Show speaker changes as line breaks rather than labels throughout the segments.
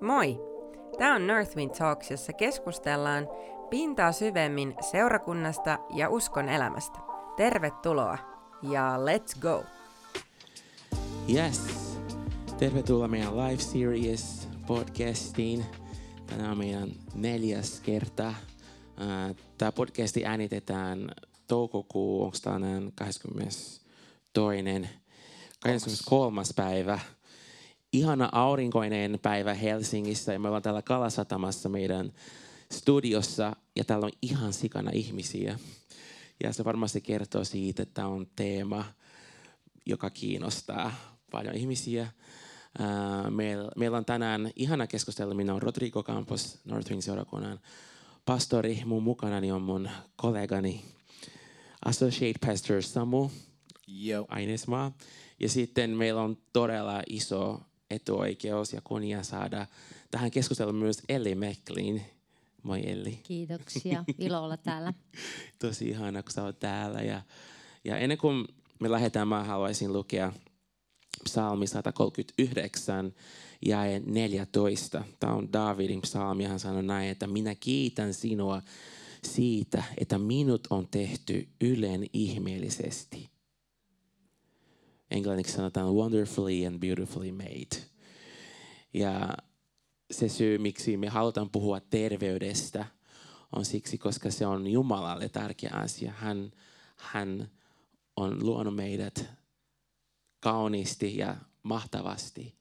Moi! Tämä on Northwind Talks, jossa keskustellaan pintaa syvemmin seurakunnasta ja uskon elämästä. Tervetuloa ja let's go!
Yes, tervetuloa meidän live series podcastiin. Tänään on meidän neljäs kerta. Tämä podcasti äänitetään toukokuu, onko tämä 22. 23. päivä ihana aurinkoinen päivä Helsingissä ja me ollaan täällä Kalasatamassa meidän studiossa ja täällä on ihan sikana ihmisiä. Ja se varmasti kertoo siitä, että tämä on teema, joka kiinnostaa paljon ihmisiä. meillä, meillä on tänään ihana keskustelu. Minä olen Rodrigo Campos, Northwing seurakunnan pastori. Mun mukanani on mun kollegani Associate Pastor Samu
Yo.
Ainesmaa. Ja sitten meillä on todella iso etuoikeus ja kunnia saada tähän keskusteluun myös Elli Meklin. Moi Elli.
Kiitoksia, ilo olla täällä.
Tosi ihana, kun sä oot täällä. Ja, ja ennen kuin me lähdetään, mä haluaisin lukea psalmi 139 ja 14. Tämä on Davidin psalmi, hän sanoi näin, että minä kiitän sinua siitä, että minut on tehty ylen ihmeellisesti englanniksi sanotaan wonderfully and beautifully made. Ja se syy, miksi me halutaan puhua terveydestä, on siksi, koska se on Jumalalle tärkeä asia. Hän, hän on luonut meidät kauniisti ja mahtavasti.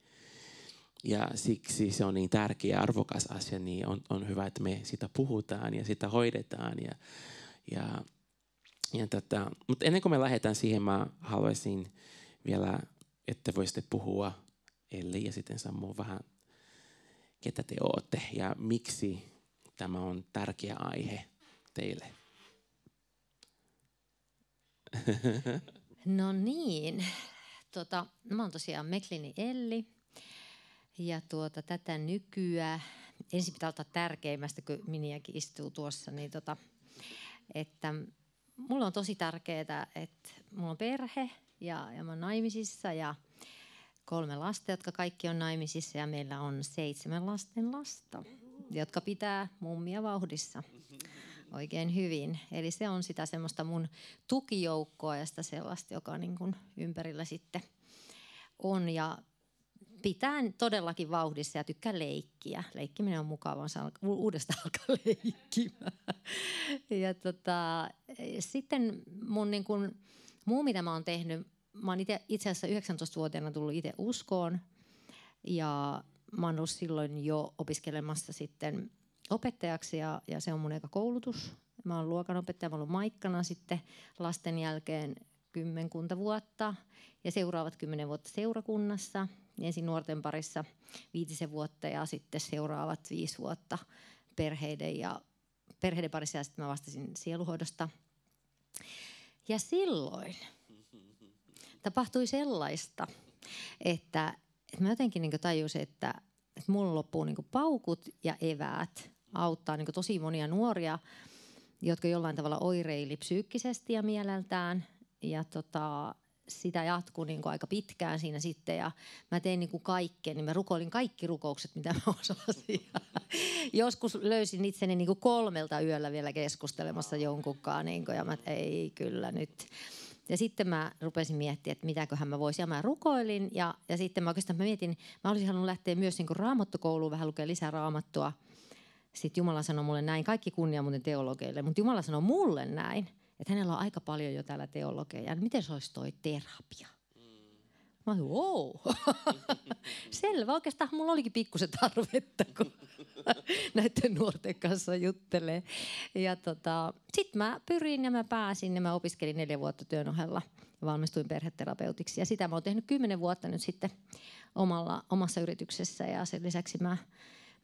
Ja siksi se on niin tärkeä ja arvokas asia, niin on, on hyvä, että me sitä puhutaan ja sitä hoidetaan. Ja, ja, ja tota, mutta ennen kuin me lähdetään siihen, mä haluaisin vielä, että voisitte puhua Elli ja sitten Sammu vähän, ketä te olette ja miksi tämä on tärkeä aihe teille.
No niin, tota, mä oon tosiaan Meklini Elli ja tuota, tätä nykyään, ensin pitää ottaa tärkeimmästä, kun Miniäkin istuu tuossa, niin tota, että mulla on tosi tärkeää, että mulla on perhe ja, ja mä oon naimisissa ja kolme lasta, jotka kaikki on naimisissa ja meillä on seitsemän lasten lasta, jotka pitää mummia vauhdissa oikein hyvin. Eli se on sitä semmoista mun tukijoukkoa ja sitä sellaista, joka niin kuin ympärillä sitten on. Ja pitää todellakin vauhdissa ja tykkää leikkiä. Leikkiminen on mukavaa, saa uudestaan alkaa leikkimään. Ja tota, sitten mun niin kuin, Muu, mitä mä oon tehnyt, mä oon itse, asiassa 19-vuotiaana tullut itse uskoon ja mä oon ollut silloin jo opiskelemassa sitten opettajaksi ja, ja se on mun eka koulutus. Mä oon luokanopettaja, mä oon ollut maikkana sitten lasten jälkeen kymmenkunta vuotta ja seuraavat kymmenen vuotta seurakunnassa. Ensin nuorten parissa viitisen vuotta ja sitten seuraavat viisi vuotta perheiden ja perheiden parissa ja sitten mä vastasin sieluhoidosta. Ja silloin tapahtui sellaista, että, että mä jotenkin niin tajusin, että, että mulla loppuu niin paukut ja eväät auttaa niin tosi monia nuoria, jotka jollain tavalla oireili psyykkisesti ja mieleltään. Ja tota, sitä jatkuu niin kuin aika pitkään siinä sitten ja mä tein niin kuin kaikkea, niin mä rukoilin kaikki rukoukset, mitä mä osasin. Joskus löysin itseni niin kuin kolmelta yöllä vielä keskustelemassa jonkunkaan niin kuin, ja mä ei kyllä nyt. Ja sitten mä rupesin miettimään, että mitäköhän mä voisin. Ja mä rukoilin ja, ja sitten mä oikeastaan mä mietin, mä olisin halunnut lähteä myös niin kuin raamattokouluun vähän lukea lisää raamattua. Sitten Jumala sanoi mulle näin, kaikki kunnia muuten teologeille, mutta Jumala sanoi mulle näin, että hänellä on aika paljon jo täällä teologeja. Miten se olisi toi terapia? Mä olin, wow. Selvä, oikeastaan mulla olikin pikkusen tarvetta, kun näiden nuorten kanssa juttelee. Ja tota, sitten mä pyrin ja mä pääsin ja mä opiskelin neljä vuotta työn ohella ja valmistuin perheterapeutiksi. Ja sitä mä oon tehnyt kymmenen vuotta nyt sitten omalla, omassa yrityksessä ja sen lisäksi mä,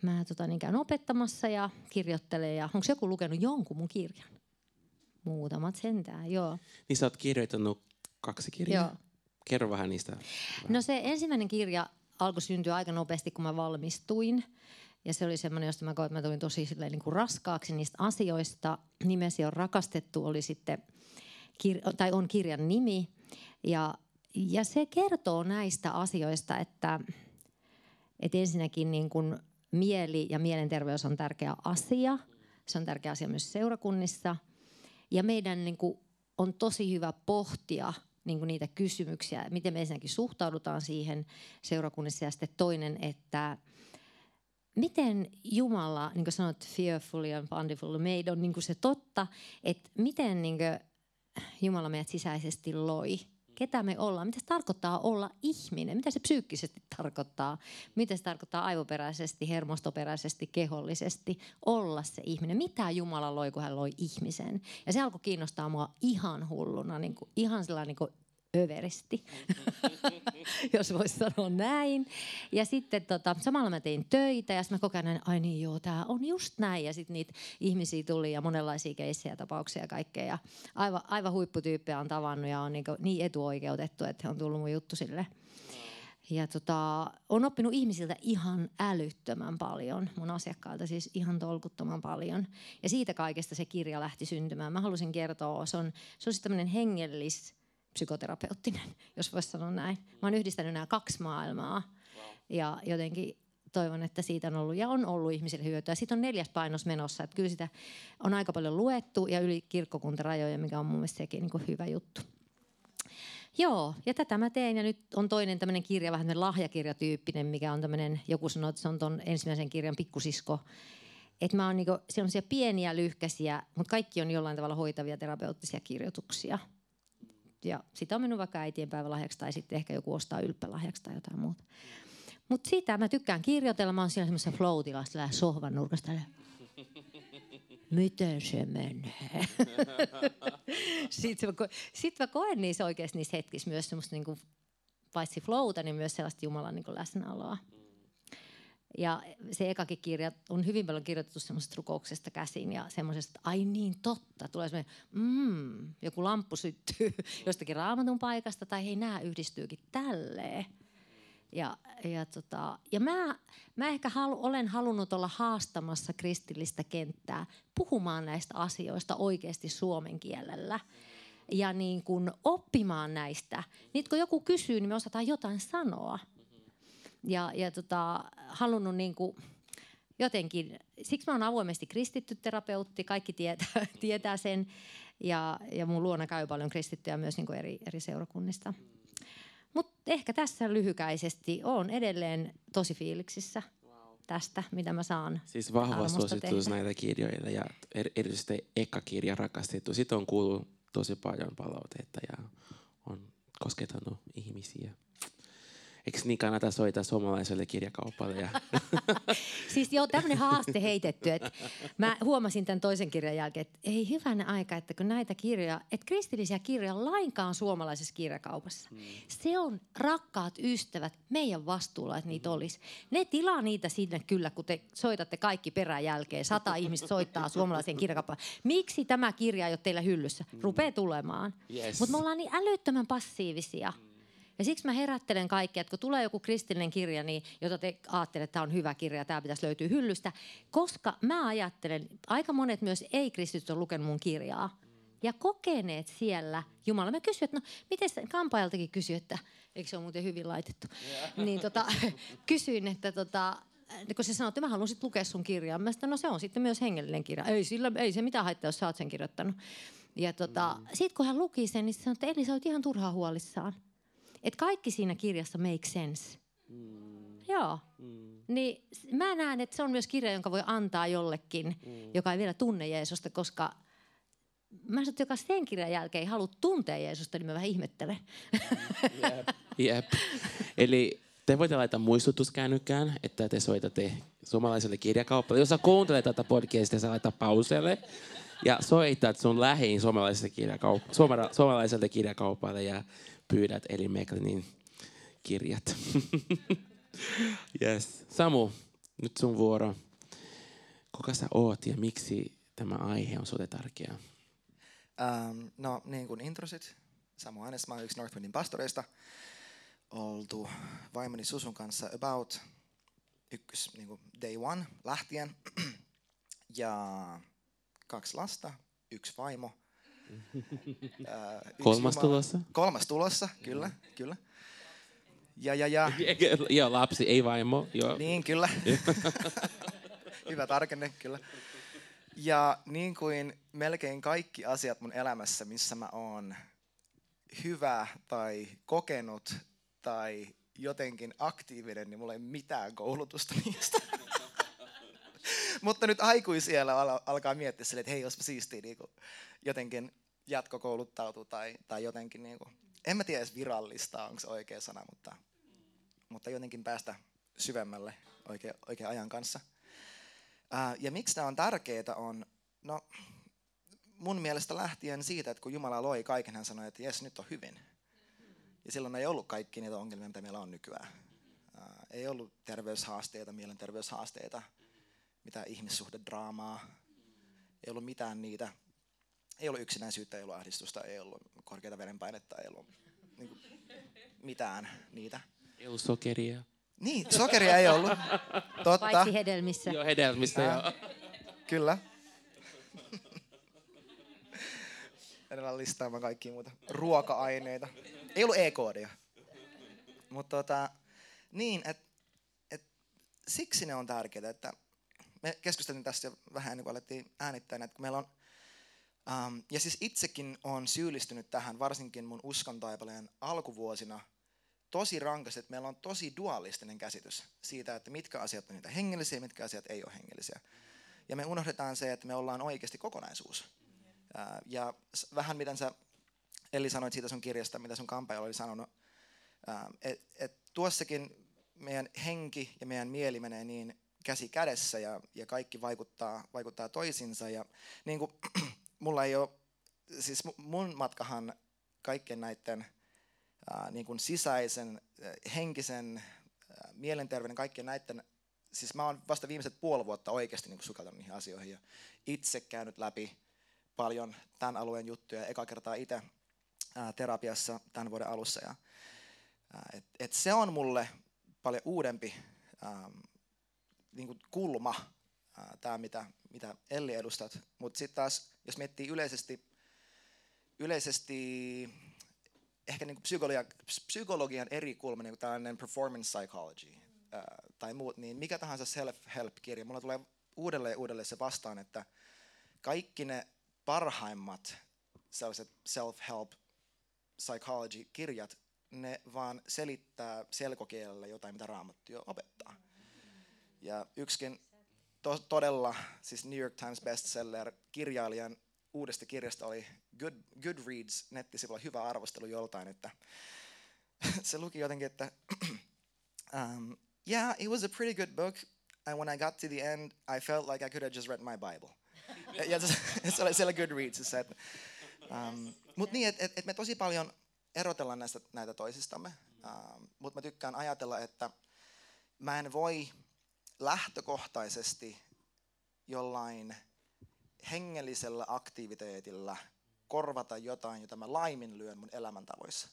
mä tota, niin käyn opettamassa ja kirjoittelen. Ja onko joku lukenut jonkun mun kirjan? Muutamat sentään, joo.
Niin sä oot kirjoittanut kaksi kirjaa? Joo. Kerro vähän niistä.
No se ensimmäinen kirja alkoi syntyä aika nopeasti, kun mä valmistuin. Ja se oli semmoinen, josta mä koin, että mä tulin tosi silleen, niin kuin raskaaksi niistä asioista. Nimesi on rakastettu, oli sitten, kir- tai on kirjan nimi. Ja, ja se kertoo näistä asioista, että, että ensinnäkin niin kuin mieli ja mielenterveys on tärkeä asia. Se on tärkeä asia myös seurakunnissa. Ja meidän niin kuin, on tosi hyvä pohtia niin kuin niitä kysymyksiä, miten me ensinnäkin suhtaudutaan siihen seurakunnissa. Ja sitten toinen, että miten Jumala, niin kuin sanot, fearfully and bountiful made on niin kuin se totta, että miten niin kuin Jumala meidät sisäisesti loi – ketä me ollaan, mitä se tarkoittaa olla ihminen, mitä se psyykkisesti tarkoittaa, mitä se tarkoittaa aivoperäisesti, hermostoperäisesti, kehollisesti olla se ihminen. Mitä Jumala loi, kun hän loi ihmisen. Ja se alkoi kiinnostaa mua ihan hulluna, niin kuin, ihan sellainen niin kuin överisti, jos voisi sanoa näin. Ja sitten tota, samalla mä tein töitä ja sitten mä koko ajan, ai niin joo, tämä on just näin. Ja sitten niitä ihmisiä tuli ja monenlaisia keissejä, tapauksia ja kaikkea. Ja aivan, aivan huipputyyppejä on tavannut ja on niin, niin etuoikeutettu, että on tullut mun juttu sille. Ja tota, on oppinut ihmisiltä ihan älyttömän paljon, mun asiakkailta siis ihan tolkuttoman paljon. Ja siitä kaikesta se kirja lähti syntymään. Mä halusin kertoa, se on, se on siis tämmöinen hengellis, psykoterapeuttinen, jos voisi sanoa näin. Mä oon yhdistänyt nämä kaksi maailmaa ja jotenkin toivon, että siitä on ollut ja on ollut ihmisille hyötyä. Sitten on neljäs painos menossa, että kyllä sitä on aika paljon luettu ja yli kirkkokuntarajoja, mikä on mun mielestä sekin niin kuin hyvä juttu. Joo, ja tätä mä teen ja nyt on toinen tämmöinen kirja, vähän tämmöinen lahjakirjatyyppinen, mikä on tämmöinen, joku sanoo, että se on ton ensimmäisen kirjan pikkusisko. Että mä oon niinku sellaisia pieniä lyhkäisiä, mutta kaikki on jollain tavalla hoitavia terapeuttisia kirjoituksia – ja sitä on mennyt vaikka äitienpäivälahjaksi tai sitten ehkä joku ostaa ylppälahjaksi tai jotain muuta. Mutta sitä mä tykkään kirjoitella. Mä oon siellä semmoisessa flow sohvan nurkasta. Miten se menee? sitten, mä, sit mä koen niissä oikeasti niissä hetkissä myös semmoista niinku, paitsi flowta, niin myös sellaista Jumalan niinku läsnäoloa. Ja se ekakin kirja on hyvin paljon kirjoitettu semmoisesta rukouksesta käsin ja semmoisesta, ai niin totta, tulee semmoinen, mm, joku lamppu syttyy jostakin raamatun paikasta tai hei nämä yhdistyykin tälleen. Ja, ja, tota, ja mä, mä ehkä halu, olen halunnut olla haastamassa kristillistä kenttää puhumaan näistä asioista oikeasti suomen kielellä ja niin kuin oppimaan näistä. Niin kun joku kysyy, niin me osataan jotain sanoa ja, ja tota, halunnut niin kuin jotenkin, siksi mä oon avoimesti kristitty terapeutti, kaikki tietää, tietää sen ja, ja mun luona käy paljon kristittyjä myös niin kuin eri, eri seurakunnista. Mutta ehkä tässä lyhykäisesti on edelleen tosi fiiliksissä tästä, mitä mä saan.
Siis vahva suositus näitä kirjoille ja erityisesti eka kirja rakastettu. Sitten on kuullut tosi paljon palautetta ja on koskettanut ihmisiä. Eikö niin kannata soittaa suomalaiselle kirjakaupalle? Ja...
siis joo, tämmöinen haaste heitetty. Että mä huomasin tämän toisen kirjan jälkeen, että ei hyvänä aika, että kun näitä kirjoja, että kristillisiä kirjoja lainkaan suomalaisessa kirjakaupassa. Hmm. Se on rakkaat ystävät meidän vastuulla, että niitä olisi. Ne tilaa niitä sinne kyllä, kun te soitatte kaikki perään jälkeen. Sata ihmistä soittaa suomalaisen kirjakauppaan. Miksi tämä kirja ei ole teillä hyllyssä? Rupee tulemaan. Yes. Mutta me ollaan niin älyttömän passiivisia. Hmm ja siksi mä herättelen kaikkia, että kun tulee joku kristillinen kirja, niin, jota te ajattelette, että tämä on hyvä kirja, tämä pitäisi löytyä hyllystä. Koska mä ajattelen, aika monet myös ei-kristityt on lukenut mun kirjaa. Ja kokeneet siellä Jumala. Mä kysyin, että no, miten se, kampaajaltakin kysyi, että eikö se ole muuten hyvin laitettu. Yeah. Niin tota, kysyin, että tota, kun se sanoi, että mä haluan sitten lukea sun kirjaa. Mä sanoin, no se on sitten myös hengellinen kirja. Ei, sillä, ei se mitään haittaa, jos sä oot sen kirjoittanut. Ja tota, mm. sitten kun hän luki sen, niin se sanoi, että Eli sä oot ihan turhaa huolissaan että kaikki siinä kirjassa make sense. Mm. Joo. Mm. Niin mä näen, että se on myös kirja, jonka voi antaa jollekin, mm. joka ei vielä tunne Jeesusta, koska mä sanon, että joka sen kirjan jälkeen ei halua tuntea Jeesusta, niin mä vähän ihmettelen.
Jep. Jep. Eli te voitte laittaa muistutuskännykään, että te soitatte suomalaiselle kirjakaupalle. Jos sä kuuntelet tätä podcastia, sä laittaa pauselle ja soitat sun lähiin suomalaiselle, kirjakaup- suomalaiselle kirjakaupalle ja pyydät Eli Meklinin kirjat. yes. Samu, nyt sun vuoro. Kuka sä oot ja miksi tämä aihe on sulle tärkeä?
Um, no niin kuin introsit, Samu Anes, mä yksi Northwindin pastoreista. Oltu vaimoni Susun kanssa about ykkös, niin kuin day one lähtien. ja kaksi lasta, yksi vaimo –
Kolmas tulossa?
Kolmas tulossa, kyllä, kyllä. Ja, ja, ja.
Joo, lapsi, ei vaimo. Joo.
Niin, kyllä. Hyvä tarkenne, kyllä. Ja niin kuin melkein kaikki asiat mun elämässä, missä mä oon hyvä tai kokenut tai jotenkin aktiivinen, niin mulla ei mitään koulutusta niistä. Mutta nyt aikuisiellä alkaa miettiä sille, että hei, olisipa siistiä niin kuin jotenkin jatkokouluttautua tai, tai jotenkin, niin kuin, en mä tiedä edes virallista, onko se oikea sana, mutta, mutta jotenkin päästä syvemmälle oikein ajan kanssa. Ja miksi nämä on tärkeitä on, no mun mielestä lähtien siitä, että kun Jumala loi kaiken, hän sanoi, että jes, nyt on hyvin. Ja silloin ei ollut kaikki niitä ongelmia, mitä meillä on nykyään. Ää, ei ollut terveyshaasteita, mielenterveyshaasteita, mitään ihmissuhdedraamaa, ei ollut mitään niitä. Ei ollut yksinäisyyttä, ei ollut ahdistusta, ei ollut korkeata verenpainetta, ei ollut niin kuin, mitään niitä.
Ei ollut sokeria.
Niin, sokeria ei ollut. Totta.
Paitsi hedelmissä.
Joo, hedelmistä,
Ää,
joo.
Kyllä. Edellä listaamaan kaikkia muuta ruoka-aineita. Ei ollut E-koodia. Mutta tota, niin, että et, siksi ne on tärkeitä, että me keskustelin tästä jo vähän ennen kuin alettiin äänittää, että meillä on, um, ja siis itsekin on syyllistynyt tähän, varsinkin mun uskontaipaleen alkuvuosina, tosi rankasti, että meillä on tosi dualistinen käsitys siitä, että mitkä asiat on niitä hengellisiä ja mitkä asiat ei ole hengellisiä. Ja me unohdetaan se, että me ollaan oikeasti kokonaisuus. Ää, Ja s- vähän miten sä Elli sanoit siitä sun kirjasta, mitä sun kampaaja oli sanonut, että et tuossakin meidän henki ja meidän mieli menee niin käsi kädessä ja, ja kaikki vaikuttaa, vaikuttaa toisinsa. Ja niin kuin, mulla ei ole, siis mu- mun matkahan kaikkien näiden ää, niin kuin sisäisen, ää, henkisen, ää, mielenterveyden, kaikkien näiden, siis mä oon vasta viimeiset puoli vuotta oikeasti niin sukeltanut niihin asioihin ja itse käynyt läpi paljon tämän alueen juttuja, eka kertaa itse ää, terapiassa tämän vuoden alussa. Ja, ää, et, et se on mulle paljon uudempi ähm, niin kuin kulma, tämä mitä, mitä Elli edustat. Mutta sitten taas, jos miettii yleisesti, yleisesti ehkä niin kuin psykologia, psykologian eri kulma, niin kuin tällainen performance psychology ää, tai muut, niin mikä tahansa self-help-kirja, mulla tulee uudelleen uudelleen se vastaan, että kaikki ne parhaimmat sellaiset self-help psychology-kirjat, ne vaan selittää selkokielellä jotain, mitä Raamattu jo opettaa. Ja yksikin to- todella, siis New York Times bestseller kirjailijan uudesta kirjasta oli Good, Goodreads nettisivulla hyvä arvostelu joltain, että se luki jotenkin, että um, yeah, it was a pretty good book, and when I got to the end, I felt like I could have just read my Bible. ja se, oli siellä Goodreadsissa, että um, mutta niin, että et, et me tosi paljon erotellaan näistä, näitä toisistamme, um, mutta mä tykkään ajatella, että mä en voi lähtökohtaisesti jollain hengellisellä aktiviteetilla korvata jotain, jota mä laiminlyön mun elämäntavoissa.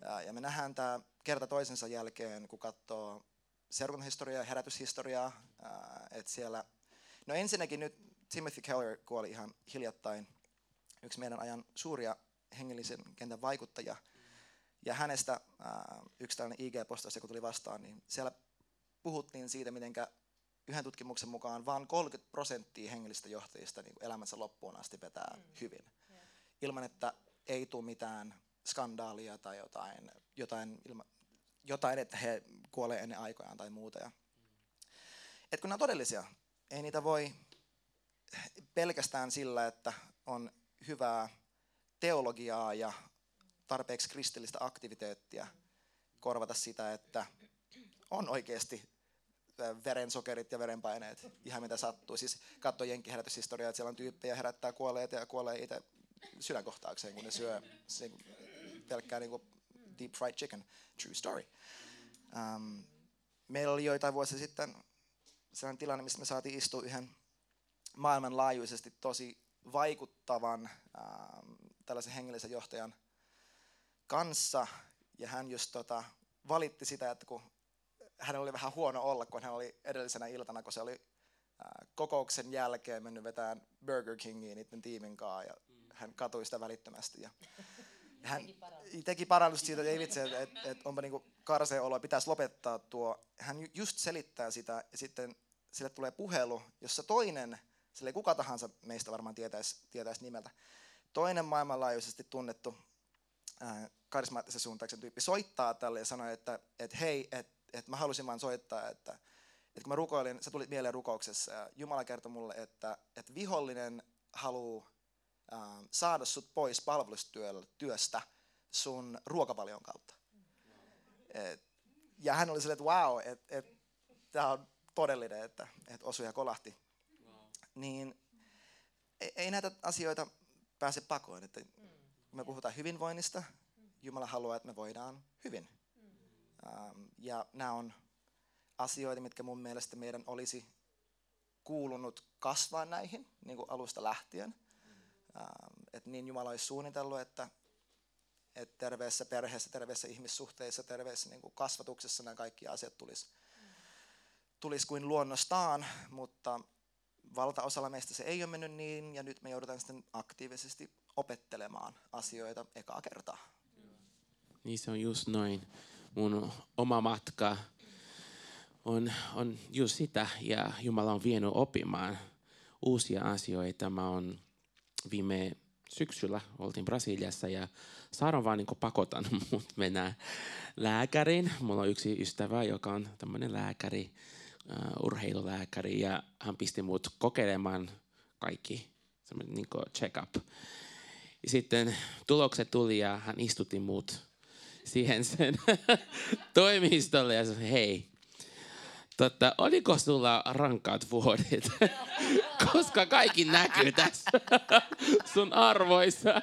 Ja, ja me nähdään tämä kerta toisensa jälkeen, kun katsoo seurakuntahistoriaa ja herätyshistoriaa, että siellä, no ensinnäkin nyt Timothy Keller kuoli ihan hiljattain, yksi meidän ajan suuria hengellisen kentän vaikuttajia, ja hänestä yksi tällainen IG-postaus, joka tuli vastaan, niin siellä puhuttiin siitä, miten yhden tutkimuksen mukaan vain 30 prosenttia hengellistä johtajista niin elämänsä loppuun asti vetää mm. hyvin. Ilman, että ei tule mitään skandaalia tai jotain, jotain, ilma, jotain että he kuolee ennen aikojaan tai muuta. Ja, et kun nämä on todellisia, ei niitä voi pelkästään sillä, että on hyvää teologiaa ja tarpeeksi kristillistä aktiviteettia korvata sitä, että on oikeasti verensokerit ja verenpaineet, ihan mitä sattuu. Siis katso jenkkiherätyshistoriaa, että siellä on tyyppejä herättää kuolleet ja kuolee itse sydänkohtaukseen, kun ne syö se, pelkkää niin deep fried chicken. True story. Um, meillä oli joitain vuosia sitten sellainen tilanne, missä me saatiin istua yhden maailmanlaajuisesti tosi vaikuttavan um, tällaisen hengellisen johtajan kanssa, ja hän just tota, valitti sitä, että kun hänellä oli vähän huono olla, kun hän oli edellisenä iltana, kun se oli kokouksen jälkeen mennyt vetämään Burger Kingiin niiden tiimin kanssa, ja hän katui sitä välittömästi. Ja, hän teki parannusta siitä, että ei vitsi, että et, et onpa niinku karseen olo, pitäisi lopettaa tuo. Hän just selittää sitä ja sitten sille tulee puhelu, jossa toinen, sille kuka tahansa meistä varmaan tietäisi, tietäisi nimeltä, toinen maailmanlaajuisesti tunnettu karismaattisen suuntauksen tyyppi soittaa tälle ja sanoo, että, että hei, että, että mä halusin vain soittaa, että, että kun mä rukoilin, sä tulit mieleen rukouksessa ja Jumala kertoi mulle, että, että vihollinen haluaa saada sut pois palvelustyöstä sun ruokavalion kautta. Et, ja hän oli silleen, että wow, että et, tämä on todellinen, että et osui ja kolahti. Wow. Niin ei, ei näitä asioita pääse pakoon. Että me puhutaan hyvinvoinnista, Jumala haluaa, että me voidaan hyvin. Ähm, ja nämä on asioita, mitkä mun mielestä meidän olisi kuulunut kasvaa näihin niin kuin alusta lähtien. Ähm, että niin Jumala olisi suunnitellut, että, että terveessä perheessä, terveessä ihmissuhteissa, terveessä niin kuin kasvatuksessa nämä kaikki asiat tulisi tulis kuin luonnostaan, mutta valtaosalla meistä se ei ole mennyt niin, ja nyt me joudutaan sitten aktiivisesti opettelemaan asioita ekaa kertaa.
Niin se on just noin. Mun oma matka on, on just sitä, ja Jumala on vienyt oppimaan uusia asioita. Mä oon viime syksyllä oltiin Brasiliassa ja Saara vaan niin pakotan mut mennä lääkäriin. Mulla on yksi ystävä, joka on tämmöinen lääkäri, uh, urheilulääkäri ja hän pisti mut kokeilemaan kaikki, semmoinen niin check-up. Ja sitten tulokset tuli ja hän istutti mut siihen sen toimistolle ja sanoi, hei, Totta, oliko sulla rankaat vuodet? Koska kaikki näkyy tässä sun arvoissa.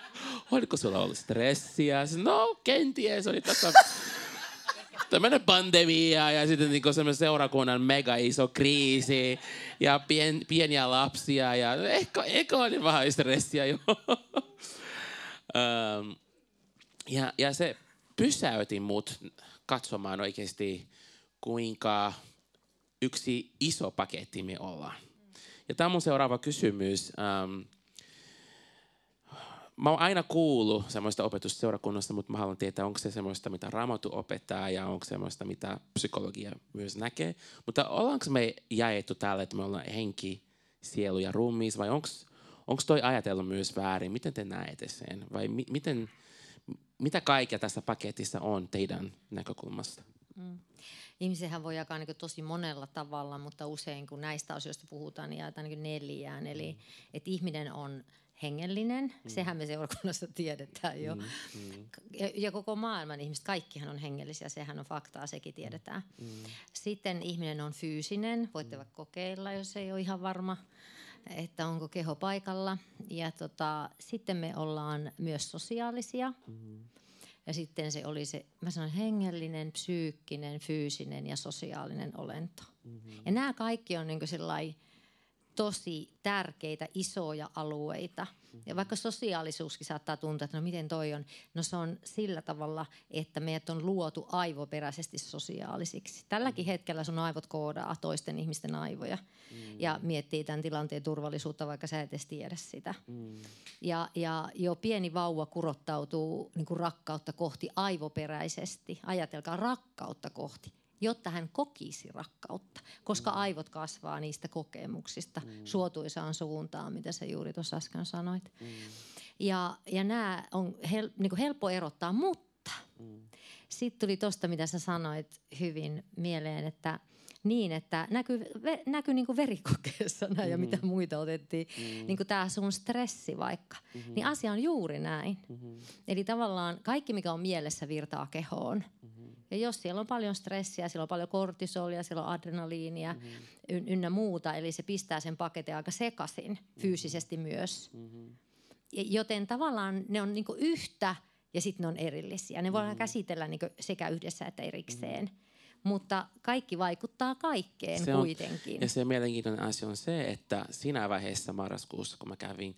Oliko sulla ollut stressiä? No, kenties oli tässä tämmöinen pandemia ja sitten niin semmoinen seurakunnan mega iso kriisi ja pien, pieniä lapsia ja ehkä, ehkä oli vähän stressiä jo. ja, ja se pysäytti mut katsomaan oikeasti, kuinka yksi iso paketti me ollaan. Ja tämä on mun seuraava kysymys. Um, mä oon aina kuullut semmoista opetusta seurakunnasta, mutta mä haluan tietää, onko se semmoista, mitä Raamattu opettaa ja onko semmoista, mitä psykologia myös näkee. Mutta ollaanko me jaettu täällä, että me ollaan henki, sielu ja ruumiis vai onko toi ajatellut myös väärin? Miten te näette sen? Vai mi- miten, mitä kaikkea tässä paketissa on teidän näkökulmasta? Mm
ihmisenhän voi jakaa niin tosi monella tavalla, mutta usein kun näistä asioista puhutaan, niin jaetaan niin neljään. Eli mm. että ihminen on hengellinen, mm. sehän me seurakunnassa tiedetään jo. Mm. Mm. Ja, ja koko maailman ihmiset, kaikkihan on hengellisiä, sehän on faktaa, sekin tiedetään. Mm. Sitten ihminen on fyysinen, voitte mm. vaikka kokeilla, jos ei ole ihan varma että onko keho paikalla. Ja tota, sitten me ollaan myös sosiaalisia. Mm. Ja sitten se oli se, mä sanon hengellinen, psyykkinen, fyysinen ja sosiaalinen olento. Mm-hmm. Ja nämä kaikki on niin sellainen tosi tärkeitä, isoja alueita. Mm-hmm. Ja vaikka sosiaalisuuskin saattaa tuntua, että no miten toi on, no se on sillä tavalla, että meidät on luotu aivoperäisesti sosiaalisiksi. Tälläkin mm-hmm. hetkellä sun aivot koodaa toisten ihmisten aivoja mm-hmm. ja miettii tämän tilanteen turvallisuutta, vaikka sä et edes tiedä sitä. Mm-hmm. Ja, ja jo pieni vauva kurottautuu niin kuin rakkautta kohti aivoperäisesti. Ajatelkaa rakkautta kohti jotta hän kokisi rakkautta, koska mm. aivot kasvaa niistä kokemuksista mm. suotuisaan suuntaan, mitä sä juuri tuossa äsken sanoit. Mm. Ja, ja nämä on hel, niin helppo erottaa, mutta mm. sitten tuli tuosta, mitä sä sanoit hyvin mieleen, että niin, että näkyy, ve, näkyy niin verikokeessa näin mm-hmm. ja mitä muita otettiin, mm-hmm. niin kuin tämä sun stressi vaikka, mm-hmm. niin asia on juuri näin. Mm-hmm. Eli tavallaan kaikki, mikä on mielessä, virtaa kehoon. Mm-hmm. Ja jos siellä on paljon stressiä, siellä on paljon kortisolia, siellä on adrenaliinia mm-hmm. ynnä muuta, eli se pistää sen paketin aika sekaisin mm-hmm. fyysisesti myös. Mm-hmm. Joten tavallaan ne on niinku yhtä ja sitten ne on erillisiä. Ne voidaan mm-hmm. käsitellä niinku sekä yhdessä että erikseen. Mm-hmm. Mutta kaikki vaikuttaa kaikkeen
se
on, kuitenkin.
Ja se mielenkiintoinen asia on se, että siinä vaiheessa marraskuussa, kun mä kävin,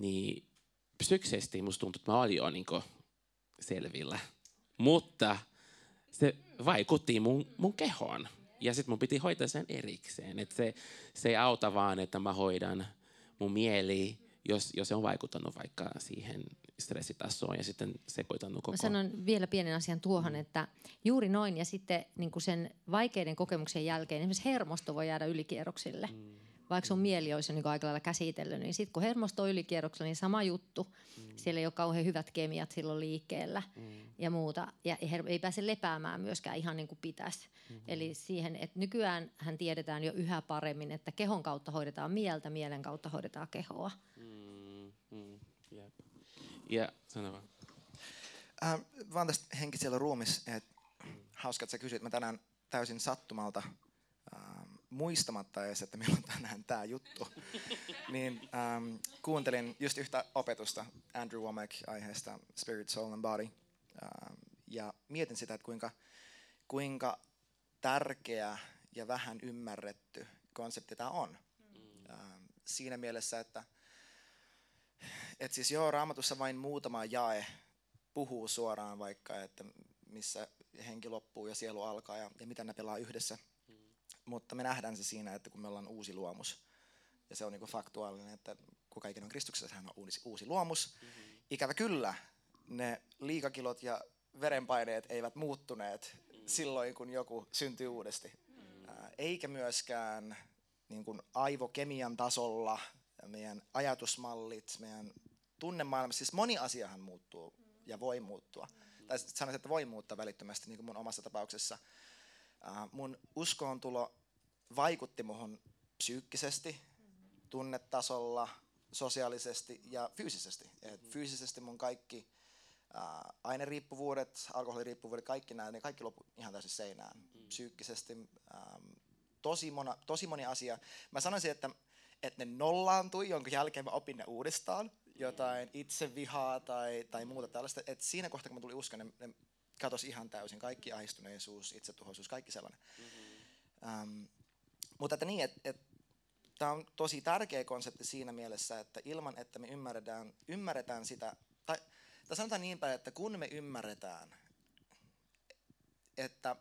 niin psyksisesti musta tuntui, että mä olin jo niin selvillä. Mutta se vaikutti mun, mun kehoon. Ja sitten mun piti hoitaa sen erikseen. Et se, se ei auta vaan, että mä hoidan mun mieli, jos, jos se on vaikuttanut vaikka siihen stressitasoon ja sitten sekoitannut koko...
Mä sanon vielä pienen asian tuohon, mm. että juuri noin ja sitten niin sen vaikeiden kokemuksen jälkeen esimerkiksi hermosto voi jäädä ylikierroksille. Mm. Vaikka sun mieli olisi niin aika lailla käsitellyt, niin sitten kun hermosto on ylikierroksella, niin sama juttu. Mm. Siellä ei ole kauhean hyvät kemiat silloin liikkeellä mm. ja muuta. Ja ei pääse lepäämään myöskään ihan niin kuin pitäisi. Mm-hmm. Eli siihen, että nykyään hän tiedetään jo yhä paremmin, että kehon kautta hoidetaan mieltä, mielen kautta hoidetaan kehoa. Mm.
Mm. Yep. Ja sano vaan.
Äh, vaan tästä henkisellä ruumis, että hauska, että sä kysyit. Mä tänään täysin sattumalta äh, muistamatta edes, että milloin tänään tämä juttu, niin ähm, kuuntelin just yhtä opetusta Andrew Womack aiheesta Spirit, Soul and Body. Ähm, ja mietin sitä, että kuinka, kuinka tärkeä ja vähän ymmärretty konsepti tämä on. Mm. Ähm, siinä mielessä, että et siis joo, raamatussa vain muutama jae puhuu suoraan vaikka, että missä henki loppuu ja sielu alkaa ja, ja mitä ne pelaa yhdessä. Mutta me nähdään se siinä, että kun me ollaan uusi luomus, ja se on niinku faktuaalinen, että kuka ikinä on Kristuksessa, hän on uusi, uusi luomus. Mm-hmm. Ikävä kyllä, ne liikakilot ja verenpaineet eivät muuttuneet mm. silloin, kun joku syntyy uudesti. Mm. Ää, eikä myöskään niin kuin aivokemian tasolla meidän ajatusmallit, meidän tunnemaailma, siis moni asiahan muuttuu ja voi muuttua. Tai sanoisin, että voi muuttaa välittömästi, niin kuin mun omassa tapauksessa. Mun uskoon tulo vaikutti muhun psyykkisesti, tunnetasolla, sosiaalisesti ja fyysisesti. Et fyysisesti mun kaikki aineriippuvuudet, alkoholiriippuvuudet, kaikki nämä, ne kaikki loppu ihan täysin seinään. Psyykkisesti um, tosi, mona, tosi moni asia. Mä sanoisin, että että ne nollaantui, jonka jälkeen mä opin ne uudestaan, jotain itsevihaa tai, tai muuta tällaista. Et siinä kohtaa, kun mä tulin uskon, ne, ne katosi ihan täysin. Kaikki ahistuneisuus, itsetuhoisuus, kaikki sellainen. Mm-hmm. Um, mutta että niin, että et, tämä on tosi tärkeä konsepti siinä mielessä, että ilman, että me ymmärretään, ymmärretään sitä, tai, tai sanotaan niin päin, että kun me ymmärretään, että,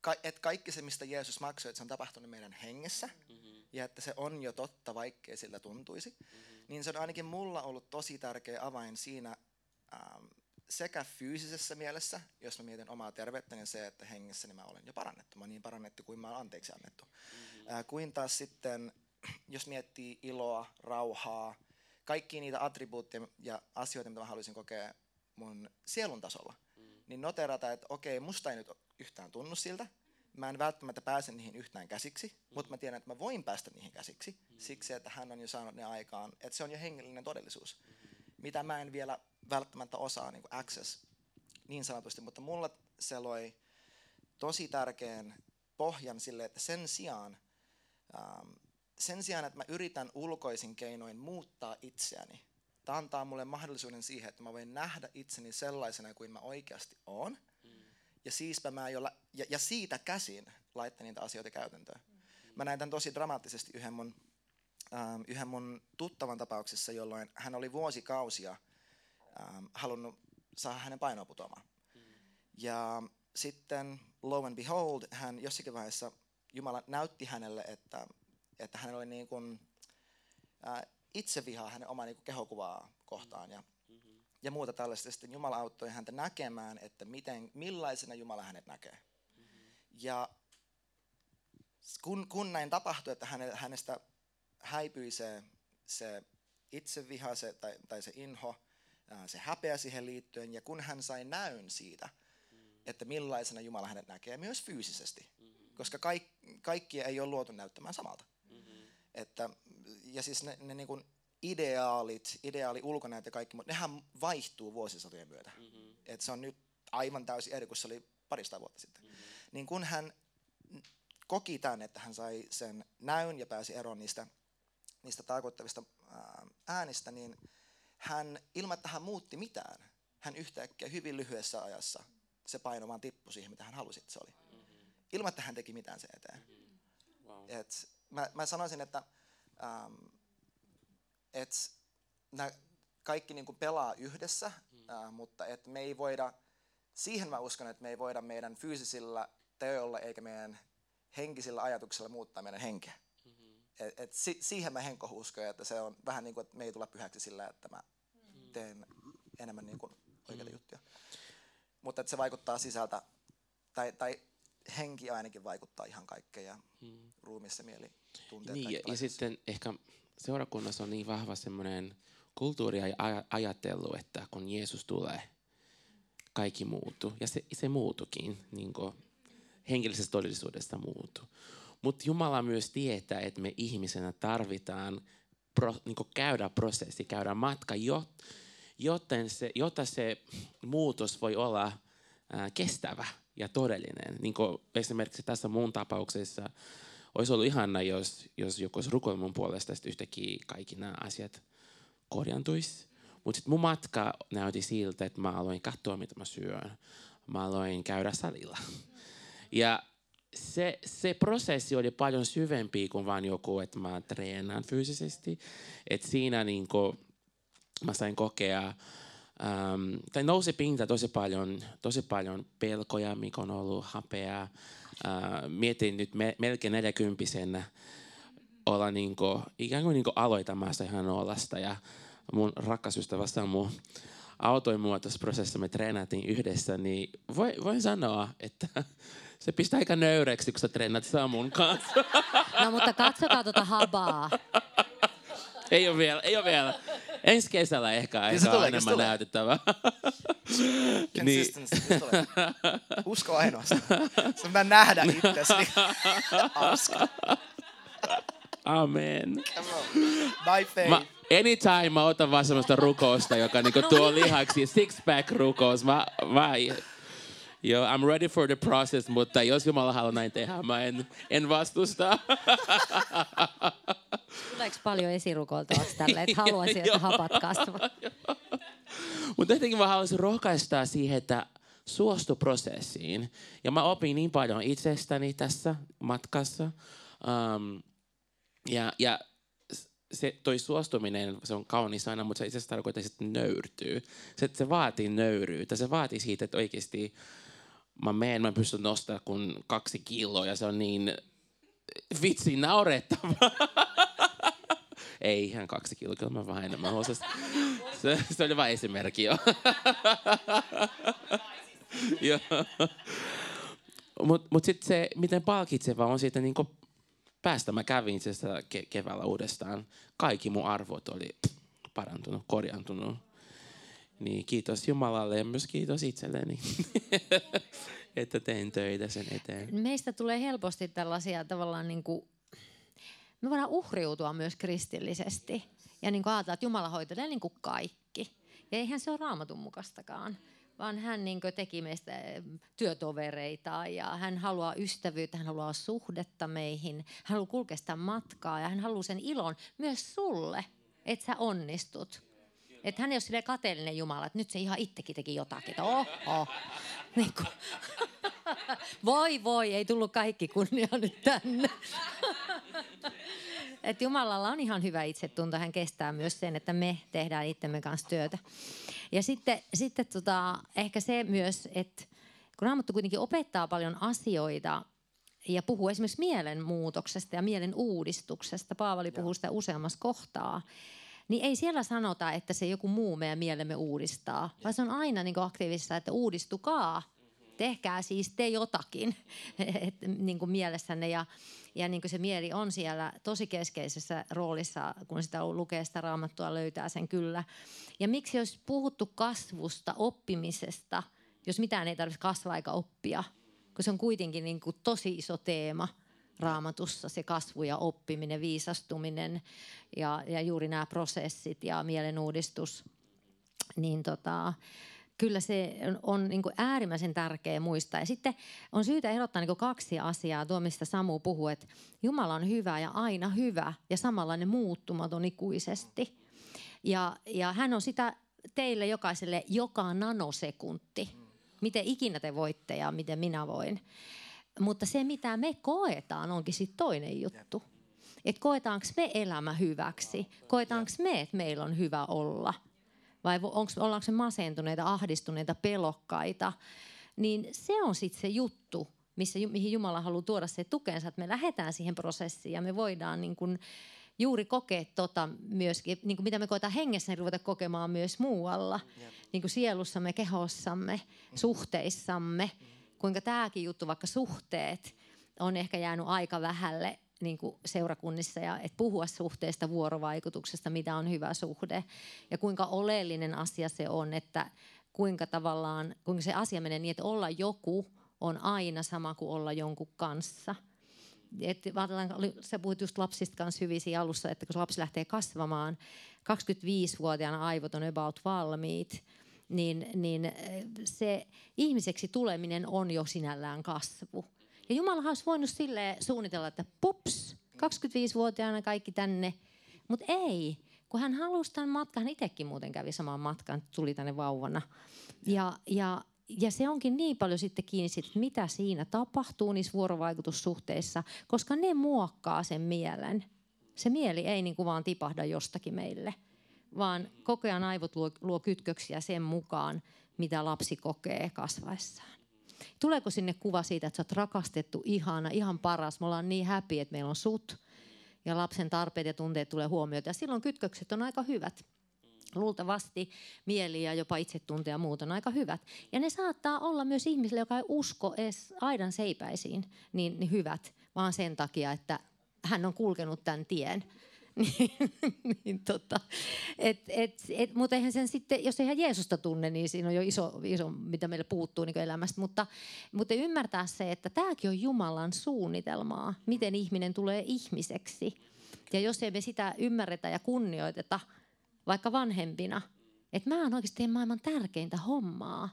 ka, että kaikki se, mistä Jeesus maksoi, että se on tapahtunut meidän hengessä, mm-hmm ja että se on jo totta, vaikkei sillä tuntuisi, mm-hmm. niin se on ainakin mulla ollut tosi tärkeä avain siinä ähm, sekä fyysisessä mielessä, jos mä mietin omaa terveyttä, niin se, että hengessä niin mä olen jo parannettu. Mä olen niin parannettu kuin mä olen anteeksi annettu. Mm-hmm. Kuin taas sitten, jos miettii iloa, rauhaa, kaikki niitä attribuutteja ja asioita, mitä mä haluaisin kokea mun sielun tasolla, mm-hmm. niin noterata, että okei, musta ei nyt yhtään tunnu siltä, mä en välttämättä pääse niihin yhtään käsiksi, mm. mutta mä tiedän, että mä voin päästä niihin käsiksi mm. siksi, että hän on jo saanut ne aikaan, että se on jo hengellinen todellisuus, mm. mitä mä en vielä välttämättä osaa niin kuin access niin sanotusti, mutta mulla se loi tosi tärkeän pohjan sille, että sen sijaan, ähm, sen sijaan, että mä yritän ulkoisin keinoin muuttaa itseäni, tämä antaa mulle mahdollisuuden siihen, että mä voin nähdä itseni sellaisena kuin mä oikeasti oon, ja, siispä mä jo, ja, ja siitä käsin laittaa niitä asioita käytäntöön. Mä näin tämän tosi dramaattisesti yhden mun, ähm, yhden mun tuttavan tapauksessa, jolloin hän oli vuosikausia ähm, halunnut saada hänen painoa putoamaan. Ja sitten lo and behold, hän jossakin vaiheessa Jumala näytti hänelle, että, että hänellä oli niin kuin, äh, itsevihaa hänen omaa niin kehokuvaa kohtaan. Ja ja muuta tällaista. Sitten Jumala auttoi häntä näkemään, että miten, millaisena Jumala hänet näkee. Mm-hmm. Ja kun, kun näin tapahtui, että hänestä häipyi se, se itseviha se, tai, tai se inho, se häpeä siihen liittyen, ja kun hän sai näyn siitä, että millaisena Jumala hänet näkee, myös fyysisesti, koska kaik, kaikki ei ole luotu näyttämään samalta. Mm-hmm. Että, ja siis ne, ne niin kuin ideaalit, ideaali ulkonäöt ja kaikki, mutta nehän vaihtuu vuosisatojen myötä. Mm-hmm. Et se on nyt aivan täysin eri kuin se oli parista vuotta sitten. Mm-hmm. Niin kun hän koki tämän, että hän sai sen näyn ja pääsi eroon niistä, niistä tarkoittavista äänistä, niin hän, ilman että hän muutti mitään, hän yhtäkkiä hyvin lyhyessä ajassa, se paino vaan tippui siihen, mitä hän halusi, että se oli. Mm-hmm. Ilman, että hän teki mitään sen eteen. Mm-hmm. Wow. Et mä, mä sanoisin, että ähm, että nämä kaikki niin kuin pelaa yhdessä, mm. ää, mutta että me ei voida, siihen mä uskon, että me ei voida meidän fyysisillä teoilla eikä meidän henkisillä ajatuksilla muuttaa meidän henkeä. Mm-hmm. Et, et si, siihen mä henko uskon, että se on vähän niin kuin, että me ei tule pyhäksi sillä, että mä mm-hmm. Teen enemmän niin kuin oikeita mm. juttuja. Mutta että se vaikuttaa sisältä, tai, tai henki ainakin vaikuttaa ihan kaikkeen ja mm. ruumissa mieli tunteet.
Niin, ja, ja sitten ehkä seurakunnassa on niin vahva semmoinen kulttuuri ja ajattelu, että kun Jeesus tulee, kaikki muuttuu. Ja se, se muutukin, niin hengellisessä todellisuudessa muuttuu. Mutta Jumala myös tietää, että me ihmisenä tarvitaan pro, niin käydä prosessi, käydä matka, joten se, jotta se muutos voi olla ää, kestävä ja todellinen. Niin esimerkiksi tässä mun tapauksessa olisi ollut ihana, jos, jos joku rukoillut mun puolesta, että yhtäkkiä kaikki nämä asiat korjantuisi. Mutta sitten mun matka näytti siltä, että mä aloin katsoa, mitä mä syön. Mä aloin käydä salilla. Ja se, se prosessi oli paljon syvempi kuin vain joku, että mä treenaan fyysisesti. Et siinä niin kuin, mä sain kokea, um, tai nousi pinta tosi paljon, tosi paljon pelkoja, mikä on ollut hapea. Uh, mietin nyt me, melkein 40 olla niin kuin, ikään kuin, niin kuin aloitamassa ihan nollasta. Ja mun rakas ystävä Samu autoin mua tässä prosessissa, me treenattiin yhdessä, niin voi, voin sanoa, että se pistää aika nöyreksi, kun sä treenat Samun kanssa.
No mutta katsokaa tuota habaa.
Ei ole vielä, ei ole vielä. Ensi kesällä ehkä ei saa enemmän näytettävää.
niin. Usko ainoastaan. Se mä nähdä itsesi.
Amen.
By faith.
Mä, anytime mä otan vaan semmoista rukousta, joka niinku no tuo niin. lihaksi, six pack rukous. Mä, mä, Joo, I'm ready for the process, mutta jos Jumala haluaa näin tehdä, mä en, en vastusta.
Tuleeko paljon esirukoltavaksi tälle, että haluaisin, että hapat kasvavat?
mutta jotenkin mä haluaisin rohkaista siihen, että suostu prosessiin. Ja mä opin niin paljon itsestäni tässä matkassa. Um, ja, ja se, toi suostuminen, se on kaunis aina, mutta se itse asiassa tarkoittaa, että nöyrtyy. Se, se vaatii nöyryyttä. Se vaatii siitä, että oikeasti mä menen, mä pystyn nostamaan kun kaksi kiloa ja se on niin vitsi naurettava. Ei ihan kaksi kiloa, kyllä mä vähän enemmän. Se, se oli vain esimerkki jo. Mutta mut sitten se, miten palkitseva on siitä niin päästä. Mä kävin sitä ke- keväällä uudestaan. Kaikki mun arvot oli parantunut, korjantunut. Niin kiitos Jumalalle ja myös kiitos itselleni, että teen töitä sen eteen.
Meistä tulee helposti tällaisia tavallaan niin kuin, me voidaan uhriutua myös kristillisesti. Ja niin kuin ajatella, että Jumala hoitelee niin kuin kaikki. Ja eihän se ole raamatun mukastakaan vaan hän niin teki meistä eh, työtovereita ja hän haluaa ystävyyttä, hän haluaa suhdetta meihin, hän haluaa kulkea sitä matkaa ja hän haluaa sen ilon myös sulle, että sä onnistut. Että hän ei ole sille kateellinen Jumala, että nyt se ihan itsekin teki jotakin. Että oho. Niin kuin. Voi voi, ei tullut kaikki kunnia nyt tänne. Et Jumalalla on ihan hyvä itsetunto, hän kestää myös sen, että me tehdään itsemme kanssa työtä. Ja sitten, sitten tota, ehkä se myös, että kun Raamattu kuitenkin opettaa paljon asioita ja puhuu esimerkiksi mielen muutoksesta ja mielen uudistuksesta, Paavali puhuu sitä useammassa kohtaa, niin ei siellä sanota, että se joku muu meidän mielemme uudistaa, vaan se on aina niin aktiivissa, että uudistukaa, tehkää siis te jotakin et, niin kuin mielessänne. Ja, ja niin kuin se mieli on siellä tosi keskeisessä roolissa, kun sitä lukee sitä raamattua, löytää sen kyllä. Ja miksi jos puhuttu kasvusta, oppimisesta, jos mitään ei tarvitse kasvaa eikä oppia, kun se on kuitenkin niin kuin tosi iso teema raamatussa, se kasvu ja oppiminen, viisastuminen ja, ja juuri nämä prosessit ja mielenuudistus, niin tota, kyllä se on, on niin kuin äärimmäisen tärkeä muistaa. Ja sitten on syytä erottaa niin kuin kaksi asiaa, tuo mistä Samu puhuu, että Jumala on hyvä ja aina hyvä ja samanlainen muuttumaton ikuisesti. Ja, ja hän on sitä teille jokaiselle joka nanosekunti. Miten ikinä te voitte ja miten minä voin. Mutta se, mitä me koetaan, onkin sitten toinen juttu. Että koetaanko me elämä hyväksi? Koetaanko me, että meillä on hyvä olla? vai onko, ollaanko se masentuneita, ahdistuneita, pelokkaita, niin se on sitten se juttu, missä, mihin Jumala haluaa tuoda se tukensa, että me lähdetään siihen prosessiin ja me voidaan niin kun juuri kokea tota myöskin, niin kuin mitä me koetaan hengessä, niin ruveta kokemaan myös muualla. Niin kuin sielussamme, kehossamme, suhteissamme. Kuinka tämäkin juttu, vaikka suhteet, on ehkä jäänyt aika vähälle niin kuin seurakunnissa ja että puhua suhteesta, vuorovaikutuksesta, mitä on hyvä suhde ja kuinka oleellinen asia se on, että kuinka tavallaan, kuinka se asia menee niin, että olla joku on aina sama kuin olla jonkun kanssa. Et sä puhuit just lapsista kanssa hyvin alussa, että kun lapsi lähtee kasvamaan, 25-vuotiaana aivot on about valmiit, niin, niin se ihmiseksi tuleminen on jo sinällään kasvu. Ja Jumala olisi voinut sille suunnitella, että pups, 25-vuotiaana kaikki tänne. Mutta ei, kun hän halusi tämän matkan, hän itsekin muuten kävi saman matkan, tuli tänne vauvana. Ja, ja, ja se onkin niin paljon sitten kiinni että mitä siinä tapahtuu niissä vuorovaikutussuhteissa, koska ne muokkaa sen mielen. Se mieli ei niin kuin vaan tipahda jostakin meille, vaan koko ajan aivot luo, luo kytköksiä sen mukaan, mitä lapsi kokee kasvaessaan. Tuleeko sinne kuva siitä, että sä oot rakastettu, ihana, ihan paras, me ollaan niin happy, että meillä on sut ja lapsen tarpeet ja tunteet tulee huomioita. Ja silloin kytkökset on aika hyvät. Luultavasti mieli ja jopa itsetunte ja muut on aika hyvät. Ja ne saattaa olla myös ihmisille, joka ei usko edes aidan seipäisiin, niin, niin hyvät, vaan sen takia, että hän on kulkenut tämän tien niin, niin tota, et, et, et, mutta eihän sen sitten, jos eihän Jeesusta tunne, niin siinä on jo iso, iso mitä meille puuttuu niin elämästä. Mutta, mutta ymmärtää se, että tämäkin on Jumalan suunnitelmaa, miten ihminen tulee ihmiseksi. Ja jos ei me sitä ymmärretä ja kunnioiteta, vaikka vanhempina, että mä oon oikeasti maailman tärkeintä hommaa,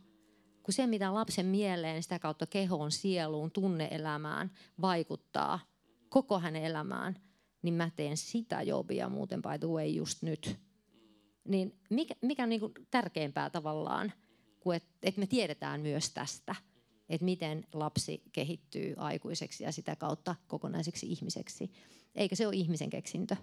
kun se, mitä lapsen mieleen, sitä kautta kehoon, sieluun, tunneelämään vaikuttaa koko hänen elämään – niin mä teen sitä jobia muuten by the way just nyt. Niin mikä, mikä on niin kuin tärkeämpää tavallaan, kuin että et me tiedetään myös tästä, että miten lapsi kehittyy aikuiseksi ja sitä kautta kokonaiseksi ihmiseksi. Eikä se ole ihmisen keksintö.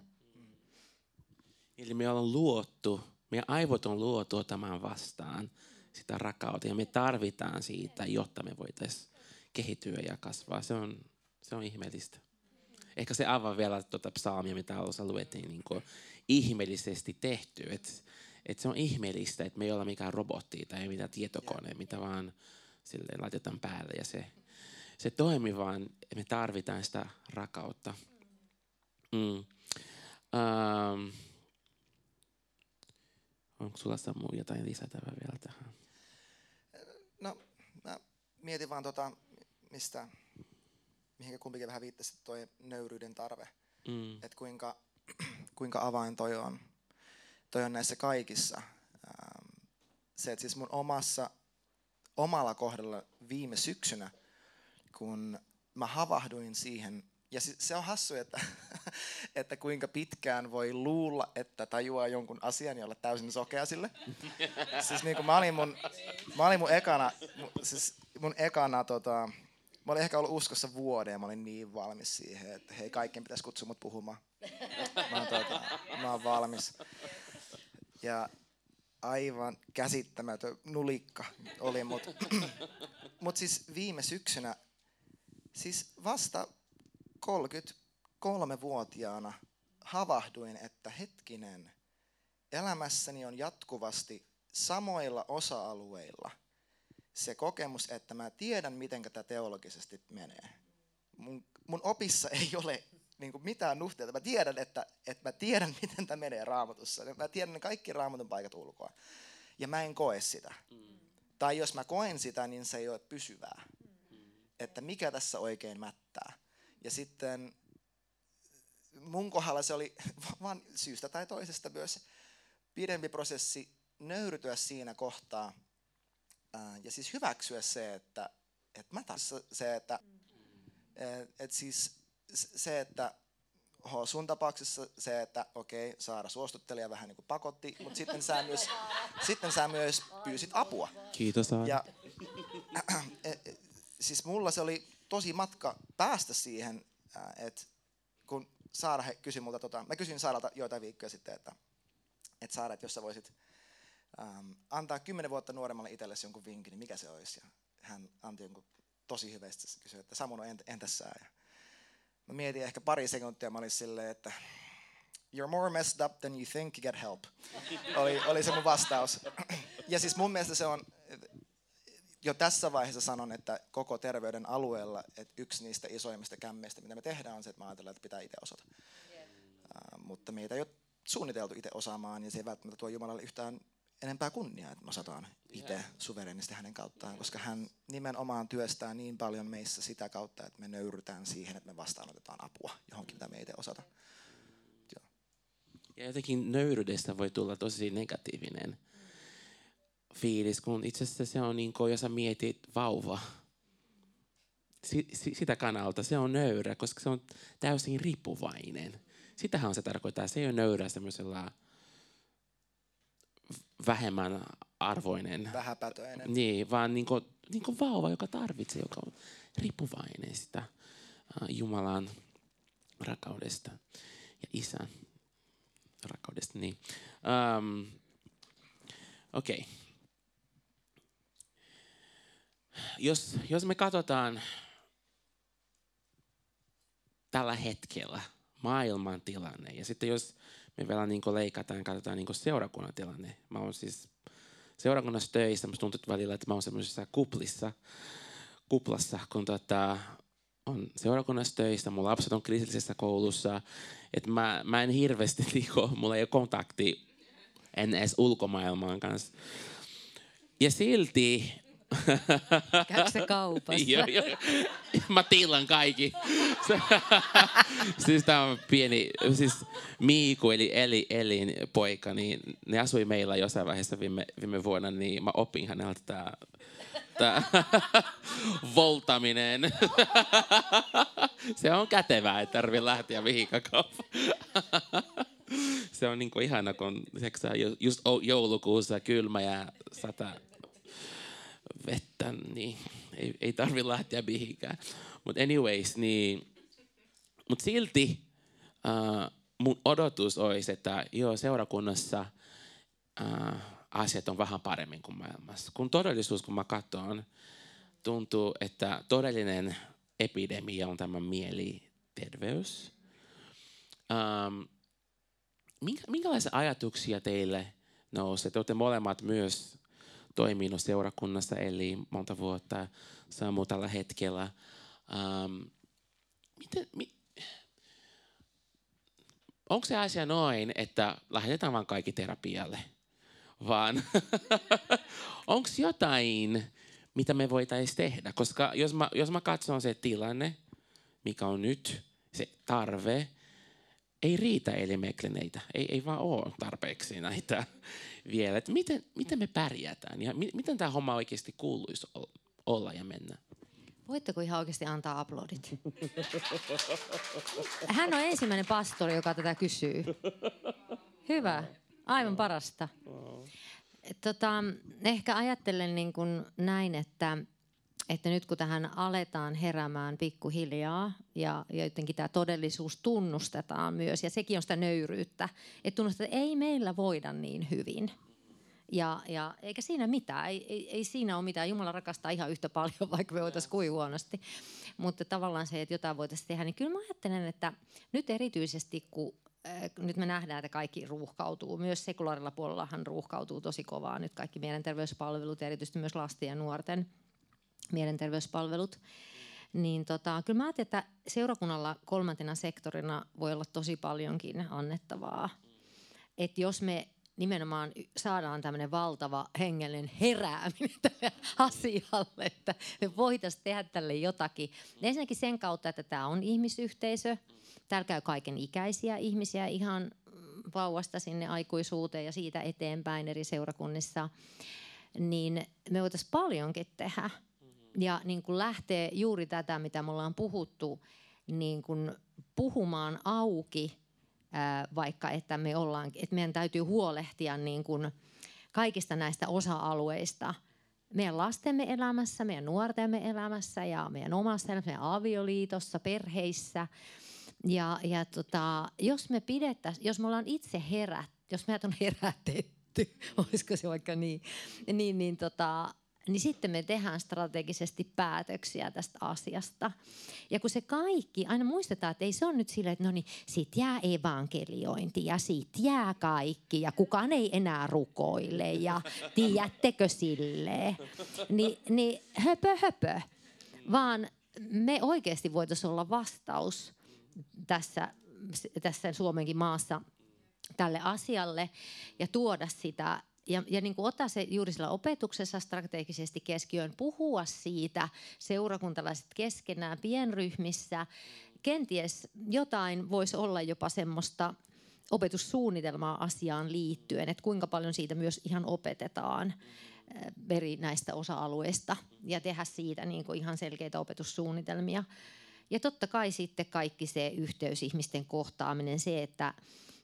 Eli me ollaan luotu, meidän aivot on luotu ottamaan vastaan sitä rakkautta ja me tarvitaan siitä, jotta me voitaisiin kehittyä ja kasvaa. Se on, se on ihmeellistä ehkä se avaa vielä tuota psalmia, mitä alussa luettiin, niin kuin ihmeellisesti tehty. Että et se on ihmeellistä, että me ei olla mikään robotti tai mitään tietokone, mitä vaan sille laitetaan päälle. Ja se, se toimii vaan, me tarvitaan sitä rakautta. Mm. Um, onko sulla Samu jotain lisätävää vielä tähän?
No, mä mietin vaan tota, mistä mihin kumpikin vähän viittasi, toi nöyryyden tarve. Mm. Että kuinka, kuinka avain toi on, toi on näissä kaikissa. Ähm, se, että siis mun omassa, omalla kohdalla viime syksynä, kun mä havahduin siihen, ja se on hassu, että, että kuinka pitkään voi luulla, että tajuaa jonkun asian ja olla täysin sokea sille. siis niin kuin mä olin mun, mä olin mun ekana, siis mun ekana tota, Mä olin ehkä ollut uskossa vuoden ja mä olin niin valmis siihen, että hei, kaikkien pitäisi kutsua mut puhumaan. Mä oon, tuota, mä oon valmis. Ja aivan käsittämätön nulikka oli, mutta mut siis viime syksynä, siis vasta 33-vuotiaana havahduin, että hetkinen, elämässäni on jatkuvasti samoilla osa-alueilla – se kokemus, että mä tiedän, miten tämä teologisesti menee. Mun, mun opissa ei ole niin kuin mitään nuhteita. Mä tiedän, että, että mä tiedän, miten tämä menee raamatussa. Mä tiedän ne kaikki raamatun paikat ulkoa. Ja mä en koe sitä. Mm. Tai jos mä koen sitä, niin se ei ole pysyvää. Mm. Että mikä tässä oikein mättää. Ja sitten mun kohdalla se oli vaan syystä tai toisesta myös pidempi prosessi nöyrytyä siinä kohtaa, ja siis hyväksyä se, että, että mä taas se, että et, et siis se, että ho, sun tapauksessa se, että okei, Saara suostutteli ja vähän niin kuin pakotti, mutta sitten sä myös, sitten sä myös pyysit apua.
Kiitos Saara. Ja,
äh, äh, siis mulla se oli tosi matka päästä siihen, äh, että kun Saara kysyi multa, tota, mä kysyin Saaralta joitain viikkoja sitten, että, että Saara, että jos sä voisit ähm, antaa kymmenen vuotta nuoremmalle itsellesi jonkun vinkin, niin mikä se olisi? Ja hän antoi jonkun tosi hyvä, kysyi, että Samono, entäs sä? Ja mä mietin ehkä pari sekuntia, mä olin silleen, että you're more messed up than you think, get help. Oli, oli se mun vastaus. Ja siis mun mielestä se on, jo tässä vaiheessa sanon, että koko terveyden alueella, että yksi niistä isoimmista kämmeistä, mitä me tehdään, on se, että me ajatellaan, että pitää itse osata. Yeah. Uh, mutta meitä ei ole suunniteltu itse osaamaan, ja se ei välttämättä tuo Jumalalle yhtään enempää kunniaa, että me osataan itse yeah. suverenisti hänen kauttaan, koska hän nimenomaan työstää niin paljon meissä sitä kautta, että me nöyrytään siihen, että me vastaanotetaan apua johonkin, mitä me ei osata.
Joo. Ja jotenkin nöyryydestä voi tulla tosi negatiivinen fiilis, kun itse asiassa se on niin kuin, jos sä mietit vauva, si, si, sitä kanalta se on nöyrä, koska se on täysin riippuvainen. Sitähän se tarkoittaa. Se ei ole nöyrä semmoisella vähemmän arvoinen.
Vähäpätöinen.
Niin, vaan niin kuin, niin kuin vauva, joka tarvitsee, joka on riippuvainen sitä Jumalan rakkaudesta ja isän rakkaudesta. Niin. Um, Okei. Okay. Jos, jos me katsotaan tällä hetkellä maailman tilanne ja sitten jos me vielä niin leikataan ja katsotaan niin seurakunnan tilanne. Mä oon siis seurakunnassa töissä, musta tuntuu välillä, että mä oon semmoisessa kuplissa, kuplassa, kun tota, on seurakunnassa töissä, mun lapset on kristillisessä koulussa, että mä, mä en hirveästi, niinku, mulla ei ole kontakti en edes ulkomaailmaan kanssa. Ja silti
Käykö se kaupassa?
joo, joo. Mä tilan kaikki. siis tämä on pieni, siis Miiku eli Eli, Elin poika, niin ne asui meillä jossain vaiheessa viime, viime vuonna, niin mä opin häneltä tää, tää voltaminen. se on kätevää, ei tarvi lähteä mihinkään kauppaan. se on niinku ihana, kun just joulukuussa kylmä ja sata vettä, niin ei, ei tarvi lähteä mihinkään. Mutta anyways, niin, mut silti uh, mun odotus olisi, että joo, seurakunnassa uh, asiat on vähän paremmin kuin maailmassa. Kun todellisuus, kun mä katson, tuntuu, että todellinen epidemia on tämä mieliterveys. Um, minkä, minkälaisia ajatuksia teille nousi? Te olette molemmat myös toiminut seurakunnassa eli monta vuotta, Samu tällä hetkellä. Um, miten, mi, onko se asia noin, että lähetetään vain kaikki terapialle? Vaan onko jotain, mitä me voitaisiin tehdä? Koska jos mä, jos mä katson se tilanne, mikä on nyt, se tarve, ei riitä elimeklineitä. Ei, ei vaan ole tarpeeksi näitä vielä. Että miten, miten me pärjätään ja mi, miten tämä homma oikeasti kuuluisi olla ja mennä?
Voitteko ihan oikeasti antaa aplodit? Hän on ensimmäinen pastori, joka tätä kysyy. Hyvä. Aivan parasta. Tota, ehkä ajattelen niin kuin näin, että että nyt kun tähän aletaan heräämään pikkuhiljaa ja, ja jotenkin tämä todellisuus tunnustetaan myös, ja sekin on sitä nöyryyttä, että tunnustetaan, että ei meillä voida niin hyvin. Ja, ja eikä siinä mitään, ei, ei, ei siinä ole mitään. Jumala rakastaa ihan yhtä paljon, vaikka me voitaisiin kuin huonosti. Mutta tavallaan se, että jotain voitaisiin tehdä, niin kyllä mä ajattelen, että nyt erityisesti kun äh, nyt me nähdään, että kaikki ruuhkautuu. Myös sekulaarilla puolellahan ruuhkautuu tosi kovaa nyt kaikki mielenterveyspalvelut, erityisesti myös lasten ja nuorten mielenterveyspalvelut. Niin tota, kyllä mä ajattelin, että seurakunnalla kolmantena sektorina voi olla tosi paljonkin annettavaa. Et jos me nimenomaan saadaan tämmöinen valtava hengellinen herääminen tälle asialle, että me voitaisiin tehdä tälle jotakin. Ensinnäkin sen kautta, että tämä on ihmisyhteisö. Täällä käy kaiken ikäisiä ihmisiä ihan vauvasta sinne aikuisuuteen ja siitä eteenpäin eri seurakunnissa. Niin me voitaisiin paljonkin tehdä ja niin kuin lähtee juuri tätä, mitä me ollaan puhuttu, niin kuin puhumaan auki, vaikka että, me ollaan, että meidän täytyy huolehtia niin kuin kaikista näistä osa-alueista meidän lastemme elämässä, meidän nuortemme elämässä ja meidän omassa elämässä, meidän avioliitossa, perheissä. Ja, ja tota, jos me pidettäisiin, jos me ollaan itse herät, jos meidät on herätetty, olisiko se vaikka niin, niin, niin tota, niin sitten me tehdään strategisesti päätöksiä tästä asiasta. Ja kun se kaikki, aina muistetaan, että ei se ole nyt silleen, että no niin, sit jää evankeliointi ja sit jää kaikki ja kukaan ei enää rukoile ja tiedättekö silleen. Ni, niin höpö höpö, vaan me oikeasti voitaisiin olla vastaus tässä, tässä Suomenkin maassa tälle asialle ja tuoda sitä ja, ja niin kuin ottaa se juuri sillä opetuksessa strategisesti keskiöön, puhua siitä seurakuntalaiset keskenään pienryhmissä. Kenties jotain voisi olla jopa semmoista opetussuunnitelmaa asiaan liittyen, että kuinka paljon siitä myös ihan opetetaan eh, eri näistä osa-alueista ja tehdä siitä niin kuin ihan selkeitä opetussuunnitelmia. Ja totta kai sitten kaikki se yhteys, ihmisten kohtaaminen, se, että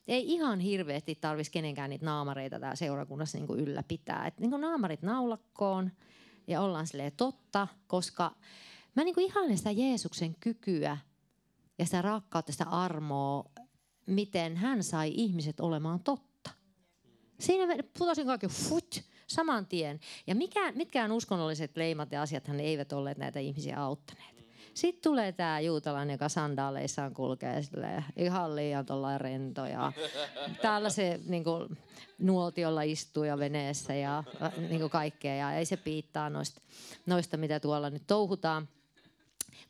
ei ihan hirveästi tarvitsisi kenenkään niitä naamareita täällä seurakunnassa niin kuin ylläpitää. Et niin kuin naamarit naulakkoon ja ollaan silleen totta, koska mä niin kuin ihailen sitä Jeesuksen kykyä ja sitä rakkautta, sitä armoa, miten hän sai ihmiset olemaan totta. Siinä putosin kaikki fut, saman tien. Ja mikä, mitkään uskonnolliset leimat ja asiat hän eivät olleet näitä ihmisiä auttaneet. Sitten tulee tämä juutalainen, joka sandaaleissaan kulkee ihan liian rento. Ja täällä se niin kuin, nuotiolla istuu ja veneessä ja niin kuin kaikkea. Ja ei se piittaa noista, noista, mitä tuolla nyt touhutaan.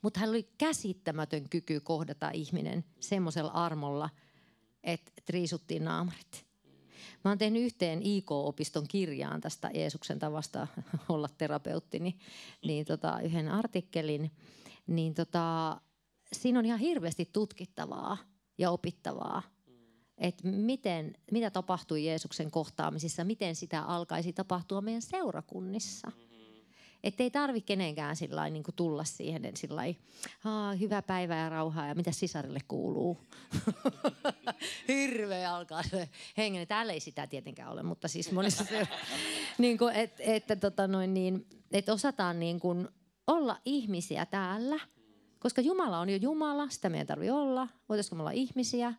Mutta hän oli käsittämätön kyky kohdata ihminen semmoisella armolla, että riisuttiin naamarit. Mä oon tehnyt yhteen IK-opiston kirjaan tästä Jeesuksen tavasta olla terapeutti, niin, niin tota, yhden artikkelin – niin tota, siinä on ihan hirveästi tutkittavaa ja opittavaa. Että miten, mitä tapahtui Jeesuksen kohtaamisissa, miten sitä alkaisi tapahtua meidän seurakunnissa. Että ei tarvitse kenenkään sillai, niin tulla siihen, sillai, hyvää päivää ja rauhaa ja mitä sisarille kuuluu. Hirveä alkaa se hengen. Täällä ei sitä tietenkään ole, mutta siis monissa se, niin kuin, et, että tota noin, niin, et osataan niin kuin, olla ihmisiä täällä, koska Jumala on jo Jumala, sitä meidän tarvitse olla. Voitaisiko me olla ihmisiä?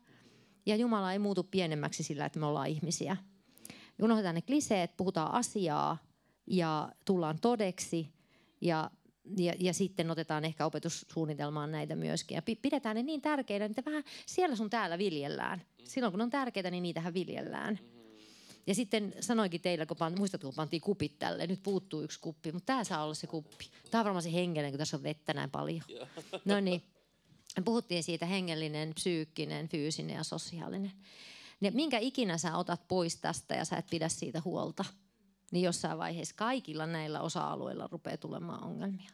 Ja Jumala ei muutu pienemmäksi sillä, että me ollaan ihmisiä. Unohdetaan ne kliseet, puhutaan asiaa ja tullaan todeksi ja, ja, ja sitten otetaan ehkä opetussuunnitelmaan näitä myöskin. Ja pidetään ne niin tärkeinä, että vähän siellä sun täällä viljellään. Silloin kun on tärkeitä, niin niitähän viljellään. Ja sitten sanoinkin teille, kun pant, muistatko, kun pantiin kupit tälle, nyt puuttuu yksi kuppi, mutta tämä saa olla se kuppi. Tämä on varmaan se hengellinen, kun tässä on vettä näin paljon. No niin, puhuttiin siitä hengellinen, psyykkinen, fyysinen ja sosiaalinen. Ne, minkä ikinä sä otat pois tästä ja sä et pidä siitä huolta, niin jossain vaiheessa kaikilla näillä osa-alueilla rupeaa tulemaan ongelmia.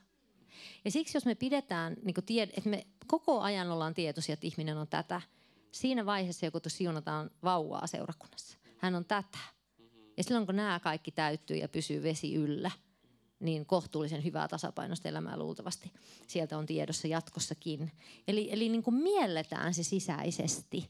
Ja siksi jos me pidetään, niin tied, että me koko ajan ollaan tietoisia, että ihminen on tätä, siinä vaiheessa joku siunataan vauvaa seurakunnassa hän on tätä. Ja silloin kun nämä kaikki täyttyy ja pysyy vesi yllä, niin kohtuullisen hyvää tasapainoista elämää luultavasti sieltä on tiedossa jatkossakin. Eli, eli niin kuin mielletään se sisäisesti,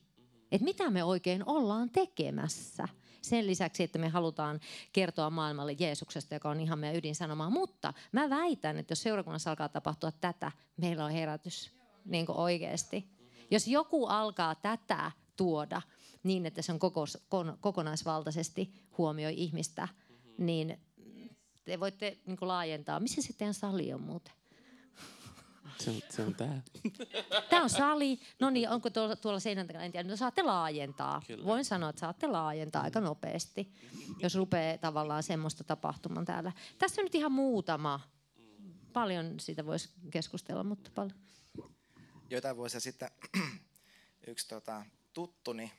että mitä me oikein ollaan tekemässä. Sen lisäksi, että me halutaan kertoa maailmalle Jeesuksesta, joka on ihan meidän ydinsanomaa. Mutta mä väitän, että jos seurakunnassa alkaa tapahtua tätä, meillä on herätys niin kuin oikeasti. Jos joku alkaa tätä tuoda, niin, että se on koko, kon, kokonaisvaltaisesti huomioi ihmistä, mm-hmm. niin te voitte niin laajentaa. Missä se teidän sali on muuten?
Se on, se on tää.
Tämä on sali. No niin, onko tuolla, tuolla seinän takana? En tiedä. No saatte laajentaa. Kyllä. Voin sanoa, että saatte laajentaa aika nopeasti, jos rupeaa tavallaan semmoista tapahtuman täällä. Tässä on nyt ihan muutama. Paljon siitä voisi keskustella, mutta paljon.
Joitain vuosia sitten yksi tota, tuttuni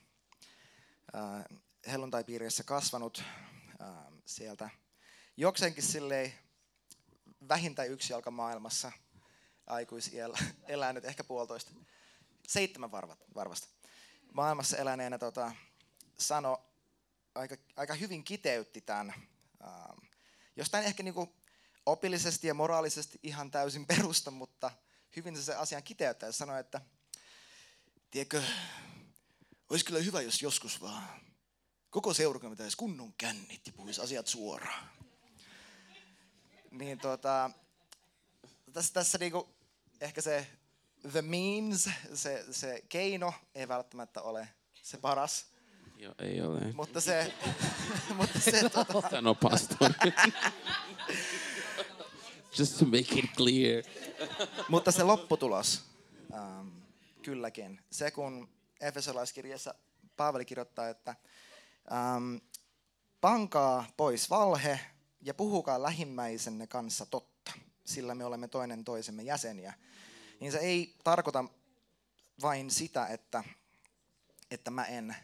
helluntai-piirissä kasvanut sieltä jokseenkin silleen vähintään yksi jalka maailmassa aikuisiellä elänyt, ehkä puolitoista, seitsemän varvasta. Maailmassa eläneenä tota, sano aika, aika hyvin kiteytti tämän, jostain ehkä niinku opillisesti ja moraalisesti ihan täysin perusta, mutta hyvin se, se asian kiteyttää sanoi, että tiedätkö, olisi kyllä hyvä, jos joskus vaan koko seurakunta pitäisi kunnon kännit ja puhuisi asiat suoraan. Niin tota, tässä, tässä niinku, ehkä se the means, se, se keino ei välttämättä ole se paras.
Joo, ei ole.
Mutta se, mutta se tota...
Sano pastori. just to make it clear.
Mutta se lopputulos, ähm, kylläkin. Se kun Efesolaiskirjassa Paavali kirjoittaa, että ähm, pankaa pois valhe ja puhukaa lähimmäisenne kanssa totta, sillä me olemme toinen toisemme jäseniä. Niin se ei tarkoita vain sitä, että, että mä en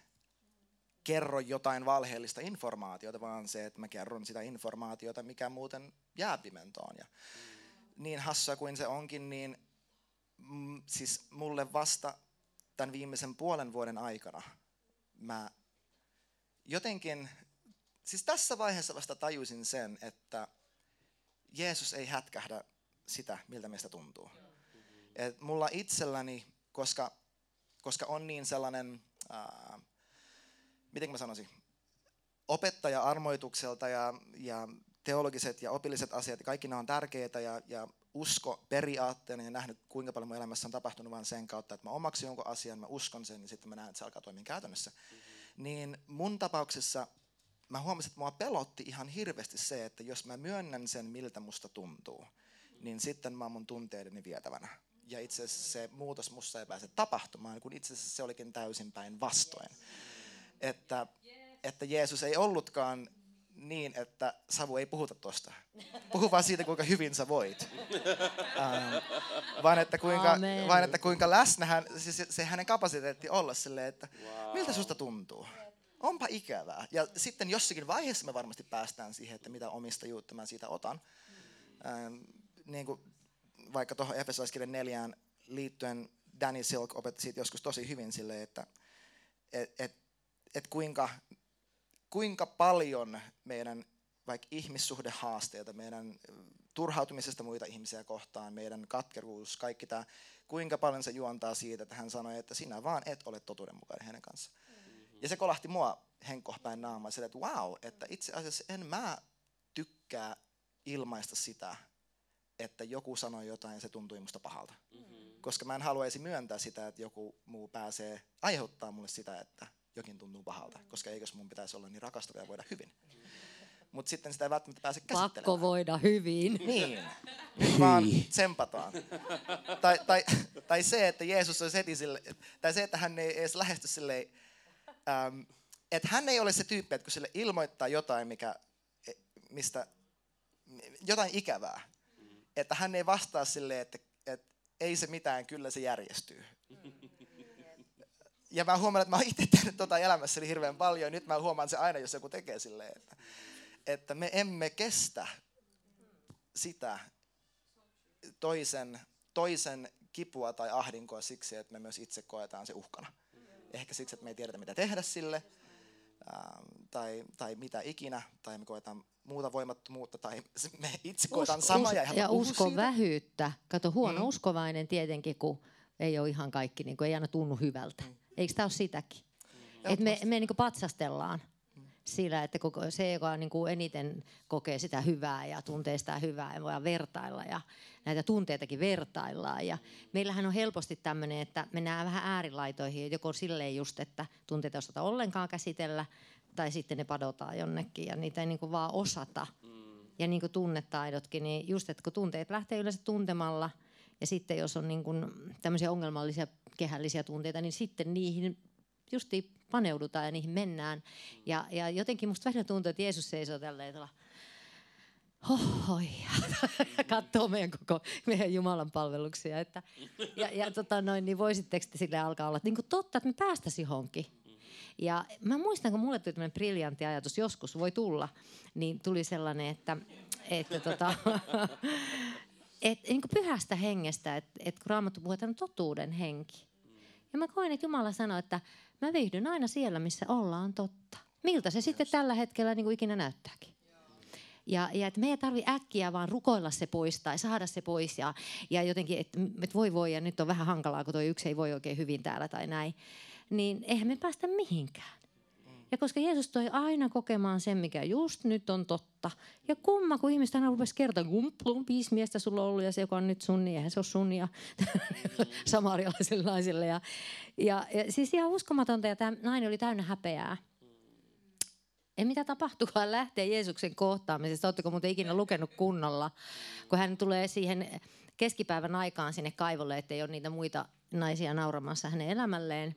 kerro jotain valheellista informaatiota, vaan se, että mä kerron sitä informaatiota, mikä muuten jää pimentoon. Ja niin hassua kuin se onkin, niin mm, siis mulle vasta tämän viimeisen puolen vuoden aikana mä jotenkin, siis tässä vaiheessa vasta tajusin sen, että Jeesus ei hätkähdä sitä, miltä meistä tuntuu. Et mulla itselläni, koska, koska on niin sellainen, ää, miten mä sanoisin, opettaja armoitukselta ja, ja teologiset ja opilliset asiat, kaikki nämä on tärkeitä ja, ja usko periaatteena ja nähnyt, kuinka paljon mun elämässä on tapahtunut vain sen kautta, että mä omaksun jonkun asian, mä uskon sen ja sitten mä näen, että se alkaa toimia käytännössä. Mm-hmm. Niin mun tapauksessa mä huomasin, että mua pelotti ihan hirveästi se, että jos mä myönnän sen, miltä musta tuntuu, niin sitten mä oon mun tunteideni vietävänä. Ja itse asiassa se muutos musta ei pääse tapahtumaan, kun itse asiassa se olikin täysin päin vastoin. Että, että Jeesus ei ollutkaan niin, että Savu ei puhuta tosta. Puhu vaan siitä, kuinka hyvin sä voit. Ähm, vaan, että kuinka, vaan että kuinka läsnä hän, se, se, se hänen kapasiteetti olla silleen, että wow. miltä susta tuntuu. Onpa ikävää. Ja sitten jossakin vaiheessa me varmasti päästään siihen, että mitä omistajuutta mä siitä otan. Ähm, niin kuin vaikka tuohon Efesolaiskirjan neljään liittyen Danny Silk opetti siitä joskus tosi hyvin silleen, että et, et, et kuinka kuinka paljon meidän vaikka ihmissuhdehaasteita, meidän turhautumisesta muita ihmisiä kohtaan, meidän katkeruus, kaikki tämä, kuinka paljon se juontaa siitä, että hän sanoi, että sinä vaan et ole totuudenmukainen hänen kanssaan. Mm-hmm. Ja se kolahti mua henkohpäin naamaan sille, että wow, että itse asiassa en mä tykkää ilmaista sitä, että joku sanoi jotain ja se tuntui musta pahalta. Mm-hmm. Koska mä en haluaisi myöntää sitä, että joku muu pääsee aiheuttaa mulle sitä, että jokin tuntuu pahalta, koska eikös mun pitäisi olla niin rakastava ja voida hyvin. Mutta sitten sitä ei välttämättä pääse käsittelemään.
Pakko voida hyvin.
Niin. Nyt vaan tsempataan. tai, tai, tai se, että Jeesus olisi heti sille, tai se, että hän ei edes lähesty silleen, ähm, että hän ei ole se tyyppi, että kun sille ilmoittaa jotain, mikä, e, mistä, jotain ikävää, että hän ei vastaa silleen, että, että ei se mitään, kyllä se järjestyy ja mä huomaan, että mä oon itse tehnyt tota elämässäni hirveän paljon. Ja nyt mä huomaan se aina, jos joku tekee silleen, että, että me emme kestä sitä toisen, toisen kipua tai ahdinkoa siksi, että me myös itse koetaan se uhkana. Ehkä siksi, että me ei tiedetä, mitä tehdä sille, ähm, tai, tai mitä ikinä, tai me koetaan muuta voimattomuutta, tai me itse koetaan Us, samaa. Ja,
ja usko siitä. vähyyttä. Kato, huono mm. uskovainen tietenkin, kun ei ole ihan kaikki, niin kuin ei aina tunnu hyvältä. Mm. Eikö tämä ole sitäkin? Että me, me niin patsastellaan sillä, että koko, se, joka niin kuin eniten kokee sitä hyvää ja tuntee sitä hyvää ja voidaan vertailla ja näitä tunteitakin vertaillaan. Ja meillähän on helposti tämmöinen, että mennään vähän äärilaitoihin, joko silleen just, että tunteita ei osata ollenkaan käsitellä tai sitten ne padotaan jonnekin ja niitä ei niin kuin vaan osata. Ja niin kuin tunnetaidotkin, niin just, että kun tunteet lähtee yleensä tuntemalla ja sitten jos on niin kuin tämmöisiä ongelmallisia kehällisiä tunteita, niin sitten niihin justi paneudutaan ja niihin mennään. Ja, ja jotenkin musta vähän tuntuu, että Jeesus seisoo tälleen tuolla hohoi, katsoo meidän koko meidän Jumalan palveluksia. Että, ja, ja tota noin, niin voisitteko te sille alkaa olla niin kuin totta, että me päästäisiin johonkin. Ja mä muistan, kun mulle tuli tämmöinen briljantti ajatus, joskus voi tulla, niin tuli sellainen, että, että tota, et, niin kuin pyhästä hengestä, että et kun Raamattu että on totuuden henki. Ja mä koen, että Jumala sanoi, että mä viihdyn aina siellä, missä ollaan totta. Miltä se sitten tällä hetkellä niin kuin ikinä näyttääkin. Ja, ja että me ei tarvi äkkiä vaan rukoilla se pois tai saada se pois. Ja, ja jotenkin, että et voi voi ja nyt on vähän hankalaa, kun toi yksi ei voi oikein hyvin täällä tai näin. Niin eihän me päästä mihinkään. Ja koska Jeesus toi aina kokemaan sen, mikä just nyt on totta. Ja kumma, kun ihmiset aina rupesi kertoa, kun viisi miestä sulla on ollut ja se, joka on nyt sun, niin eihän se ole sun ja samarialaisille naisille. Ja, ja, ja siis ihan uskomatonta ja tämä nainen oli täynnä häpeää. ei mitä tapahtukaan lähteä Jeesuksen kohtaamisesta. Oletteko muuten ikinä lukenut kunnolla, kun hän tulee siihen keskipäivän aikaan sinne kaivolle, ettei ole niitä muita naisia nauramassa hänen elämälleen.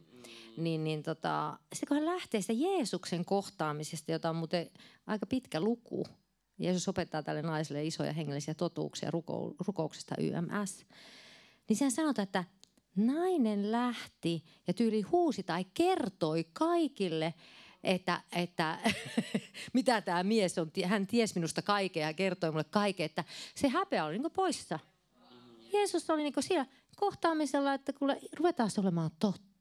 Niin, niin tota, sitten kun hän lähtee sitä Jeesuksen kohtaamisesta, jota on muuten aika pitkä luku, Jeesus opettaa tälle naiselle isoja hengellisiä totuuksia ruko, rukouksesta YMS, niin sen sanotaan, että nainen lähti ja tyyli huusi tai kertoi kaikille, että, että mitä tämä mies on. Hän ties minusta kaikkea ja kertoi mulle kaiken, että se häpeä oli niin poissa. Jeesus oli niin siellä kohtaamisella, että kuule, ruvetaan olemaan totta.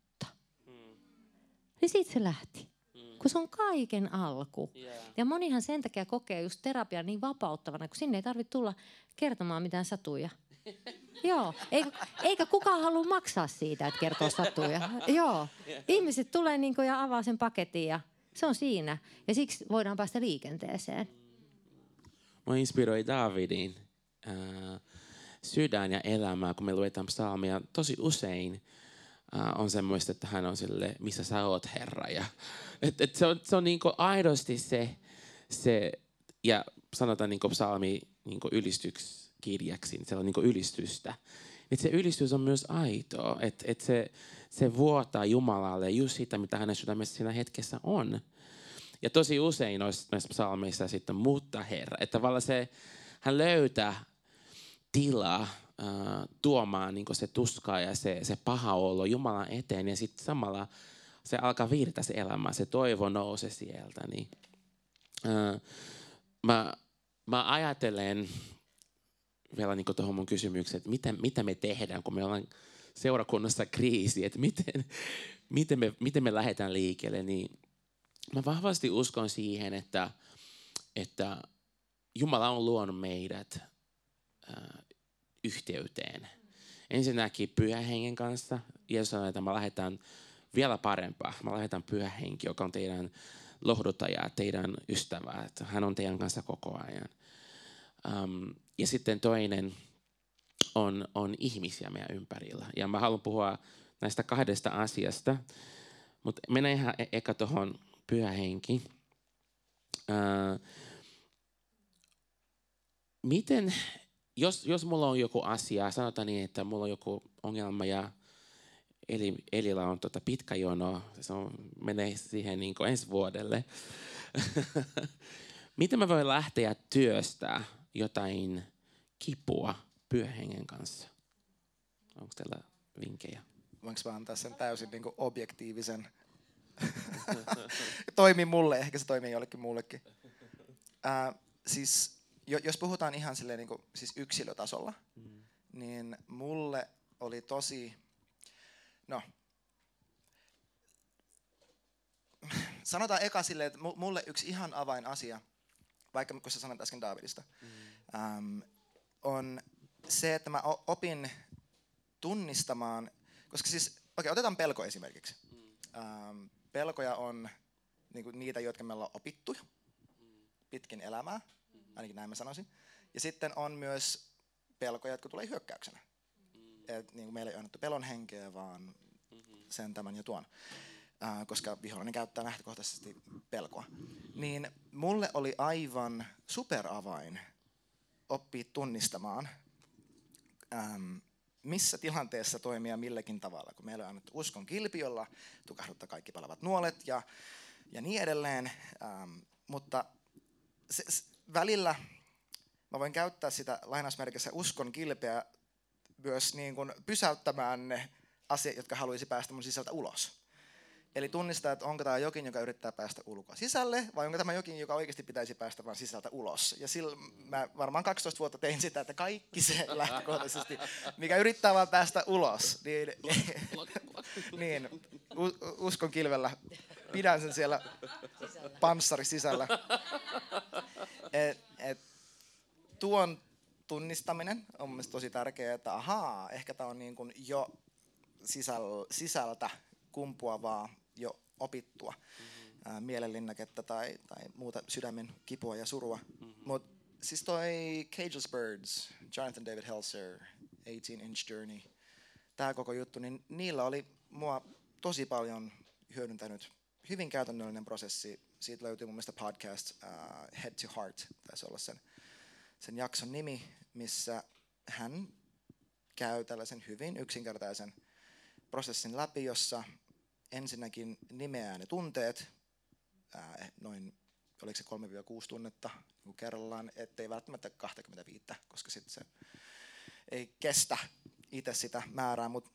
Niin siitä se lähti. Kun se on kaiken alku. Ja monihan sen takia kokee just terapian niin vapauttavana, kun sinne ei tarvitse tulla kertomaan mitään satuja. Joo, eikä, eikä kukaan halua maksaa siitä, että kertoo satuja. Joo, ihmiset tulee niin ja avaa sen paketin ja se on siinä. Ja siksi voidaan päästä liikenteeseen.
Mä inspiroi Davidin äh, sydän ja elämää, kun me luetaan psalmia. Tosi usein on semmoista, että hän on sille, missä sä oot Herra. Ja, et, et se on, se on niinku aidosti se, se, ja sanotaan niinku psalmi niinku ylistyks kirjaksi, niin se on niinku ylistystä. Et se ylistys on myös aitoa, että et se, se vuotaa Jumalalle just sitä, mitä hänen sydämessä siinä hetkessä on. Ja tosi usein noissa psalmeissa sitten muuttaa Herra. Että tavallaan se, hän löytää tilaa tuomaan niin se tuskaa ja se, se paha olo Jumalan eteen. Ja sitten samalla se alkaa virta se elämä, se toivo nousee sieltä. Niin, äh, mä, mä ajattelen vielä niin tuohon mun kysymykseen, että mitä, mitä me tehdään, kun me ollaan seurakunnassa kriisi, että miten, miten, me, miten me lähdetään liikkeelle, niin mä vahvasti uskon siihen, että, että Jumala on luonut meidät yhteyteen. Ensinnäkin pyhän hengen kanssa. Jeesus sanoi, että mä lähdetään vielä parempaa. Mä lähdetään pyhä henki, joka on teidän lohduttaja, teidän ystävä. Että hän on teidän kanssa koko ajan. Um, ja sitten toinen on, on ihmisiä meidän ympärillä. Ja mä haluan puhua näistä kahdesta asiasta. Mutta mennään ihan e- eka tuohon pyhä henki. Uh, miten, jos, jos mulla on joku asia, sanotaan niin, että mulla on joku ongelma ja Eli, Elillä on tota pitkä jono, se on, menee siihen niin ensi vuodelle. Miten mä voin lähteä työstä jotain kipua pyöhengen kanssa? Onko teillä vinkkejä?
Voinko mä antaa sen täysin niin kuin objektiivisen? toimii mulle, ehkä se toimii jollekin muullekin. Äh, siis, jos puhutaan ihan silleen, niin kuin, siis yksilötasolla, mm. niin mulle oli tosi, no, sanotaan eka silleen, että mulle yksi ihan avainasia, vaikka kun sä sanoit äsken Davidista, mm. ähm, on se, että mä opin tunnistamaan, koska siis, okei, okay, otetaan pelko esimerkiksi. Mm. Ähm, pelkoja on niinku niitä, jotka me ollaan opittu mm. pitkin elämää. Ainakin näin mä sanoisin. Ja sitten on myös pelkoja, jotka tulee hyökkäyksenä. Mm. Et, niin kuin meillä ei annettu pelon henkeä, vaan mm-hmm. sen, tämän ja tuon. Äh, koska vihollinen käyttää lähtökohtaisesti pelkoa. Niin mulle oli aivan superavain oppia tunnistamaan, ähm, missä tilanteessa toimia milläkin tavalla. Kun meillä on annettu uskon kilpi, jolla tukahduttaa kaikki palavat nuolet ja, ja niin edelleen. Ähm, mutta se, se, välillä mä voin käyttää sitä lainausmerkissä uskon kilpeä myös niin kuin pysäyttämään ne asiat, jotka haluaisi päästä mun sisältä ulos. Eli tunnistaa, että onko tämä jokin, joka yrittää päästä ulkoa sisälle, vai onko tämä jokin, joka oikeasti pitäisi päästä vain sisältä ulos. Ja sillä mä varmaan 12 vuotta tein sitä, että kaikki se lähtökohtaisesti, mikä yrittää vaan päästä ulos, niin, niin uskon kilvellä pidän sen siellä panssari sisällä. Et, et, tuon tunnistaminen on mielestäni tosi tärkeää, että ahaa, ehkä tämä on niin kuin jo sisäl, sisältä kumpuavaa jo opittua mm-hmm. mielenlinnaketta tai, tai muuta sydämen kipua ja surua. Mm-hmm. Mutta siis toi Cageless Birds, Jonathan David Helser, 18 Inch Journey, tämä koko juttu, niin niillä oli mua tosi paljon hyödyntänyt hyvin käytännöllinen prosessi. Siitä löytyy mun mielestä podcast uh, Head to Heart, taisi olla sen, sen jakson nimi, missä hän käy tällaisen hyvin yksinkertaisen prosessin läpi, jossa ensinnäkin nimeää ne tunteet, ää, noin oliko se 3-6 tunnetta niin kerrallaan, ettei välttämättä 25, koska sitten se ei kestä itse sitä määrää, mutta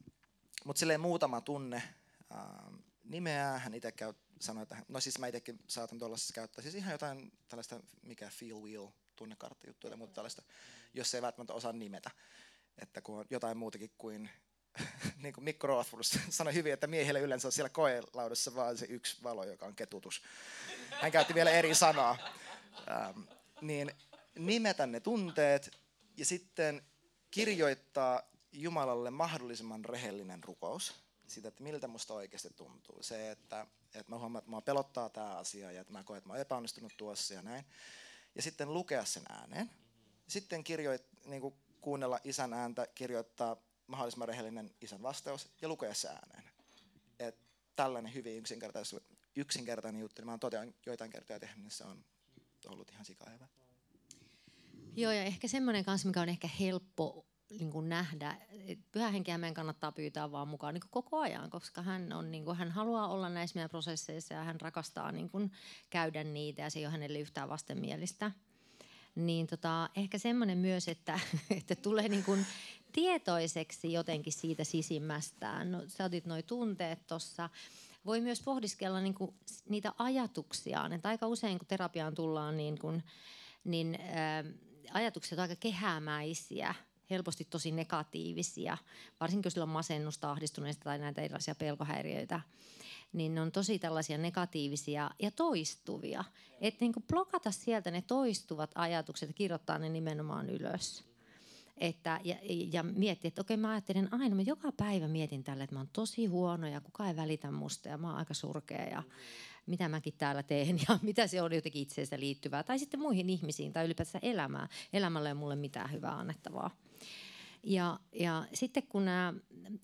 mut silleen muutama tunne ää, nimeää, hän itse käy, sanoi, että no siis mä itsekin saatan tuollaisessa käyttää, siis ihan jotain tällaista, mikä feel wheel, tunnekarttajuttuja, mutta tällaista, jos ei välttämättä osaa nimetä, että kun on jotain muutakin kuin niin kuin Mikko Rothfuss sanoi hyvin, että miehille yleensä on siellä koelaudassa vaan se yksi valo, joka on ketutus. Hän käytti vielä eri sanaa. Ähm, niin nimetä ne tunteet ja sitten kirjoittaa Jumalalle mahdollisimman rehellinen rukous siitä, että miltä musta oikeasti tuntuu. Se, että, että mä huomaan, että mua pelottaa tämä asia ja että mä koen, että mä oon epäonnistunut tuossa ja näin. Ja sitten lukea sen ääneen. Sitten kirjoit, niin kuin kuunnella isän ääntä, kirjoittaa mahdollisimman rehellinen isän vastaus ja lukea se ääneen. Et tällainen hyvin yksinkertainen, yksinkertainen juttu, niin mä oon todella joitain kertoja tehnyt, niin se on ollut ihan sika hyvä.
Joo, ja ehkä semmoinen kanssa, mikä on ehkä helppo niin kuin nähdä. Pyhä henkeä meidän kannattaa pyytää vaan mukaan niin kuin koko ajan, koska hän, on, niin kuin, hän haluaa olla näissä meidän prosesseissa ja hän rakastaa niin kuin, käydä niitä ja se ei ole hänelle yhtään vastenmielistä. Niin tota, ehkä semmoinen myös, että, että tulee niin kuin tietoiseksi jotenkin siitä sisimmästään. No, sä otit noi tunteet tuossa. Voi myös pohdiskella niin kuin niitä ajatuksiaan. Että aika usein kun terapiaan tullaan, niin, kuin, niin ää, ajatukset ovat aika kehämäisiä helposti tosi negatiivisia, varsinkin jos sillä on masennusta, ahdistuneista tai näitä erilaisia pelkohäiriöitä, niin ne on tosi tällaisia negatiivisia ja toistuvia. Että niin blokata sieltä ne toistuvat ajatukset ja kirjoittaa ne nimenomaan ylös. Että, ja, ja miettiä, että okei mä ajattelen aina, mä joka päivä mietin tälle, että mä oon tosi huono ja kukaan ei välitä musta ja mä oon aika surkea ja mitä mäkin täällä teen ja mitä se on jotenkin itseensä liittyvää. Tai sitten muihin ihmisiin tai ylipäätään elämää. Elämällä ei mulle mitään hyvää annettavaa. Ja, ja sitten kun nämä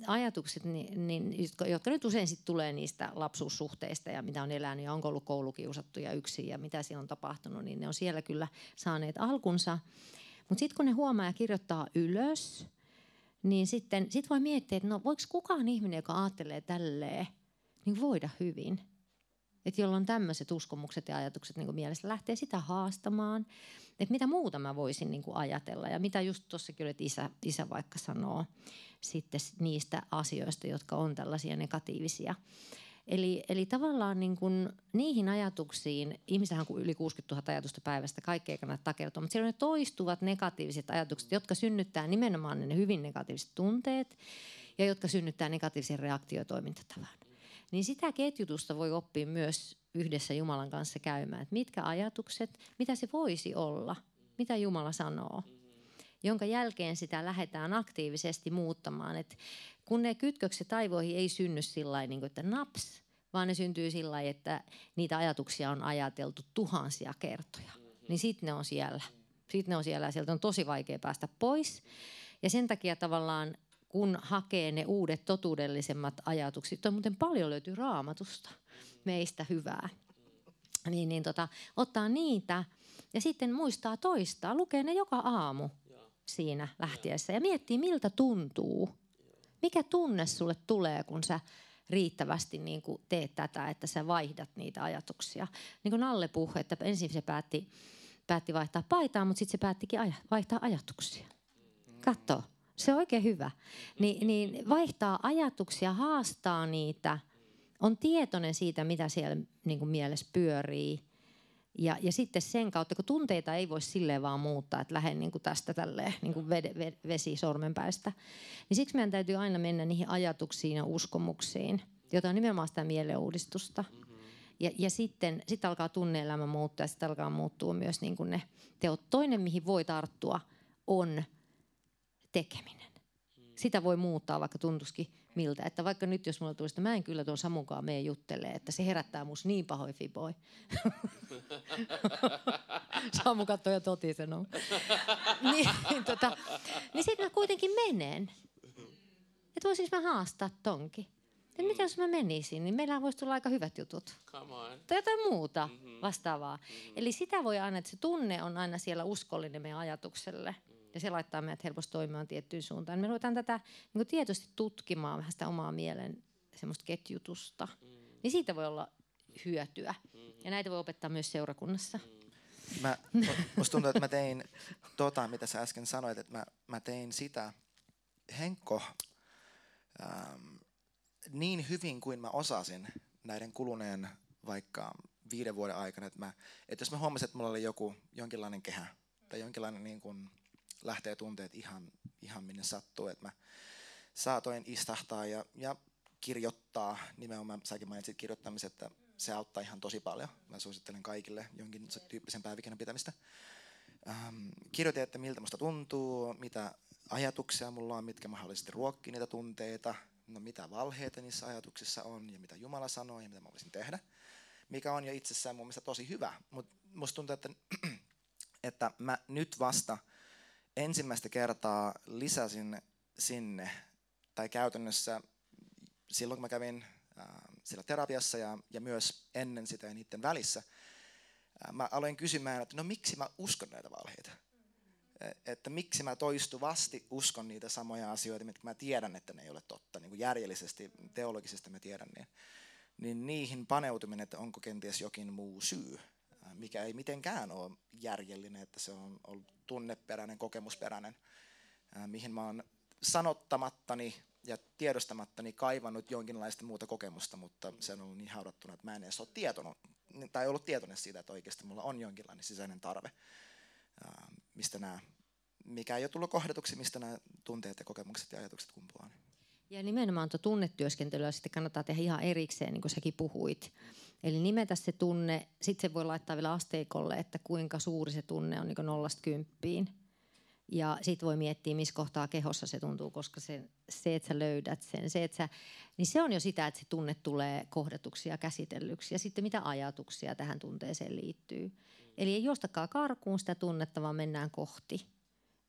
ajatukset, niin, niin, jotka, jotka nyt usein sit tulee niistä lapsuussuhteista ja mitä on elänyt ja onko ollut koulukiusattu ja yksin ja mitä siellä on tapahtunut, niin ne on siellä kyllä saaneet alkunsa. Mutta sitten kun ne huomaa ja kirjoittaa ylös, niin sitten sit voi miettiä, että no voiko kukaan ihminen, joka ajattelee tälleen, niin voida hyvin. Että jolloin tämmöiset uskomukset ja ajatukset niin mielestä lähtee sitä haastamaan. Että mitä muuta mä voisin niin ajatella ja mitä just tuossakin että isä, isä vaikka sanoo sitten niistä asioista, jotka on tällaisia negatiivisia. Eli, eli tavallaan niin kuin niihin ajatuksiin, ihmisähän on yli 60 000 ajatusta päivästä, kaikkea kannattaa takertua, mutta siellä on ne toistuvat negatiiviset ajatukset, jotka synnyttää nimenomaan ne hyvin negatiiviset tunteet ja jotka synnyttää negatiivisen reaktiotoimintatavan. Niin sitä ketjutusta voi oppia myös yhdessä Jumalan kanssa käymään, että mitkä ajatukset, mitä se voisi olla, mitä Jumala sanoo jonka jälkeen sitä lähdetään aktiivisesti muuttamaan. Et kun ne kytkökset aivoihin ei synny sillä niin että naps, vaan ne syntyy sillä että niitä ajatuksia on ajateltu tuhansia kertoja. Niin sitten ne on siellä. Sitten ne on siellä ja sieltä on tosi vaikea päästä pois. Ja sen takia tavallaan kun hakee ne uudet totuudellisemmat ajatukset, toi muuten paljon löytyy raamatusta meistä hyvää, niin, niin tota, ottaa niitä ja sitten muistaa toistaa, lukee ne joka aamu siinä lähtiessä ja miettii miltä tuntuu. Mikä tunne sulle tulee, kun sä riittävästi niin kuin teet tätä, että sä vaihdat niitä ajatuksia. Niin kuin Nalle puhui, että ensin se päätti, päätti vaihtaa paitaa, mutta sitten se päättikin aja, vaihtaa ajatuksia. Katso, se on oikein hyvä. Ni, niin vaihtaa ajatuksia, haastaa niitä, on tietoinen siitä, mitä siellä niin kuin mielessä pyörii – ja, ja sitten sen kautta, kun tunteita ei voi silleen vaan muuttaa, että lähden niin kuin tästä tälleen, niin kuin vede, ve, vesi sormenpäistä, niin siksi meidän täytyy aina mennä niihin ajatuksiin ja uskomuksiin, jota on nimenomaan sitä mieleuudistusta. Ja, ja sitten sit alkaa tunneelämä muuttua ja sitten alkaa muuttua myös niin kuin ne teot. Toinen, mihin voi tarttua, on tekeminen. Sitä voi muuttaa, vaikka tuntuskin miltä. Että vaikka nyt jos mulla tulisi, että mä en kyllä tuon Samukaan mene juttelee, että se herättää mus niin pahoin fiboi. Samu katsoi ja toti sanoo. niin, tota, niin sitten mä kuitenkin menen. Että voisinko mä haastaa tonkin. Mm. Mitä jos mä menisin, niin meillä voisi tulla aika hyvät jutut.
Come on.
Tai jotain muuta mm-hmm. vastaavaa. Mm-hmm. Eli sitä voi aina, että se tunne on aina siellä uskollinen meidän ajatukselle. Mm. Ja se laittaa meidät helposti toimimaan tiettyyn suuntaan. Me ruvetaan tätä niin tietoisesti tutkimaan vähän sitä omaa mielen semmoista ketjutusta. Mm. Niin siitä voi olla hyötyä. Mm-hmm. Ja näitä voi opettaa myös seurakunnassa. Mm.
Mä, musta tuntuu, että mä tein tota, mitä sä äsken sanoit, että mä, mä tein sitä Henkko ähm, niin hyvin kuin mä osasin näiden kuluneen vaikka viiden vuoden aikana, että, mä, että jos mä huomasin, että mulla oli joku jonkinlainen kehä tai jonkinlainen niin kuin lähtee tunteet ihan, ihan minne sattuu, että mä saatoin istahtaa ja, ja kirjoittaa, nimenomaan säkin mainitsit kirjoittamisen, että se auttaa ihan tosi paljon. Mä suosittelen kaikille jonkin tyyppisen päivikirjan pitämistä. Ähm, kirjoitin, että miltä musta tuntuu, mitä ajatuksia mulla on, mitkä mahdollisesti ruokkii niitä tunteita, no mitä valheita niissä ajatuksissa on ja mitä Jumala sanoo ja mitä mä voisin tehdä, mikä on jo itsessään mun mielestä tosi hyvä. Mutta musta tuntuu, että, että mä nyt vasta ensimmäistä kertaa lisäsin sinne, tai käytännössä silloin kun mä kävin siellä terapiassa ja, ja myös ennen sitä ja niiden välissä, mä aloin kysymään, että no miksi mä uskon näitä valheita? että miksi mä toistuvasti uskon niitä samoja asioita, mitkä mä tiedän, että ne ei ole totta, niin kuin järjellisesti, teologisesti mä tiedän, niin, niin niihin paneutuminen, että onko kenties jokin muu syy, mikä ei mitenkään ole järjellinen, että se on ollut tunneperäinen, kokemusperäinen, mihin mä oon sanottamattani ja tiedostamattani kaivannut jonkinlaista muuta kokemusta, mutta se on ollut niin haudattuna, että mä en edes ole tietonut, tai ollut tietoinen siitä, että oikeasti mulla on jonkinlainen sisäinen tarve mistä nämä, mikä ei ole tullut kohdatuksi, mistä nämä tunteet ja kokemukset ja ajatukset kumpuaa.
Ja nimenomaan tuo tunnetyöskentelyä sitten kannattaa tehdä ihan erikseen, niin kuin säkin puhuit. Eli nimetä se tunne, sitten se voi laittaa vielä asteikolle, että kuinka suuri se tunne on niin nollasta kymppiin. Ja sitten voi miettiä, missä kohtaa kehossa se tuntuu, koska se, se, että sä löydät sen, se, että sä, niin se on jo sitä, että se tunne tulee kohdatuksi ja käsitellyksi. Ja sitten mitä ajatuksia tähän tunteeseen liittyy. Eli ei juostakaan karkuun sitä tunnetta, vaan mennään kohti.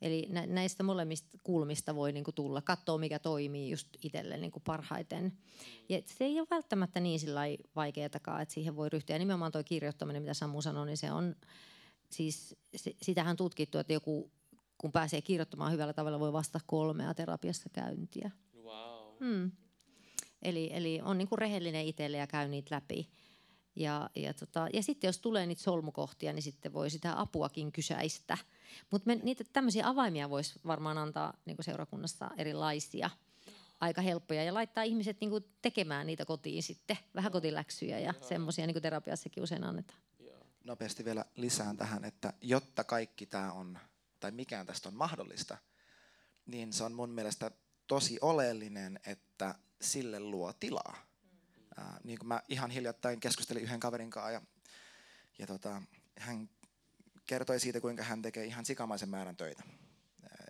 Eli näistä molemmista kulmista voi niinku tulla, katsoa mikä toimii just itselle niinku parhaiten. Ja se ei ole välttämättä niin vaikeatakaan, että siihen voi ryhtyä. Ja nimenomaan tuo kirjoittaminen, mitä Samu sanoi, niin se on, siis sitähän tutkittu, että joku kun pääsee kirjoittamaan hyvällä tavalla, voi vastata kolmea terapiassa käyntiä.
Wow.
Hmm. Eli, eli on niin kuin rehellinen itselle ja käy niitä läpi. Ja, ja, tota, ja sitten jos tulee niitä solmukohtia, niin sitten voi sitä apuakin kysäistä. Mutta niitä tämmöisiä avaimia voisi varmaan antaa niin seurakunnassa erilaisia. Aika helppoja ja laittaa ihmiset niin kuin tekemään niitä kotiin sitten, vähän kotiläksyjä ja semmoisia niin kuin terapiassakin usein annetaan.
Nopeasti vielä lisään tähän, että jotta kaikki tämä on, tai mikään tästä on mahdollista, niin se on mun mielestä tosi oleellinen, että sille luo tilaa Ää, niin kuin mä ihan hiljattain keskustelin yhden kaverin kanssa ja, ja tota, hän kertoi siitä, kuinka hän tekee ihan sikamaisen määrän töitä.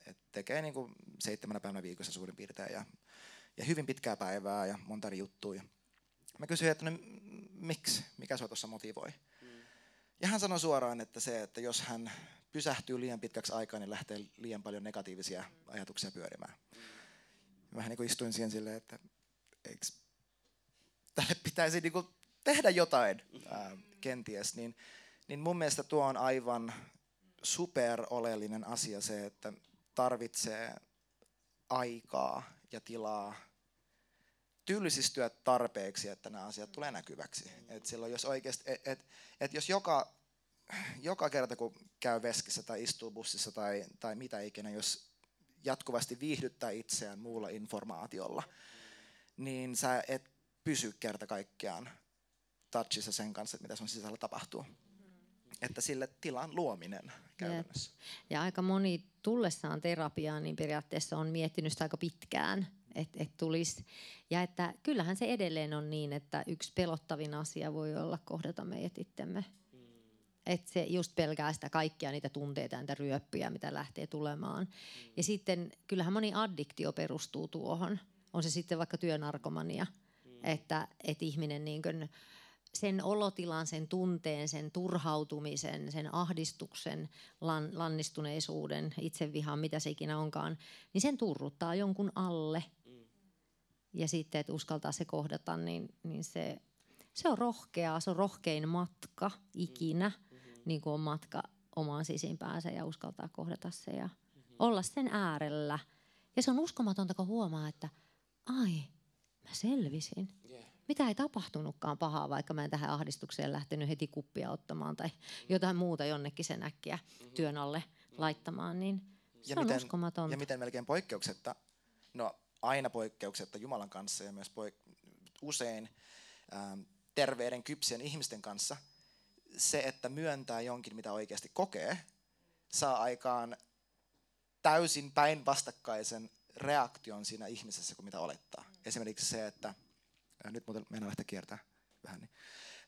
Et tekee niin kuin seitsemänä päivänä viikossa suurin piirtein ja, ja hyvin pitkää päivää ja monta eri juttuja. Mä kysyin, että no, miksi, mikä sua tuossa motivoi? Mm. Ja hän sanoi suoraan, että se, että jos hän pysähtyy liian pitkäksi aikaa, niin lähtee liian paljon negatiivisia ajatuksia pyörimään. Mm. Mä vähän niin kuin istuin siihen silleen, että eikö tälle pitäisi niin kuin tehdä jotain ää, kenties, niin, niin mun mielestä tuo on aivan super oleellinen asia se, että tarvitsee aikaa ja tilaa tylsistyä tarpeeksi, että nämä asiat tulee näkyväksi. Et silloin jos oikeasti, et, et, et jos joka, joka kerta kun käy veskissä tai istuu bussissa tai, tai mitä ikinä, jos jatkuvasti viihdyttää itseään muulla informaatiolla, niin sä et pysy kerta kaikkiaan touchissa sen kanssa, mitä sun sisällä tapahtuu. Että sille tilan luominen käytännössä.
Ja aika moni tullessaan terapiaan, niin periaatteessa on miettinyt sitä aika pitkään, että et tulisi. Ja että kyllähän se edelleen on niin, että yksi pelottavin asia voi olla kohdata meidät itsemme. Mm. Että se just pelkää sitä kaikkia niitä tunteita, niitä ryöppyjä, mitä lähtee tulemaan. Mm. Ja sitten kyllähän moni addiktio perustuu tuohon. On se sitten vaikka työnarkomania – että, että ihminen niin kuin sen olotilan, sen tunteen, sen turhautumisen, sen ahdistuksen, lan, lannistuneisuuden, itsevihan, mitä se ikinä onkaan, niin sen turruttaa jonkun alle. ja sitten, että uskaltaa se kohdata, niin, niin se, se on rohkeaa, se on rohkein matka ikinä, niin kuin on matka omaan sisimpäänsä ja uskaltaa kohdata se ja olla sen äärellä. Ja se on uskomatonta, kun huomaa, että ai, mä selvisin. Mitä ei tapahtunutkaan pahaa, vaikka mä en tähän ahdistukseen lähtenyt heti kuppia ottamaan tai jotain muuta jonnekin sen äkkiä työn alle laittamaan, niin se
ja
on
miten,
uskomatonta.
Ja miten melkein poikkeuksetta, no aina poikkeuksetta Jumalan kanssa ja myös poik- usein ähm, terveiden kypsien ihmisten kanssa, se, että myöntää jonkin, mitä oikeasti kokee, saa aikaan täysin päinvastakkaisen reaktion siinä ihmisessä kuin mitä olettaa. Esimerkiksi se, että nyt muuten mennään lähteä kiertää vähän. Niin.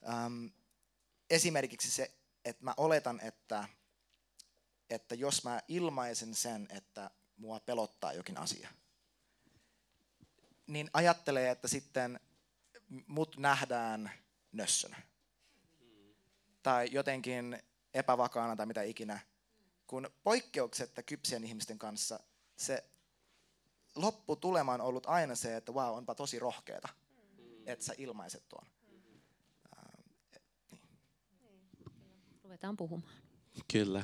Ähm, esimerkiksi se, että mä oletan, että, että jos mä ilmaisen sen, että mua pelottaa jokin asia, niin ajattelee, että sitten mut nähdään nössönä. Tai jotenkin epävakaana tai mitä ikinä. Kun poikkeuksetta kypsien ihmisten kanssa se lopputulema on ollut aina se, että wow, onpa tosi rohkeeta, että sä ilmaiset tuon.
Ruvetaan puhumaan.
Kyllä.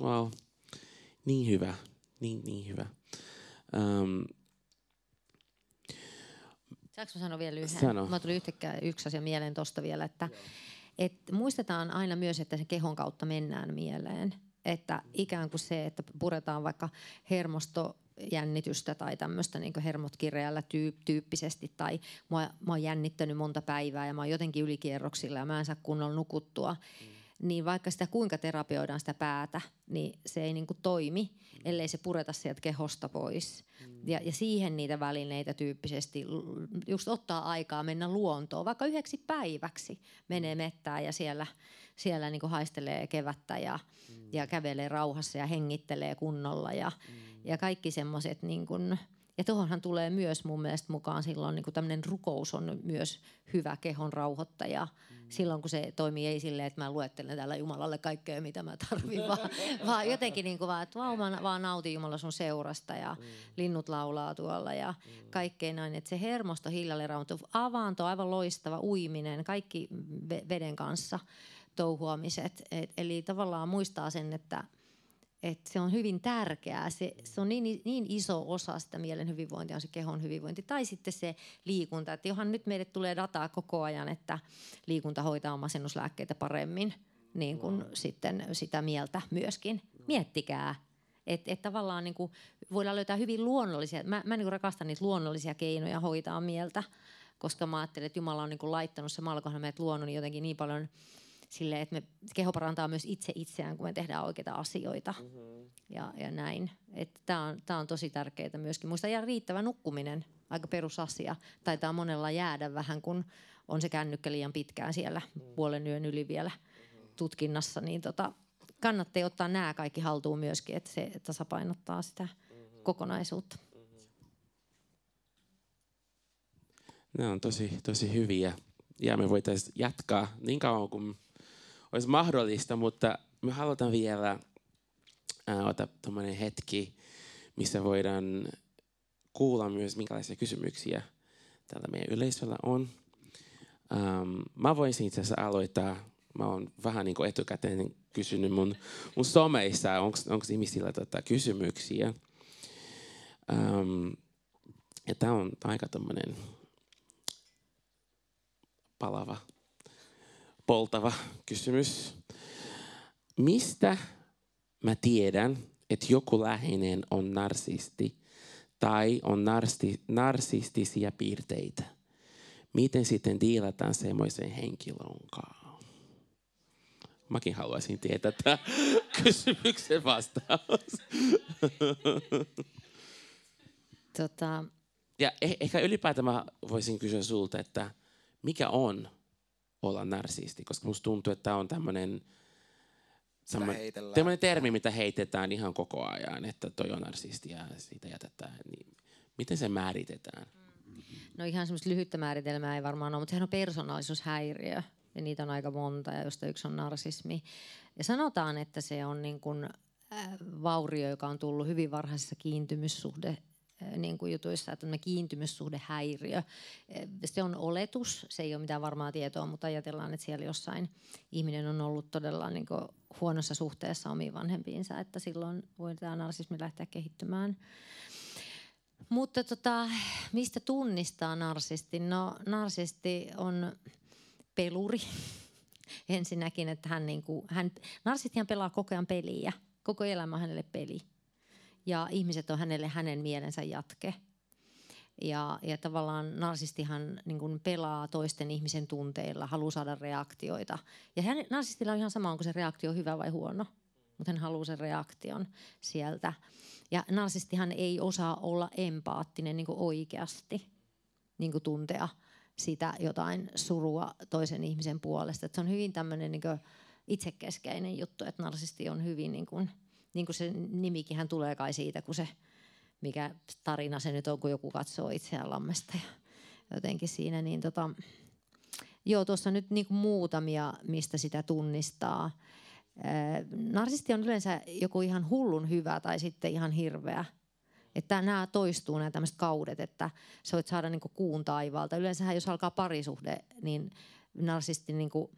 Wow. Niin hyvä. Niin, niin hyvä. Um,
Saanko mä sanoa vielä yhden?
Sano.
Mä tuli yhtäkkiä yksi asia mieleen tuosta vielä, että et muistetaan aina myös, että sen kehon kautta mennään mieleen. Että ikään kuin se, että puretaan vaikka hermostojännitystä tai tämmöistä niin hermot kireällä tyy- tyyppisesti tai mä, mä oon jännittänyt monta päivää ja mä oon jotenkin ylikierroksilla ja mä en saa kunnolla nukuttua. Mm. Niin vaikka sitä kuinka terapioidaan sitä päätä, niin se ei niin kuin toimi, ellei se pureta sieltä kehosta pois. Ja, ja siihen niitä välineitä tyyppisesti just ottaa aikaa mennä luontoon, vaikka yhdeksi päiväksi menee mettään ja siellä, siellä niin kuin haistelee kevättä ja, ja kävelee rauhassa ja hengittelee kunnolla ja, ja kaikki semmoiset niin kuin, ja tuohonhan tulee myös mun mielestä mukaan silloin niin tämmöinen rukous on myös hyvä kehon rauhoittaja. Mm. Silloin kun se toimii ei silleen, että mä luettelen täällä Jumalalle kaikkea mitä mä tarvin, vaan, vaan jotenkin niin kuin vaan, että vau, mä vaan nautin Jumala sun seurasta ja mm. linnut laulaa tuolla ja mm. kaikkea näin. Että se hermosto hiljalle rauhoittuu, avaanto, aivan loistava, uiminen, kaikki veden kanssa touhuamiset. Et, eli tavallaan muistaa sen, että – että se on hyvin tärkeää. Se, se on niin, niin iso osa sitä mielen hyvinvointia, on se kehon hyvinvointi. Tai sitten se liikunta, että johan nyt meille tulee dataa koko ajan, että liikunta hoitaa masennuslääkkeitä paremmin, niin kuin wow. sitten sitä mieltä myöskin. Miettikää, että et tavallaan niin kuin voidaan löytää hyvin luonnollisia, mä, mä niin rakastan niitä luonnollisia keinoja hoitaa mieltä, koska mä ajattelen, että Jumala on niin kuin laittanut se malkohan meidät luonnon niin jotenkin niin paljon – silleen, että me, keho parantaa myös itse itseään, kun me tehdään oikeita asioita mm-hmm. ja, ja näin. Tämä on, tää on tosi tärkeää myöskin. Muista ja riittävä nukkuminen, aika perusasia. Taitaa monella jäädä vähän, kun on se kännykkä liian pitkään siellä mm-hmm. puolen yön yli vielä mm-hmm. tutkinnassa, niin tota, kannattaa ottaa nämä kaikki haltuun myöskin, että se tasapainottaa sitä mm-hmm. kokonaisuutta.
Ne on tosi, tosi hyviä. Ja me voitaisiin jatkaa niin kauan kuin olisi mahdollista, mutta me halutaan vielä ää, ottaa tuommoinen hetki, missä voidaan kuulla myös, minkälaisia kysymyksiä tällä meidän yleisöllä on. Ähm, mä voisin itse asiassa aloittaa. Mä oon vähän niin kuin etukäteen kysynyt mun, mun someissa, onko ihmisillä tota kysymyksiä. Ähm, ja tämä on aika tämmöinen palava poltava kysymys. Mistä mä tiedän, että joku läheinen on narsisti tai on narsi, narsistisia piirteitä? Miten sitten diilataan semmoisen henkilön kanssa? Mäkin haluaisin tietää tämän kysymyksen vastaus.
Tota...
Ja eh- ehkä ylipäätään mä voisin kysyä sulta, että mikä on olla narsisti, koska musta tuntuu, että tämä on tämmöinen tämmöinen termi, mitä heitetään ihan koko ajan, että toi on narsisti ja siitä jätetään. Niin miten se määritetään?
No ihan semmoista lyhyttä määritelmää ei varmaan ole, mutta sehän on persoonallisuushäiriö ja niitä on aika monta ja josta yksi on narsismi. Ja sanotaan, että se on niin kuin, vaurio, joka on tullut hyvin varhaisessa kiintymyssuhde niin kuin jutuissa, että kiintymyssuhdehäiriö. Se on oletus, se ei ole mitään varmaa tietoa, mutta ajatellaan, että siellä jossain ihminen on ollut todella niin kuin huonossa suhteessa omiin vanhempiinsa, että silloin voi tämä narsismi lähteä kehittymään. Mutta tota, mistä tunnistaa narsisti? No narsisti on peluri. Ensinnäkin, että hän, niin kuin, hän narsistihan pelaa koko ajan peliä. Koko elämä hänelle peli. Ja ihmiset on hänelle hänen mielensä jatke. Ja, ja tavallaan narsistihan niin kuin pelaa toisten ihmisen tunteilla, haluaa saada reaktioita. Ja hän, narsistilla on ihan sama, onko se reaktio hyvä vai huono. Mutta hän haluaa sen reaktion sieltä. Ja narsistihan ei osaa olla empaattinen niin kuin oikeasti, niin kuin tuntea sitä jotain surua toisen ihmisen puolesta. Et se on hyvin tämmöinen niin itsekeskeinen juttu, että narsisti on hyvin, niin kuin, niin kuin se nimikin tulee kai siitä, kun se, mikä tarina se nyt on, kun joku katsoo itseään lammesta ja jotenkin siinä, niin tota, joo, tuossa nyt niin muutamia, mistä sitä tunnistaa. Narsisti on yleensä joku ihan hullun hyvä tai sitten ihan hirveä. Että nämä toistuu, nämä tämmöiset kaudet, että sä voit saada niin kuun taivaalta. Yleensä jos alkaa parisuhde, niin narsisti niin kuin,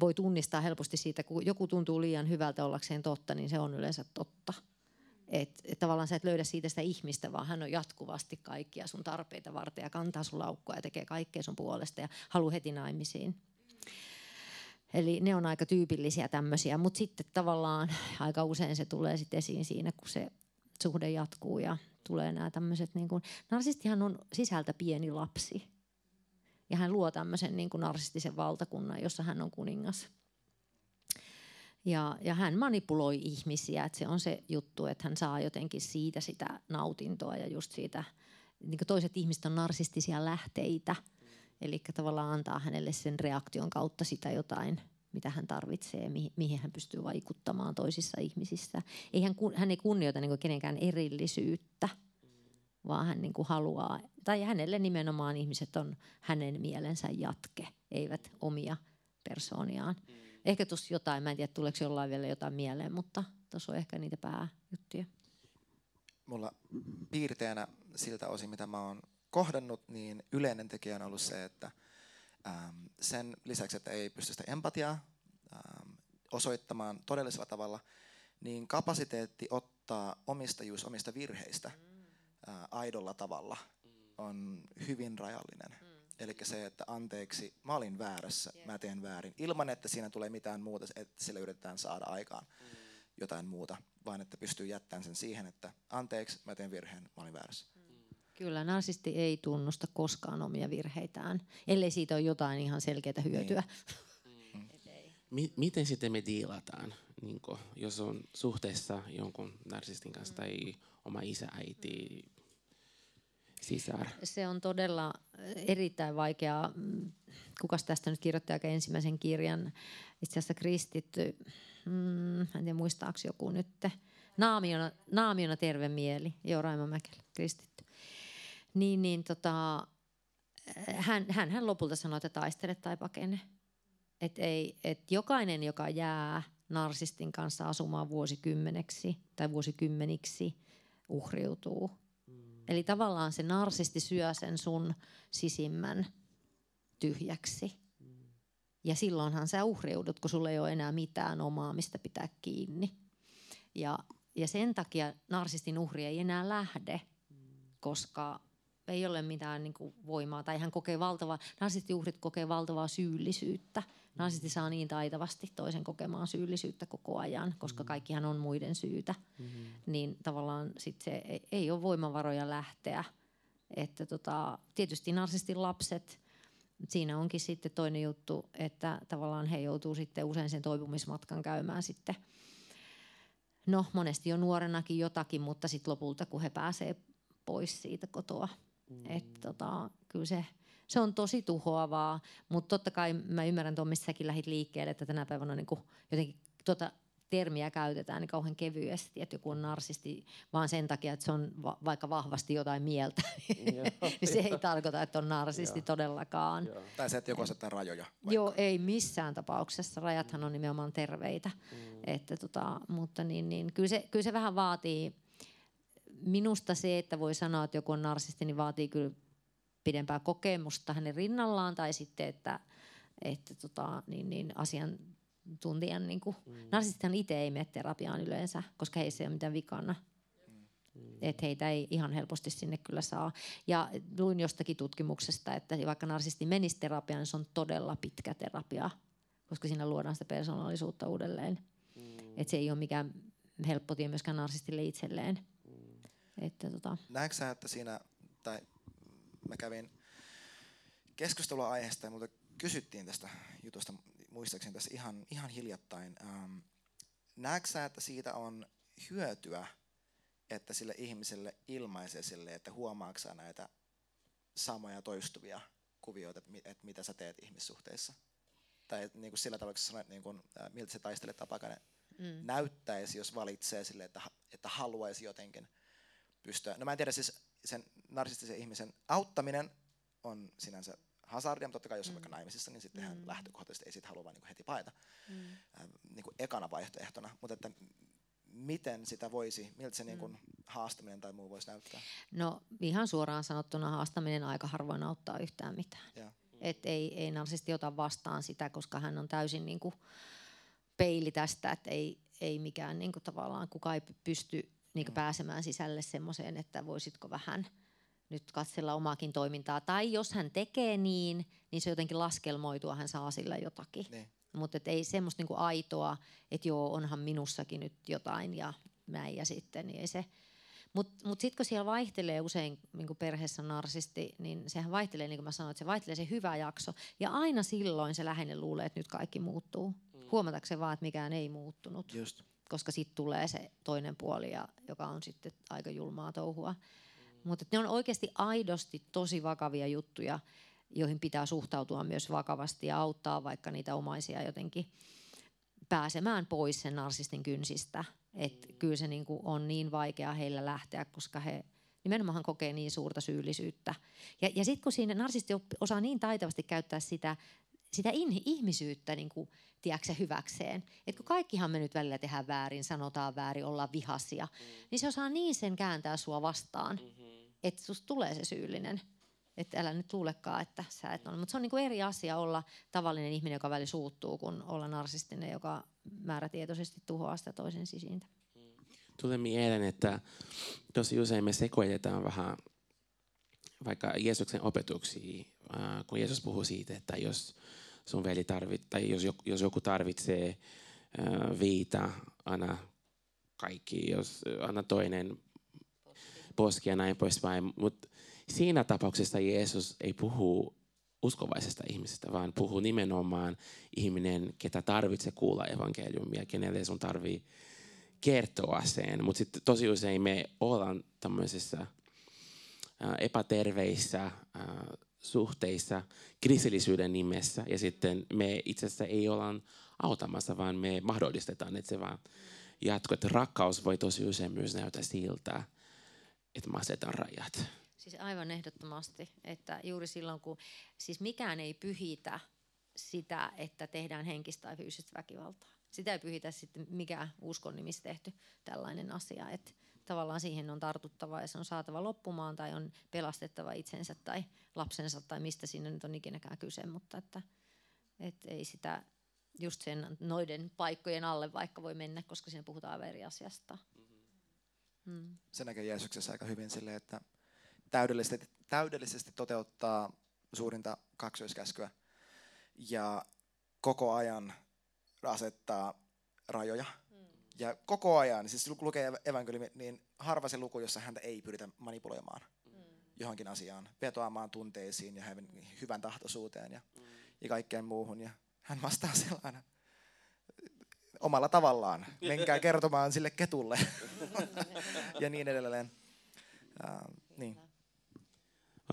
voi tunnistaa helposti siitä, kun joku tuntuu liian hyvältä ollakseen totta, niin se on yleensä totta. Että et tavallaan sä et löydä siitä sitä ihmistä, vaan hän on jatkuvasti kaikkia sun tarpeita varten ja kantaa sun laukkoa ja tekee kaikkea sun puolesta ja haluaa heti naimisiin. Eli ne on aika tyypillisiä tämmöisiä, mutta sitten tavallaan aika usein se tulee sitten esiin siinä, kun se suhde jatkuu ja tulee nämä tämmöiset, niin narsistihan on sisältä pieni lapsi. Ja hän luo tämmöisen niin kuin narsistisen valtakunnan, jossa hän on kuningas. Ja, ja hän manipuloi ihmisiä, että se on se juttu, että hän saa jotenkin siitä sitä nautintoa ja just siitä, niin kuin toiset ihmiset on narsistisia lähteitä – Eli tavallaan antaa hänelle sen reaktion kautta sitä jotain, mitä hän tarvitsee, mihin, mihin hän pystyy vaikuttamaan toisissa ihmisissä. Ei hän, hän ei kunnioita niin kenenkään erillisyyttä, vaan hän niin kuin haluaa, tai hänelle nimenomaan ihmiset on hänen mielensä jatke, eivät omia persooniaan. Ehkä tuossa jotain, mä en tiedä tuleeko jollain vielä jotain mieleen, mutta tuossa on ehkä niitä pääjuttuja.
Mulla piirteenä siltä osin, mitä mä oon kohdannut, niin yleinen tekijä on ollut se, että ähm, sen lisäksi, että ei pysty sitä empatiaa ähm, osoittamaan todellisella tavalla, niin kapasiteetti ottaa omistajuus omista virheistä äh, aidolla tavalla on hyvin rajallinen. Eli se, että anteeksi, mä olin väärässä, mä teen väärin, ilman että siinä tulee mitään muuta, että sillä yritetään saada aikaan jotain muuta, vaan että pystyy jättämään sen siihen, että anteeksi, mä teen virheen, mä olin väärässä.
Kyllä, narsisti ei tunnusta koskaan omia virheitään, ellei siitä ole jotain ihan selkeää hyötyä.
Niin. miten sitten me diilataan, niin kun, jos on suhteessa jonkun narsistin kanssa tai oma isä, äiti, sisar?
Se on todella erittäin vaikeaa. Kukas tästä nyt kirjoitti aika ensimmäisen kirjan? Itse asiassa kristitty, mm, en tiedä muistaako joku nyt. Naamiona, naamiona terve mieli, joo Raimo Mäkelä, kristitty niin, niin tota, hän, hän, hän lopulta sanoi, että taistele tai pakene. Et ei, et jokainen, joka jää narsistin kanssa asumaan vuosikymmeneksi tai vuosikymmeniksi, uhriutuu. Mm. Eli tavallaan se narsisti syö sen sun sisimmän tyhjäksi. Mm. Ja silloinhan sä uhriudut, kun sulla ei ole enää mitään omaa, mistä pitää kiinni. Ja, ja sen takia narsistin uhri ei enää lähde, mm. koska ei ole mitään niin kuin, voimaa tai hän kokee valtavaa, narsistiuhrit kokee valtavaa syyllisyyttä. Narsisti saa niin taitavasti toisen kokemaan syyllisyyttä koko ajan, koska mm-hmm. kaikkihan on muiden syytä. Mm-hmm. Niin tavallaan sit se ei, ei ole voimavaroja lähteä. Että tota, tietysti narsistin lapset, siinä onkin sitten toinen juttu, että tavallaan he joutuu sitten usein sen toipumismatkan käymään sitten no monesti jo nuorenakin jotakin, mutta sitten lopulta kun he pääsee pois siitä kotoa, Mm. Että tota, kyllä se, se on tosi tuhoavaa, mutta totta kai mä ymmärrän tuon, missä säkin lähit liikkeelle, että tänä päivänä on niin kuin jotenkin tuota termiä käytetään niin kauhean kevyesti, että joku on narsisti vaan sen takia, että se on va- vaikka vahvasti jotain mieltä. niin se ei tarkoita, että on narsisti Joo. todellakaan. Joo.
Tai se, että joku asettaa rajoja.
Vaikka. Joo, ei missään tapauksessa. Rajathan on nimenomaan terveitä. Mm. Että tota, mutta niin, niin, kyllä, se, kyllä se vähän vaatii minusta se, että voi sanoa, että joku on narsisti, niin vaatii kyllä pidempää kokemusta hänen rinnallaan tai sitten, että, että tota, niin, niin asiantuntijan, niin kuin, mm. narsistithan itse ei mene terapiaan yleensä, koska heissä ei ole mitään vikana. Mm. Että heitä ei ihan helposti sinne kyllä saa. Ja luin jostakin tutkimuksesta, että vaikka narsisti menisi terapiaan, niin se on todella pitkä terapia, koska siinä luodaan sitä persoonallisuutta uudelleen. Mm. Että se ei ole mikään helppo tie myöskään narsistille itselleen.
Että, tota. Näetkö sä, että siinä, tai mä kävin keskustelua aiheesta ja multa kysyttiin tästä jutusta muistaakseni tässä ihan, ihan hiljattain. Ähm, näetkö sä, että siitä on hyötyä, että sille ihmiselle ilmaisee sille, että huomaako näitä samoja toistuvia kuvioita, että, että mitä sä teet ihmissuhteissa? Tai niin kuin sillä tavalla, kun sanoit, niin kuin, äh, miltä se taistelee tapakainen mm. näyttäisi, jos valitsee sille, että, että haluaisi jotenkin pystyä. No mä en tiedä, siis sen narsistisen ihmisen auttaminen on sinänsä hazardia, mutta totta kai jos on mm. vaikka naimisissa, niin sitten mm. lähtökohtaisesti ei sit halua vaan niin heti paeta mm. äh, niin kuin ekana vaihtoehtona. Mutta että miten sitä voisi, miltä se niin kuin haastaminen tai muu voisi näyttää?
No ihan suoraan sanottuna haastaminen aika harvoin auttaa yhtään mitään. Ja. Et ei, ei narsisti ota vastaan sitä, koska hän on täysin niin kuin peili tästä, että ei, ei mikään niin kuin tavallaan kukaan ei pysty niin mm. pääsemään sisälle semmoiseen, että voisitko vähän nyt katsella omaakin toimintaa. Tai jos hän tekee niin, niin se jotenkin laskelmoitua, hän saa sillä jotakin. Niin. Mutta ei semmoista niinku aitoa, että joo, onhan minussakin nyt jotain ja näin ja sitten, niin ei se. Mutta mut sitten kun siellä vaihtelee usein niin perheessä narsisti, niin sehän vaihtelee, niin kuin mä sanoin, että se vaihtelee se hyvä jakso. Ja aina silloin se läheinen luulee, että nyt kaikki muuttuu. Mm. Huomatakseen vaan, että mikään ei muuttunut. Just. Koska sitten tulee se toinen puoli, ja, joka on sitten aika julmaa touhua. Mm. Mutta ne on oikeasti aidosti tosi vakavia juttuja joihin pitää suhtautua myös vakavasti ja auttaa vaikka niitä omaisia jotenkin pääsemään pois sen narsistin kynsistä. Et kyllä se niinku on niin vaikea heillä lähteä, koska he nimenomaan kokee niin suurta syyllisyyttä. Ja, ja sitten kun siinä narsisti osaa niin taitavasti käyttää sitä, sitä in, ihmisyyttä niin kuin, tiedätkö, hyväkseen. Että kun kaikkihan me nyt välillä tehdään väärin, sanotaan väärin, ollaan vihasia, mm. niin se osaa niin sen kääntää sua vastaan, mm-hmm. että susta tulee se syyllinen että älä nyt luulekaan, että sä et ole. Mutta se on niinku eri asia olla tavallinen ihminen, joka väli suuttuu, kuin olla narsistinen, joka määrätietoisesti tuhoaa sitä toisen sisintä.
Tulee mieleen, että tosi usein me sekoitetaan vähän vaikka Jeesuksen opetuksia, kun Jeesus puhuu siitä, että jos sun veli tarvit, tai jos, jos joku tarvitsee viita, anna kaikki, jos anna toinen poski ja näin poispäin. Mutta siinä tapauksessa Jeesus ei puhu uskovaisesta ihmisestä, vaan puhuu nimenomaan ihminen, ketä tarvitsee kuulla evankeliumia, kenelle sun tarvii kertoa sen. Mutta sitten tosi usein me ollaan tämmöisissä epäterveissä suhteissa kristillisyyden nimessä ja sitten me itse asiassa ei olla autamassa, vaan me mahdollistetaan, että se vaan jatkuu. Että rakkaus voi tosi usein myös näyttää siltä, että mä asetan rajat.
Siis aivan ehdottomasti, että juuri silloin kun, siis mikään ei pyhitä sitä, että tehdään henkistä tai fyysistä väkivaltaa. Sitä ei pyhitä sitten mikä uskon nimissä tehty tällainen asia, että tavallaan siihen on tartuttava ja se on saatava loppumaan tai on pelastettava itsensä tai lapsensa tai mistä siinä nyt on ikinäkään kyse, mutta että, että ei sitä just sen noiden paikkojen alle vaikka voi mennä, koska siinä puhutaan aivan eri asiasta.
Mm. Se näkee Jeesuksessa aika hyvin silleen, että täydellisesti, täydellisesti toteuttaa suurinta kaksoiskäskyä ja koko ajan asettaa rajoja. Mm. Ja koko ajan, siis kun lukee evankeliumi, niin harva se luku, jossa häntä ei pyritä manipuloimaan mm. Johonkin asiaan, vetoamaan tunteisiin ja hyvän tahtoisuuteen ja, mm. ja kaikkeen muuhun. Ja hän vastaa sellainen omalla tavallaan. Menkää kertomaan sille ketulle ja niin edelleen. Uh, niin.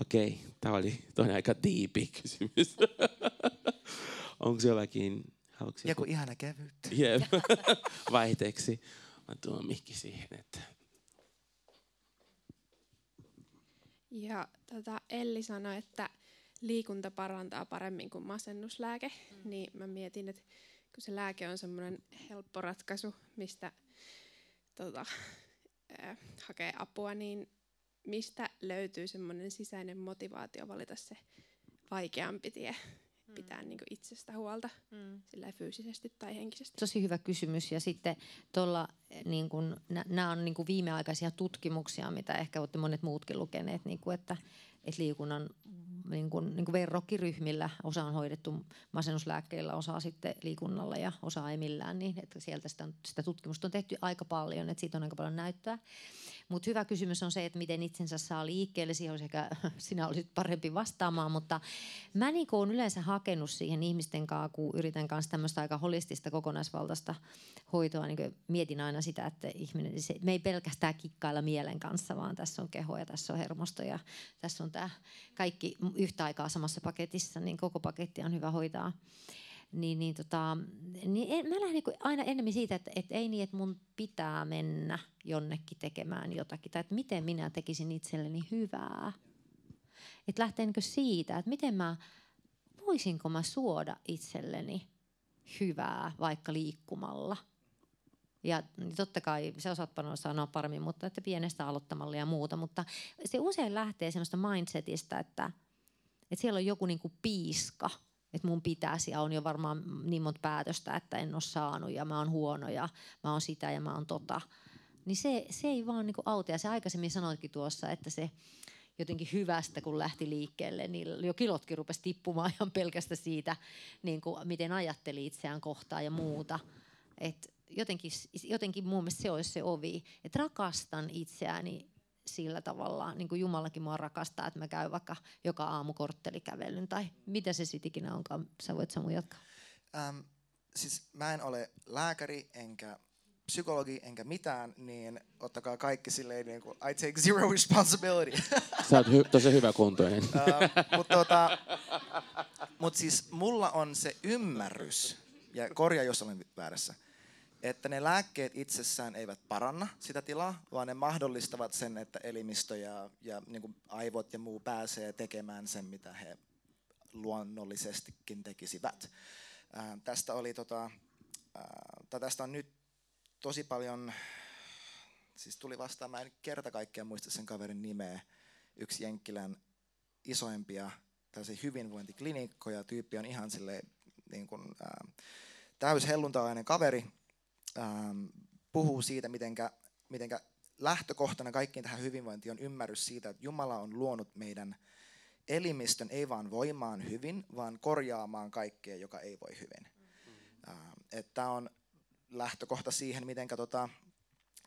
Okei, tämä oli toinen aika tiipi kysymys. Onko jollakin...
Joku, joku ihana kevyt.
Jep. Vaihteeksi. Mä tuon mikki siihen, että...
Ja tota, Elli sanoi, että liikunta parantaa paremmin kuin masennuslääke. Mm. Niin mä mietin, että kun se lääke on semmoinen helppo ratkaisu, mistä tota, äh, hakee apua, niin mistä löytyy semmoinen sisäinen motivaatio valita se vaikeampi tie, mm. pitää niin itsestä huolta mm. sillä fyysisesti tai henkisesti?
Tosi hyvä kysymys ja sitten tuolla niin kun, nämä on niin kun viimeaikaisia tutkimuksia, mitä ehkä olette monet muutkin lukeneet, niin kun, että, että liikunnan niin kuin, niin kuin verrokkiryhmillä. Osa on hoidettu masennuslääkkeillä, osa sitten liikunnalla ja osa ei millään. Niin, että sieltä sitä, sitä tutkimusta on tehty aika paljon, että siitä on aika paljon näyttöä. Mutta hyvä kysymys on se, että miten itsensä saa liikkeelle. Siihen olisi ehkä, sinä olisit parempi vastaamaan, mutta mä niin olen yleensä hakenut siihen ihmisten kanssa, kun yritän kanssa tämmöistä aika holistista kokonaisvaltaista hoitoa, niin mietin aina sitä, että ihminen, se, me ei pelkästään kikkailla mielen kanssa, vaan tässä on keho ja tässä on hermosto ja tässä on tämä kaikki yhtä aikaa samassa paketissa, niin koko paketti on hyvä hoitaa niin, niin, tota, niin en, mä lähden niin aina enemmän siitä, että, että ei niin, että mun pitää mennä jonnekin tekemään jotakin, tai että miten minä tekisin itselleni hyvää. Että lähtee niin siitä, että miten mä, voisinko mä suoda itselleni hyvää vaikka liikkumalla. Ja totta kai se osaat sanoa paremmin, mutta että pienestä aloittamalla ja muuta. Mutta se usein lähtee semmoista mindsetistä, että, että siellä on joku niin kuin piiska – että mun pitäisi ja on jo varmaan niin monta päätöstä, että en ole saanut ja mä oon huono ja mä oon sitä ja mä oon tota. Niin se, se ei vaan niinku auta. Ja se aikaisemmin sanoitkin tuossa, että se jotenkin hyvästä, kun lähti liikkeelle, niin jo kilotkin rupesi tippumaan ihan pelkästä siitä, niin kuin, miten ajatteli itseään kohtaan ja muuta. Et jotenkin, jotenkin mun mielestä se olisi se ovi, että rakastan itseäni sillä tavalla, niin kuin Jumalakin mua rakastaa, että mä käyn vaikka joka aamu korttelikävelyn tai mitä se sitten ikinä onkaan. Sä voit Samu jatkaa.
Ähm, siis mä en ole lääkäri enkä psykologi enkä mitään, niin ottakaa kaikki silleen niin kuin, I take zero responsibility.
Sä oot hy- tosi hyvä kuntoinen.
uh, Mutta tota, mut siis mulla on se ymmärrys, ja korjaa jos olen väärässä, että ne lääkkeet itsessään eivät paranna sitä tilaa, vaan ne mahdollistavat sen, että elimistö ja, ja niin kuin aivot ja muu pääsee tekemään sen, mitä he luonnollisestikin tekisivät. Ää, tästä, oli, tota, ää, tästä on nyt tosi paljon, siis tuli vastaan, mä en kerta kaikkiaan muista sen kaverin nimeä, yksi Jenkkilän isoimpia tällaisia hyvinvointiklinikkoja, tyyppi on ihan sille niin kuin, ää, täys helluntalainen kaveri, ähm, puhuu siitä, mitenkä, mitenkä lähtökohtana kaikkiin tähän hyvinvointiin on ymmärrys siitä, että Jumala on luonut meidän elimistön ei vaan voimaan hyvin, vaan korjaamaan kaikkea, joka ei voi hyvin. Mm-hmm. Ähm, että on lähtökohta siihen, miten tota,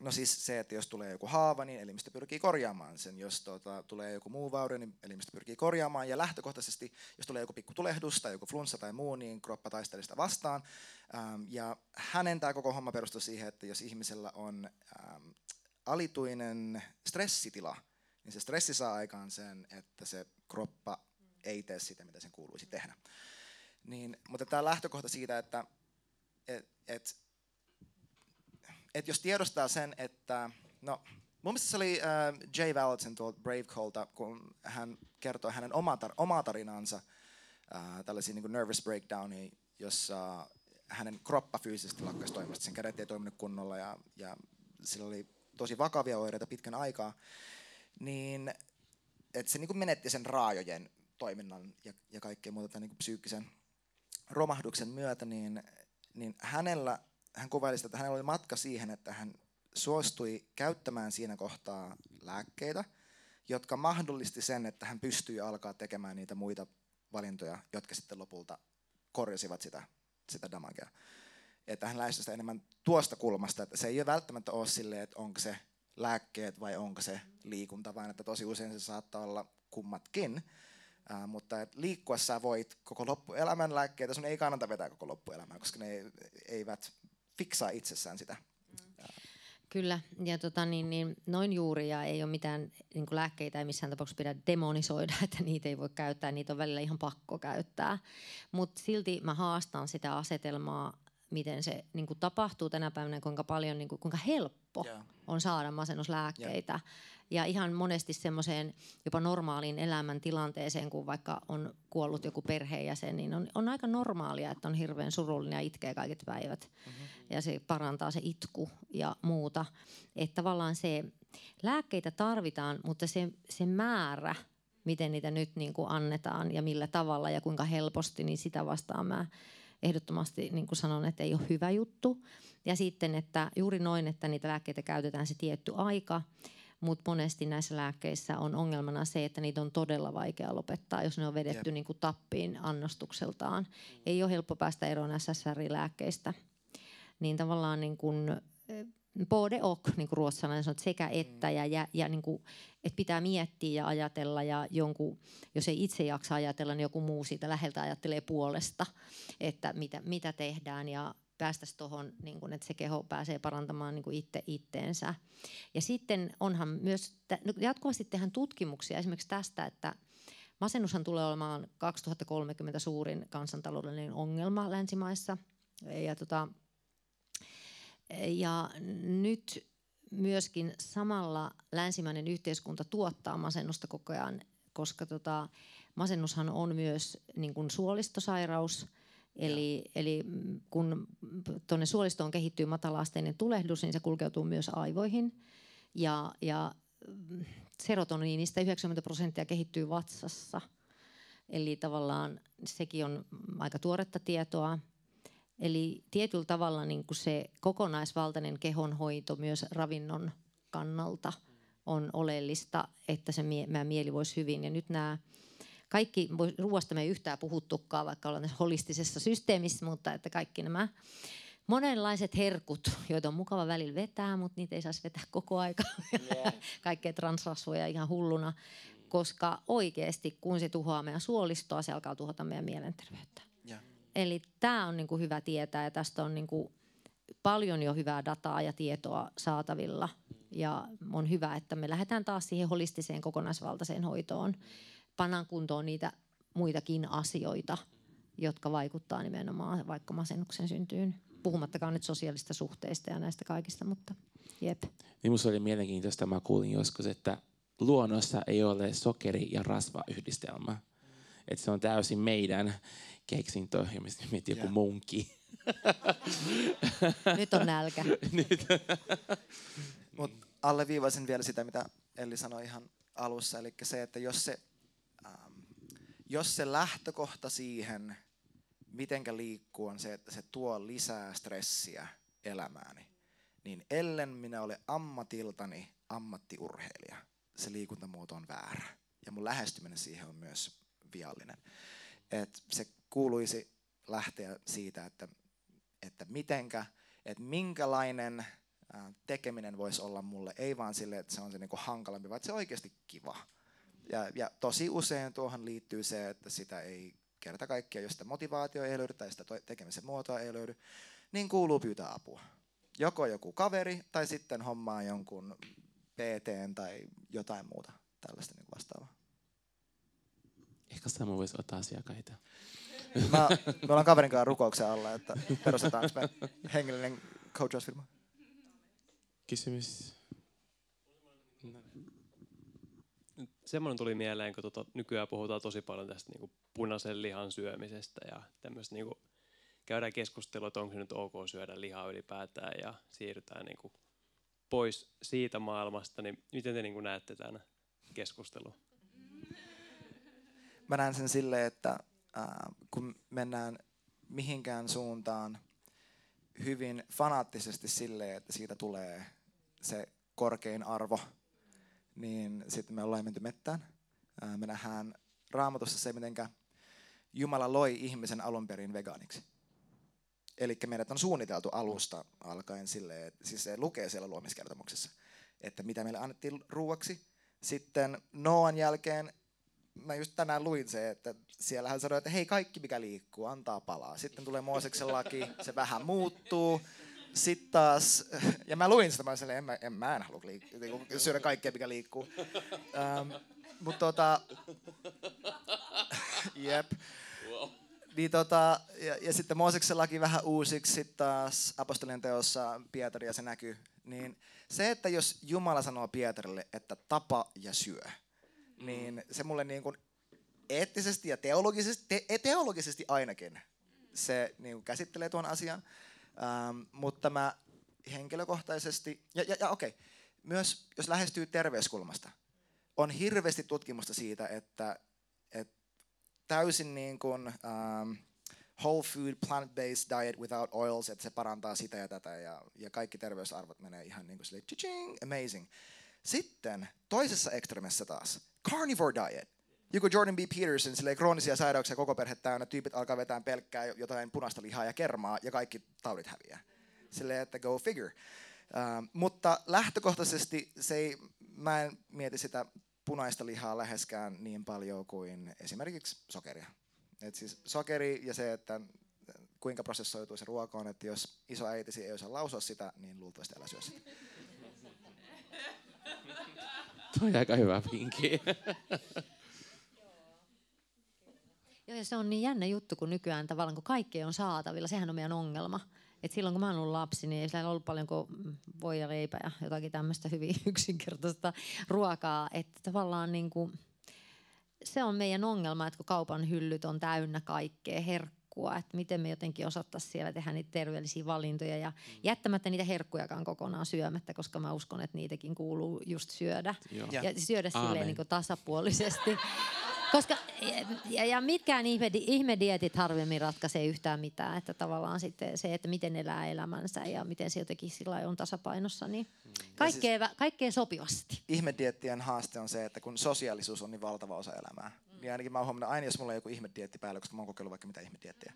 No siis se, että jos tulee joku haava, niin elimistö pyrkii korjaamaan sen. Jos tota, tulee joku muu vaurio, niin elimistö pyrkii korjaamaan. Ja lähtökohtaisesti, jos tulee joku pikku tulehdus tai joku flunssa tai muu, niin kroppa taistelee sitä vastaan. Ähm, ja hänen tämä koko homma perustuu siihen, että jos ihmisellä on ähm, alituinen stressitila, niin se stressi saa aikaan sen, että se kroppa ei tee sitä, mitä sen kuuluisi tehdä. Niin, mutta tämä lähtökohta siitä, että et, et, et jos tiedostaa sen, että no, mun mielestä se oli äh, Jay Valentin tuolta Brave Callta, kun hän kertoi hänen omaa, tar- omaa tarinansa, äh, tällaisia niin nervous breakdownia, jossa hänen kroppa fyysisesti lakkasi toimimasta, sen kädet ei toiminut kunnolla ja, ja sillä oli tosi vakavia oireita pitkän aikaa, niin että se niin menetti sen raajojen toiminnan ja, ja kaikkea muuta tämän niin psyykkisen romahduksen myötä, niin, niin hänellä hän kuvaili sitä, että hänellä oli matka siihen, että hän suostui käyttämään siinä kohtaa lääkkeitä, jotka mahdollisti sen, että hän pystyi alkaa tekemään niitä muita valintoja, jotka sitten lopulta korjasivat sitä, sitä damagea. Että hän lähestyi sitä enemmän tuosta kulmasta, että se ei ole välttämättä ole silleen, että onko se lääkkeet vai onko se liikunta, vaan että tosi usein se saattaa olla kummatkin. Uh, mutta et liikkuessa voit koko loppuelämän lääkkeitä, sun ei kannata vetää koko loppuelämää, koska ne eivät fiksaa itsessään sitä.
Kyllä, ja tota, niin, niin, noin juuri, ja ei ole mitään niin lääkkeitä, ei missään tapauksessa pidä demonisoida, että niitä ei voi käyttää, niitä on välillä ihan pakko käyttää. Mutta silti mä haastan sitä asetelmaa, miten se niin kuin tapahtuu tänä päivänä, kuinka paljon, niin kuin, kuinka helppo yeah. on saada masennuslääkkeitä. Yeah ja ihan monesti semmoiseen jopa normaaliin elämän tilanteeseen, kun vaikka on kuollut joku perheenjäsen, niin on, on aika normaalia, että on hirveän surullinen ja itkee kaiket päivät. Mm-hmm. Ja se parantaa se itku ja muuta. Että tavallaan se, lääkkeitä tarvitaan, mutta se, se määrä, miten niitä nyt niin kuin annetaan ja millä tavalla ja kuinka helposti, niin sitä vastaan mä ehdottomasti niin kuin sanon, että ei ole hyvä juttu. Ja sitten, että juuri noin, että niitä lääkkeitä käytetään se tietty aika, mutta monesti näissä lääkkeissä on ongelmana se, että niitä on todella vaikea lopettaa, jos ne on vedetty niin kuin tappiin annostukseltaan. Ei ole helppo päästä eroon SSRI-lääkkeistä. Niin tavallaan niin kuin, både och, niin kuin ruotsalainen sanoo, sekä että, ja, ja, ja niin kuin, että pitää miettiä ja ajatella, ja jonkun, jos ei itse jaksa ajatella, niin joku muu siitä läheltä ajattelee puolesta, että mitä, mitä tehdään, ja päästäisiin tuohon, niin kuin, että se keho pääsee parantamaan niin kuin itse itteensä. Ja sitten onhan myös, no jatkuvasti tehdään tutkimuksia esimerkiksi tästä, että masennushan tulee olemaan 2030 suurin kansantaloudellinen ongelma länsimaissa. Ja, tota, ja nyt myöskin samalla länsimäinen yhteiskunta tuottaa masennusta koko ajan, koska tota, masennushan on myös niin kuin suolistosairaus – Eli, eli kun tuonne suolistoon kehittyy matalaasteinen tulehdus, niin se kulkeutuu myös aivoihin. Ja, ja serotoniinista 90 prosenttia kehittyy vatsassa. Eli tavallaan sekin on aika tuoretta tietoa. Eli tietyllä tavalla niin kuin se kokonaisvaltainen kehonhoito myös ravinnon kannalta on oleellista, että se mie- mieli voisi hyvin. Ja nyt nämä kaikki, ruoasta me ei yhtään puhuttukaan, vaikka ollaan holistisessa systeemissä, mutta että kaikki nämä monenlaiset herkut, joita on mukava välillä vetää, mutta niitä ei saisi vetää koko aika. Yeah. Kaikkea transrasvoja ihan hulluna, koska oikeasti kun se tuhoaa meidän suolistoa, se alkaa tuhota meidän mielenterveyttä. Eli tämä on niinku hyvä tietää ja tästä on niinku paljon jo hyvää dataa ja tietoa saatavilla. Ja on hyvä, että me lähdetään taas siihen holistiseen kokonaisvaltaiseen hoitoon pannaan kuntoon niitä muitakin asioita, jotka vaikuttaa nimenomaan vaikka masennuksen syntyyn. Puhumattakaan nyt sosiaalista suhteista ja näistä kaikista, mutta jep.
Niin oli mielenkiintoista, mä kuulin joskus, että luonnossa ei ole sokeri- ja rasvayhdistelmä. Että se on täysin meidän keksintö, ja mietin joku munki.
Nyt on nälkä. Nyt.
Mut alleviivaisin vielä sitä, mitä Elli sanoi ihan alussa, eli se, että jos se jos se lähtökohta siihen, mitenkä liikkuu, on se, että se tuo lisää stressiä elämääni, niin ellen minä ole ammatiltani ammattiurheilija, se liikuntamuoto on väärä. Ja mun lähestyminen siihen on myös viallinen. Et se kuuluisi lähteä siitä, että, että mitenkä, että minkälainen tekeminen voisi olla mulle, ei vaan sille, että se on se niinku hankalampi, vaan se on oikeasti kiva ja, ja tosi usein tuohon liittyy se, että sitä ei kerta kaikkiaan, jos sitä motivaatio ei löydy tai sitä tekemisen muotoa ei löydy, niin kuuluu pyytää apua. Joko joku kaveri tai sitten hommaa jonkun PT tai jotain muuta tällaista niin vastaavaa.
Ehkä Samu voisi ottaa asiakkaita.
Mä, me ollaan kaverin kanssa rukouksen alla, että perustetaan me hengellinen coachausfirma.
Kysymys?
semmoinen tuli mieleen, kun tota, nykyään puhutaan tosi paljon tästä niin kuin punaisen lihan syömisestä ja tämmöistä niin kuin, käydään keskustelua, että onko se nyt ok syödä lihaa ylipäätään ja siirrytään niin kuin, pois siitä maailmasta, niin miten te niin kuin, näette tämän keskustelun?
Mä näen sen silleen, että äh, kun mennään mihinkään suuntaan hyvin fanaattisesti silleen, että siitä tulee se korkein arvo – niin sitten me ollaan menty mettään. Me nähdään raamatussa se, miten Jumala loi ihmisen alun perin vegaaniksi. Eli meidät on suunniteltu alusta alkaen silleen, että siis se lukee siellä luomiskertomuksessa, että mitä meille annettiin ruuaksi. Sitten Noan jälkeen, mä just tänään luin se, että siellä hän sanoi, että hei kaikki mikä liikkuu, antaa palaa. Sitten tulee Mooseksen laki, se vähän muuttuu sitten taas, ja mä luin sitä, mä sanoin, en mä, en, mä en halua liik- niinku syödä kaikkea, mikä liikkuu. Ähm, Mutta tota, jep. Niin tota, ja, ja sitten Mooseksen laki vähän uusiksi, sitten taas apostolien teossa Pietari ja se näkyy. Niin se, että jos Jumala sanoo Pietarille, että tapa ja syö, niin se mulle niin kuin eettisesti ja teologisesti, te, teologisesti ainakin se niin kuin käsittelee tuon asian. Ähm, mutta mä henkilökohtaisesti, ja, ja, ja okei, okay, myös jos lähestyy terveyskulmasta, on hirveästi tutkimusta siitä, että, että täysin niin kuin, um, whole food, plant-based diet without oils, että se parantaa sitä ja tätä ja, ja kaikki terveysarvot menee ihan niin kuin silleen, amazing. Sitten toisessa ekstremessä taas, carnivore diet. Joku Jordan B. Peterson, silleen kroonisia sairauksia koko perhe täynnä, tyypit alkaa vetää pelkkää jotain punaista lihaa ja kermaa ja kaikki taudit häviää. Silleen, että go figure. Uh, mutta lähtökohtaisesti se ei, mä en mieti sitä punaista lihaa läheskään niin paljon kuin esimerkiksi sokeria. Et siis sokeri ja se, että kuinka prosessoituu se ruoka on, että jos iso äitisi ei osaa lausua sitä, niin luultavasti älä syö sitä.
Tuo on aika hyvä vinkki.
Joo, ja se on niin jännä juttu, kun nykyään tavallaan kun kaikki on saatavilla, sehän on meidän ongelma. Et silloin kun mä ollut lapsi, niin ei siellä ollut paljon kuin voi ja leipä ja jotakin tämmöistä hyvin yksinkertaista ruokaa. Että tavallaan niin kuin, se on meidän ongelma, että kun kaupan hyllyt on täynnä kaikkea herkkua, että miten me jotenkin osattaisiin siellä tehdä niitä terveellisiä valintoja ja jättämättä niitä herkkujakaan kokonaan syömättä, koska mä uskon, että niitäkin kuuluu just syödä.
Joo.
Ja syödä
Aamen.
silleen niin kuin tasapuolisesti. Koska, ja, ja mitkään ihme, ihmedietit harvemmin ratkaisee yhtään mitään. Että tavallaan sitten se, että miten elää elämänsä ja miten se jotenkin sillä on tasapainossa, niin kaikkea, siis, kaikkea sopivasti.
Ihmediettien haaste on se, että kun sosiaalisuus on niin valtava osa elämää, mm. Niin ainakin mä oon huomannut, aina jos mulla on joku ihmedietti päällä, koska mä oon kokeillut vaikka mitä ihmediettiä,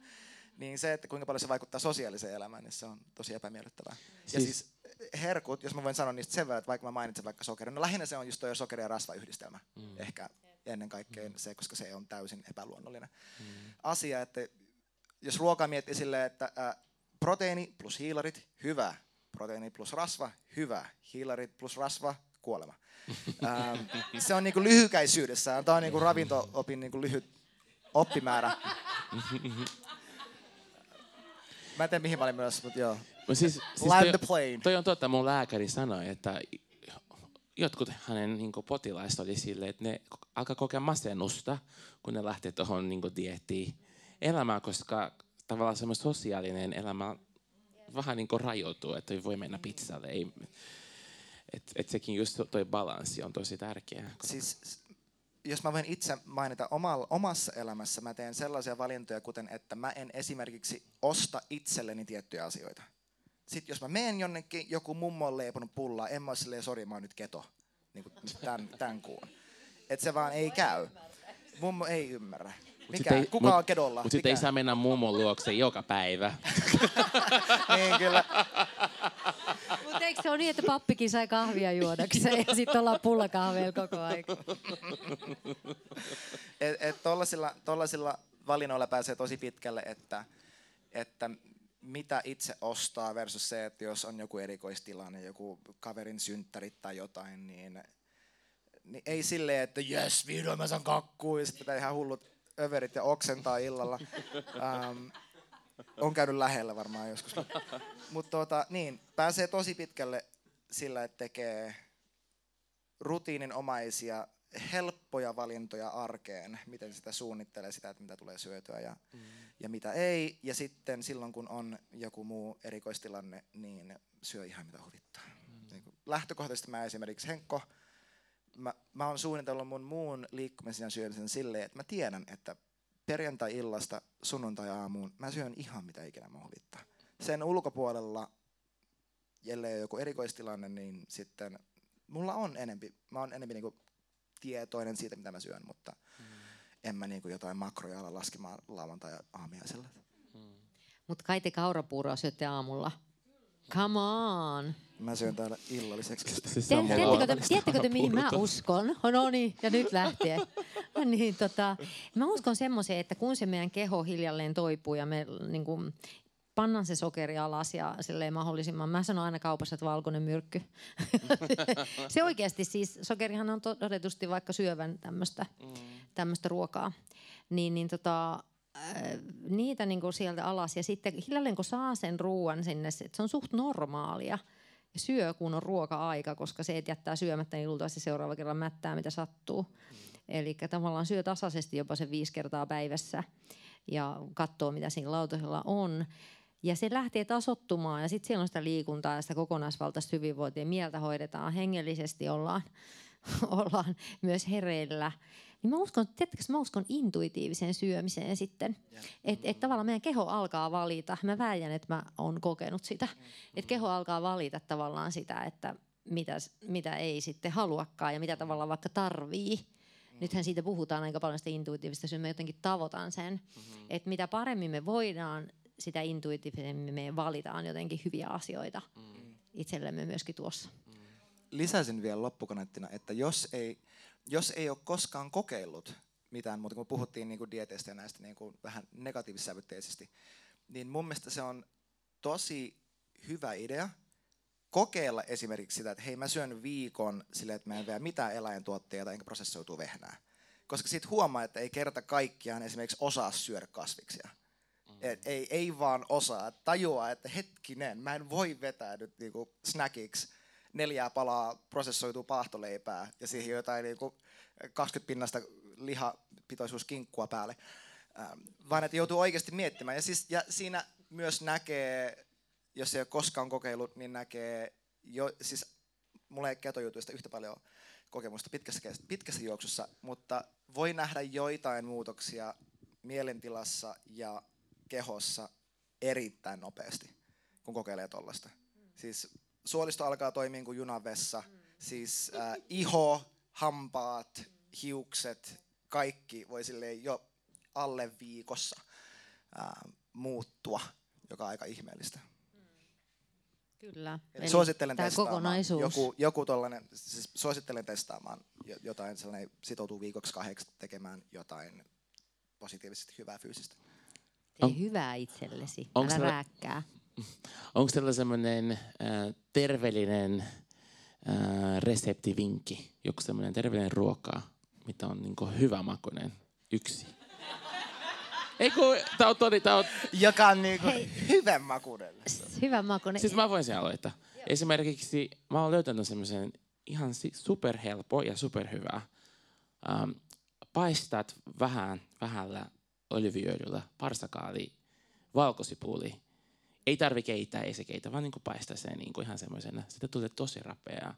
niin se, että kuinka paljon se vaikuttaa sosiaaliseen elämään, niin se on tosi epämiellyttävää. Siis, ja siis herkut, jos mä voin sanoa niistä sen verran, että vaikka mä mainitsen vaikka sokerin, no lähinnä se on just tuo sokeri- ja rasvayhdistelmä. Mm. Ehkä ennen kaikkea se, koska se on täysin epäluonnollinen mm. asia. Että jos ruokaa miettii silleen, että ä, proteiini plus hiilarit, hyvä. Proteiini plus rasva, hyvä. Hiilarit plus rasva, kuolema. Ähm, se on niinku lyhykäisyydessään. Tämä on niinku ravinto-opin niinku lyhyt oppimäärä. Mä en tiedä mihin mä olin myös, mutta joo.
Siis, siis
Land
toi,
the plane.
toi on totta, mun lääkäri sanoi, että jotkut hänen niin potilaista oli silleen, että ne alkaa kokea masennusta, kun ne lähtee tuohon niin diettiin elämään, koska tavallaan semmoinen sosiaalinen elämä vähän niin rajoituu, että ei voi mennä pizzalle. Ei, et, et sekin just toi balanssi on tosi tärkeä.
Siis, jos mä voin itse mainita omalla, omassa elämässä, mä teen sellaisia valintoja, kuten että mä en esimerkiksi osta itselleni tiettyjä asioita. Sitten jos mä menen jonnekin, joku mummo on leiponut pullaa, en mä ole silleen, sori, mä oon nyt keto, niin kuin tämän, tämän kuun. Että se vaan ei käy. Mummo ei ymmärrä. Mikä? Ei, Kuka
mut,
on kedolla?
Mutta sitten ei saa mennä mummon luokse joka päivä.
niin kyllä.
Eikö se ole niin, että pappikin sai kahvia juodakseen ja sitten ollaan pullakahveilla koko ajan?
et, et tollasilla, tollasilla valinnoilla pääsee tosi pitkälle, että, että mitä itse ostaa versus se, että jos on joku erikoistilanne, joku kaverin synttärit tai jotain, niin, niin ei silleen, että jes, vihdoin mä saan kakkuu, ja sitten ihan hullut överit ja oksentaa illalla. Um, on käynyt lähellä varmaan joskus. Mutta tuota, niin, pääsee tosi pitkälle sillä, että tekee rutiininomaisia, helppoja valintoja arkeen, miten sitä suunnittelee sitä, että mitä tulee syötyä ja, mm. ja mitä ei. Ja sitten silloin, kun on joku muu erikoistilanne, niin syö ihan mitä huvittaa. Mm. Niin lähtökohtaisesti mä esimerkiksi Henkko, mä, mä oon suunnitellut mun muun liikkumisen ja syömisen silleen, että mä tiedän, että perjantai-illasta sunnuntai-aamuun mä syön ihan mitä ikinä mä huvittaa. Sen ulkopuolella, ellei joku erikoistilanne, niin sitten mulla on enempi, mä oon enempi niinku tietoinen siitä, mitä mä syön, mutta mm. en mä niinku jotain makroja ala laskemaan lauantai aamiaisella. Mm.
Mutta kai te kaurapuuroa syötte aamulla. Come on.
Mä syön täällä illalliseksi.
Siis tiedättekö, te, tiedättekö te, mihin mä uskon? Oh, no niin, ja nyt lähtee. niin, tota, mä uskon semmoiseen, että kun se meidän keho hiljalleen toipuu ja me niin kuin, pannaan se sokeri alas ja silleen mahdollisimman. Mä sanon aina kaupassa, että valkoinen myrkky. se oikeasti siis, sokerihan on todetusti vaikka syövän tämmöistä mm. ruokaa. Niin, niin tota, niitä niin kuin sieltä alas ja sitten hiljalleen kun saa sen ruoan sinne, se on suht normaalia syö kun on ruoka-aika, koska se, että jättää syömättä, niin luultavasti seuraava kerran mättää mitä sattuu. Mm. Eli tavallaan syö tasaisesti jopa se viisi kertaa päivässä ja katsoo mitä siinä lautasella on Ja se lähtee tasottumaan ja sitten siellä on sitä liikuntaa ja sitä kokonaisvaltaista hyvinvointia. Mieltä hoidetaan, hengellisesti ollaan, ollaan myös hereillä. Niin mä uskon, tiedätkö, mä uskon intuitiiviseen syömiseen sitten. Että et tavallaan meidän keho alkaa valita. Mä väijän, että mä oon kokenut sitä. Että keho alkaa valita tavallaan sitä, että mitä, mitä ei sitten haluakaan ja mitä tavallaan vaikka tarvii. Nythän siitä puhutaan aika paljon sitä intuitiivista. Mä jotenkin tavoitan sen. Mm-hmm. Että mitä paremmin me voidaan, sitä intuitiivisemmin me valitaan jotenkin hyviä asioita mm. itsellemme myöskin tuossa.
Lisäisin vielä loppukaneettina, että jos ei, jos ei ole koskaan kokeillut mitään muuta, kun puhuttiin niin kuin dieteistä ja näistä niin kuin vähän negatiivissävytteisesti, niin mun mielestä se on tosi hyvä idea kokeilla esimerkiksi sitä, että hei mä syön viikon silleen, että mä en vielä mitään eläintuotteita enkä prosessoituu vehnää. Koska sitten huomaa, että ei kerta kaikkiaan esimerkiksi osaa syödä kasviksia. Et ei, ei vaan osaa, tajua, että hetkinen, mä en voi vetää nyt niinku snackiksi neljää palaa prosessoitua paahtoleipää ja siihen jotain niinku 20 pinnasta lihapitoisuuskinkkua päälle. Ähm, vaan että joutuu oikeasti miettimään. Ja, siis, ja siinä myös näkee, jos ei ole koskaan kokeillut, niin näkee, jo, siis mulla ei ketojutuista yhtä paljon kokemusta pitkässä, pitkässä juoksussa, mutta voi nähdä joitain muutoksia mielentilassa ja kehossa erittäin nopeasti, kun kokeilee tuollaista. Siis suolisto alkaa toimia kuin junavessa, siis äh, iho, hampaat, hiukset, kaikki voi jo alle viikossa äh, muuttua, joka on aika ihmeellistä.
Kyllä.
Eli suosittelen testaamaan joku, joku tollainen, siis suosittelen testaamaan jotain sellainen, sitoutuu viikoksi kahdeksi tekemään jotain positiivisesti hyvää fyysistä.
Tee on, hyvää itsellesi, älä tällä, rääkkää.
Onko tällä semmoinen äh, terveellinen äh, reseptivinkki, joku semmoinen terveellinen ruoka, mitä on niinku hyvä makuinen? Yksi. Ei kun, tää on todi, tää on...
Joka on niinku hyvän makuinen.
Hyvän makuinen.
Siis mä voin sen aloittaa. Esimerkiksi mä oon löytänyt semmoisen ihan superhelppo ja superhyvä. Um, paistat vähän, vähällä oliviöljyllä, parsakaali, valkosipuli. Ei tarvi keittää, ei se keitä, vaan niin paistaa sen niin ihan semmoisena. Sitten tulee tosi rapea,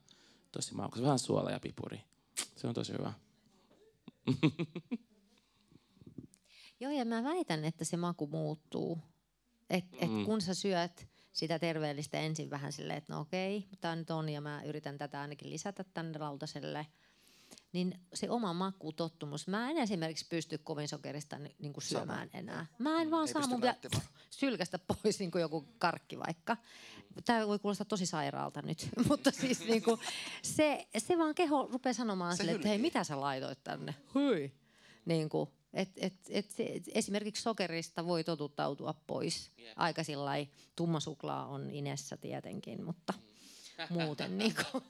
tosi maukas, vähän suola ja pipuri. Se on tosi hyvä.
Joo, ja mä väitän, että se maku muuttuu. Et, et mm. kun sä syöt sitä terveellistä ensin vähän silleen, että no okei, tämä nyt on, ja mä yritän tätä ainakin lisätä tänne lautaselle – niin se oma makutottumus, mä en esimerkiksi pysty kovin sokerista niin kuin syömään Sama. enää. Mä en vaan Ei saa mun sylkästä pois niin kuin joku karkki vaikka. Tämä voi kuulostaa tosi sairaalta nyt, mutta siis niin kuin, se, se vaan keho rupeaa sanomaan sille, että hei mitä sä laitoit tänne? Hui. Niin kuin, et, et, et, et, esimerkiksi sokerista voi totuttautua pois. Yeah. Aika sillä tumma suklaa on inessä tietenkin, mutta muuten niin kuin.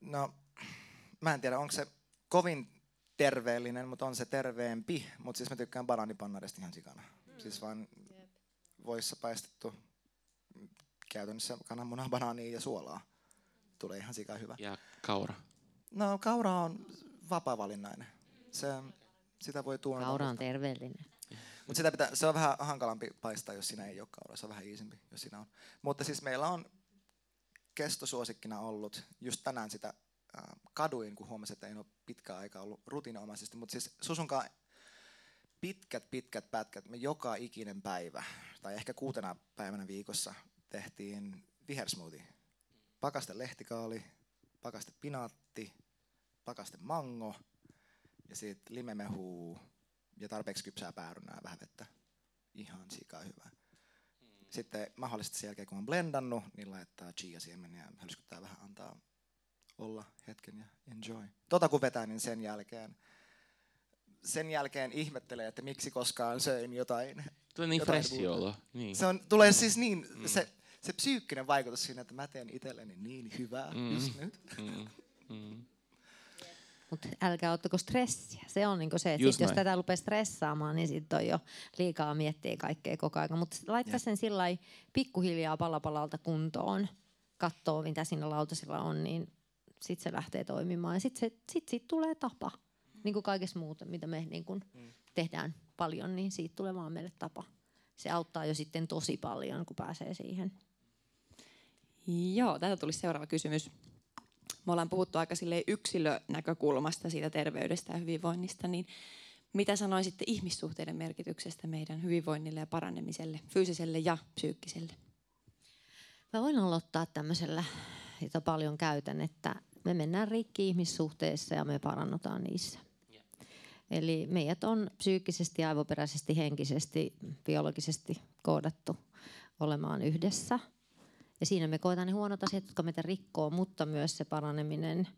No, mä en tiedä, onko se kovin terveellinen, mutta on se terveempi. Mutta siis mä tykkään banaanipannarista ihan sikana. Mm. Siis vaan yep. voissa paistettu käytännössä kananmunaa, banaania ja suolaa. Tulee ihan sika hyvä.
Ja kaura?
No kaura on vapaa-valinnainen. Se, sitä voi tuoda.
Kaura on terveellinen.
Mutta sitä pitää, se on vähän hankalampi paistaa, jos siinä ei ole kauraa. Se on vähän iisimpi, jos siinä on. Mutta siis meillä on kestosuosikkina ollut. Just tänään sitä äh, kaduin, kun huomasin, että ei ole pitkään aikaa ollut rutiinomaisesti. Mutta siis Susunkaan pitkät, pitkät pätkät, me joka ikinen päivä, tai ehkä kuutena päivänä viikossa, tehtiin vihersmoothie. Pakaste lehtikaali, pakaste pinaatti, pakaste mango, ja sitten limemehu ja tarpeeksi kypsää päärynää vähän vettä. Ihan sika hyvää. Sitten mahdollisesti sen jälkeen, kun on blendannut, niin laittaa chia-siemeniä ja hölskyttää vähän, antaa olla hetken ja enjoy. Tota kun vetää, niin sen jälkeen, sen jälkeen ihmettelee, että miksi koskaan söin jotain.
Tulee niin freshi olo. Niin.
Se on, tulee siis niin, mm. se, se psyykkinen vaikutus siinä, että mä teen itselleni niin hyvää mm. just nyt. Mm. Mm.
Mutta älkää ottako stressiä. Se on niinku se, että sit, jos tätä rupeaa stressaamaan, niin sitten on jo liikaa miettiä kaikkea koko ajan. Mutta laittaa sen sillä pikkuhiljaa palapalalta kuntoon, katsoo mitä siinä lautasilla on, niin sitten se lähtee toimimaan. Ja sitten sit, sit tulee tapa. Niin kuin kaikessa muuta, mitä me niin kun mm. tehdään paljon, niin siitä tulee vaan meille tapa. se auttaa jo sitten tosi paljon, kun pääsee siihen.
Joo, täältä tuli seuraava kysymys. Me ollaan puhuttu aika yksilönäkökulmasta siitä terveydestä ja hyvinvoinnista, niin mitä sanoisitte ihmissuhteiden merkityksestä meidän hyvinvoinnille ja parannemiselle, fyysiselle ja psyykkiselle?
Mä voin aloittaa tämmöisellä, jota paljon käytän, että me mennään rikki ihmissuhteissa ja me parannutaan niissä. Eli meidät on psyykkisesti, aivoperäisesti, henkisesti, biologisesti koodattu olemaan yhdessä. Ja siinä me koetaan ne huonot asiat, jotka meitä rikkoo, mutta myös se paraneminen.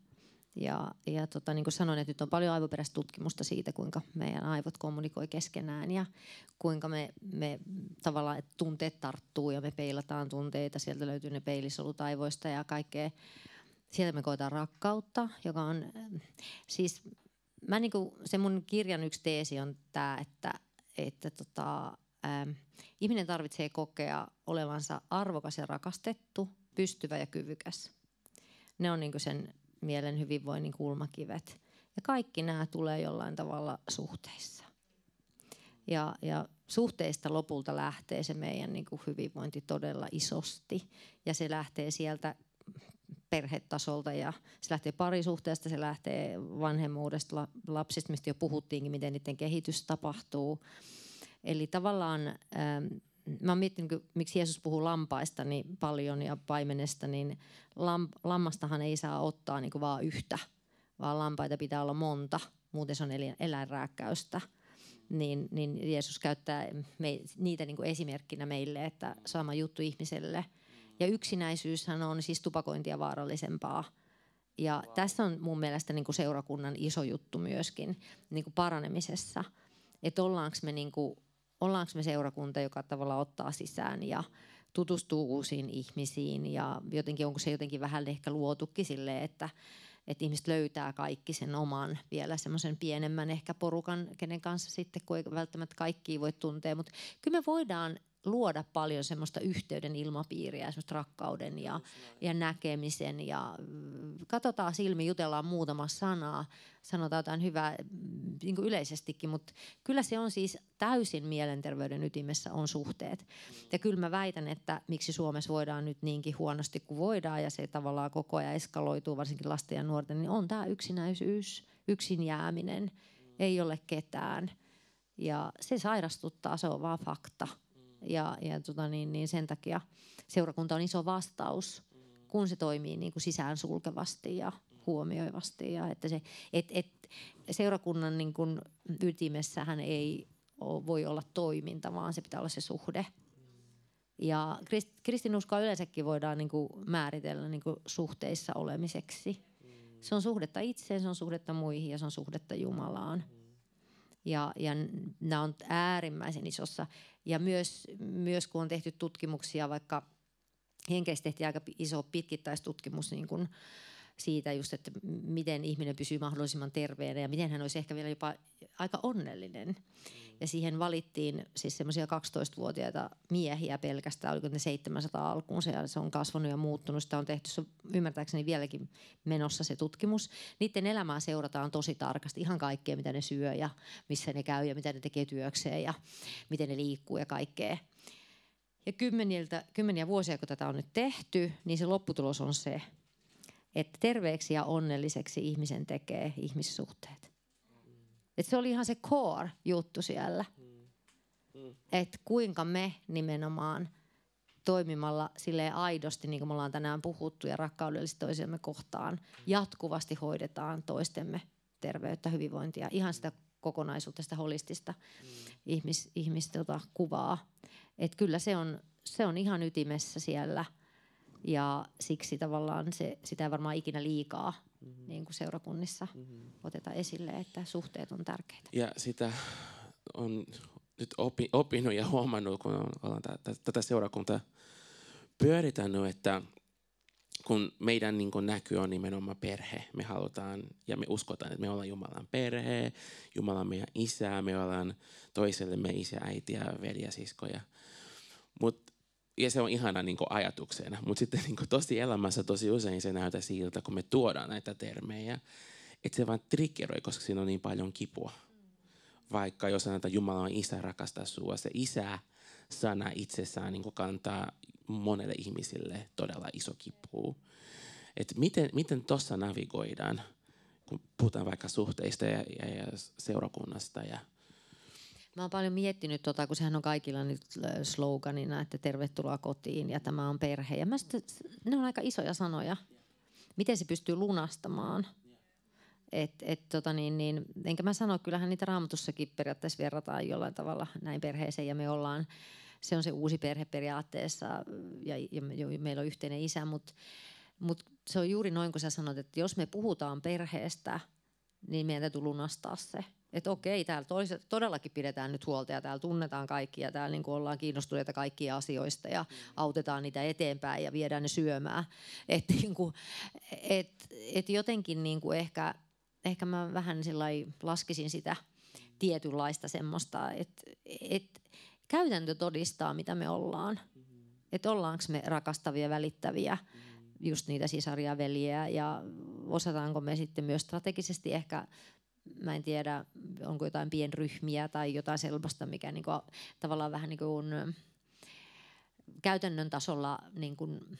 Ja, ja tota, niin kuin sanoin, että nyt on paljon aivoperäistä tutkimusta siitä, kuinka meidän aivot kommunikoi keskenään ja kuinka me, me tavallaan että tunteet tarttuu ja me peilataan tunteita. Sieltä löytyy ne peilisolut aivoista ja kaikkea. Sieltä me koetaan rakkautta, joka on siis mä niin kuin, se mun kirjan yksi teesi on tämä, että, että tota, ähm, ihminen tarvitsee kokea olevansa arvokas ja rakastettu, pystyvä ja kyvykäs. Ne on niin sen mielen hyvinvoinnin kulmakivet. Ja kaikki nämä tulee jollain tavalla suhteissa. Ja, ja suhteista lopulta lähtee se meidän niin kuin hyvinvointi todella isosti. Ja se lähtee sieltä perhetasolta ja se lähtee parisuhteesta, se lähtee vanhemmuudesta, lapsista, mistä jo puhuttiinkin, miten niiden kehitys tapahtuu. Eli tavallaan ähm, mä oon miettinyt, miksi Jeesus puhuu lampaista niin paljon ja paimenesta, niin lam, lammastahan ei saa ottaa niin kuin vaan yhtä, vaan lampaita pitää olla monta, muuten se on eläinrääkkäystä. Niin, niin Jeesus käyttää me, niitä niin kuin esimerkkinä meille, että sama juttu ihmiselle – ja yksinäisyyshän on siis tupakointia vaarallisempaa. Ja wow. tässä on mun mielestä niin kuin seurakunnan iso juttu myöskin niin kuin paranemisessa. Että ollaanko me, niin kuin, ollaanko me seurakunta, joka tavallaan ottaa sisään ja tutustuu uusiin ihmisiin ja jotenkin onko se jotenkin vähän ehkä luotukin silleen, että, että ihmiset löytää kaikki sen oman vielä semmoisen pienemmän ehkä porukan, kenen kanssa sitten, kun ei välttämättä kaikki voi tuntea. Mutta kyllä me voidaan luoda paljon semmoista yhteyden ilmapiiriä, semmoista rakkauden ja, ja näkemisen ja mm, katsotaan silmi, jutellaan muutama sanaa, sanotaan jotain hyvää mm, niin kuin yleisestikin, mutta kyllä se on siis täysin mielenterveyden ytimessä on suhteet. Ja kyllä mä väitän, että miksi Suomessa voidaan nyt niinkin huonosti kuin voidaan ja se tavallaan koko ajan eskaloituu varsinkin lasten ja nuorten, niin on tämä yksinäisyys, yksin jääminen, ei ole ketään. Ja se sairastuttaa, se on vaan fakta. Ja, ja tota niin, niin sen takia seurakunta on iso vastaus, kun se toimii niin kuin sisään sulkevasti ja huomioivasti. Ja että se, et, et, seurakunnan niin kuin ytimessähän ei ole, voi olla toiminta, vaan se pitää olla se suhde. Ja krist, kristinuskoa yleensäkin voidaan niin kuin määritellä niin kuin suhteissa olemiseksi. Se on suhdetta itseen, se on suhdetta muihin ja se on suhdetta Jumalaan. Ja, ja nämä on äärimmäisen isossa. Ja myös, myös kun on tehty tutkimuksia, vaikka henkeistä tehtiin aika iso pitkittäistutkimus niin kuin siitä just, että miten ihminen pysyy mahdollisimman terveenä ja miten hän olisi ehkä vielä jopa aika onnellinen. Ja siihen valittiin siis semmoisia 12-vuotiaita miehiä pelkästään, oliko ne 700 alkuun se, se on kasvanut ja muuttunut. Sitä on tehty, se on ymmärtääkseni vieläkin menossa se tutkimus. Niiden elämää seurataan tosi tarkasti, ihan kaikkea mitä ne syö ja missä ne käy ja mitä ne tekee työkseen ja miten ne liikkuu ja kaikkea. Ja kymmeniä vuosia, kun tätä on nyt tehty, niin se lopputulos on se, että terveeksi ja onnelliseksi ihmisen tekee ihmissuhteet. Et se oli ihan se core juttu siellä. Että kuinka me nimenomaan toimimalla sille aidosti, niin kuin me ollaan tänään puhuttu, ja rakkaudellisesti toisiamme kohtaan, jatkuvasti hoidetaan toistemme terveyttä, hyvinvointia, ihan sitä kokonaisuutta, sitä holistista ihmis, ihmis tota, kuvaa. Et kyllä se on, se on ihan ytimessä siellä – ja siksi tavallaan se, sitä ei varmaan ikinä liikaa mm-hmm. niin kuin seurakunnissa mm-hmm. oteta esille, että suhteet on tärkeitä.
Ja sitä on nyt opi, opinut ja huomannut, kun ollaan tätä seurakuntaa pyöritänyt, että kun meidän niin kun näky on nimenomaan perhe, me halutaan ja me uskotaan, että me ollaan Jumalan perhe, Jumala on meidän isä, me ollaan toisellemme isä, äiti ja veli ja siskoja. Mutta ja se on ihana niin ajatuksena, mutta sitten niin tosi elämässä tosi usein se näyttää siltä, kun me tuodaan näitä termejä, että se vaan triggeroi, koska siinä on niin paljon kipua. vaikka jos sanotaan, että Jumala on isä rakastaa sinua, se isä sana itsessään niin kantaa monelle ihmisille todella iso kipu. Et miten, miten tuossa navigoidaan, kun puhutaan vaikka suhteista ja, ja, ja seurakunnasta ja
Mä oon paljon miettinyt, tota, kun sehän on kaikilla nyt sloganina, että tervetuloa kotiin ja tämä on perhe. Ja mä sit, ne on aika isoja sanoja. Miten se pystyy lunastamaan? Et, et, tota niin, niin, enkä mä sano, kyllähän niitä raamatussakin periaatteessa verrataan jollain tavalla näin perheeseen ja me ollaan, se on se uusi perhe periaatteessa ja, ja, ja meillä on yhteinen isä, mutta mut se on juuri noin kuin sä sanot, että jos me puhutaan perheestä, niin meidän täytyy lunastaa se – että okei, täällä todellakin pidetään nyt huolta ja täällä tunnetaan kaikki ja täällä niin kuin ollaan kiinnostuneita kaikkia asioista ja mm. autetaan niitä eteenpäin ja viedään ne syömään. Että niin kuin, et, et jotenkin niin kuin ehkä, ehkä mä vähän laskisin sitä tietynlaista semmoista, että et käytäntö todistaa, mitä me ollaan. Että ollaanko me rakastavia, välittäviä, just niitä sisaria, veljiä ja osataanko me sitten myös strategisesti ehkä mä en tiedä, onko jotain pienryhmiä tai jotain sellaista, mikä niin kuin, tavallaan vähän niin kuin, käytännön tasolla niin kuin,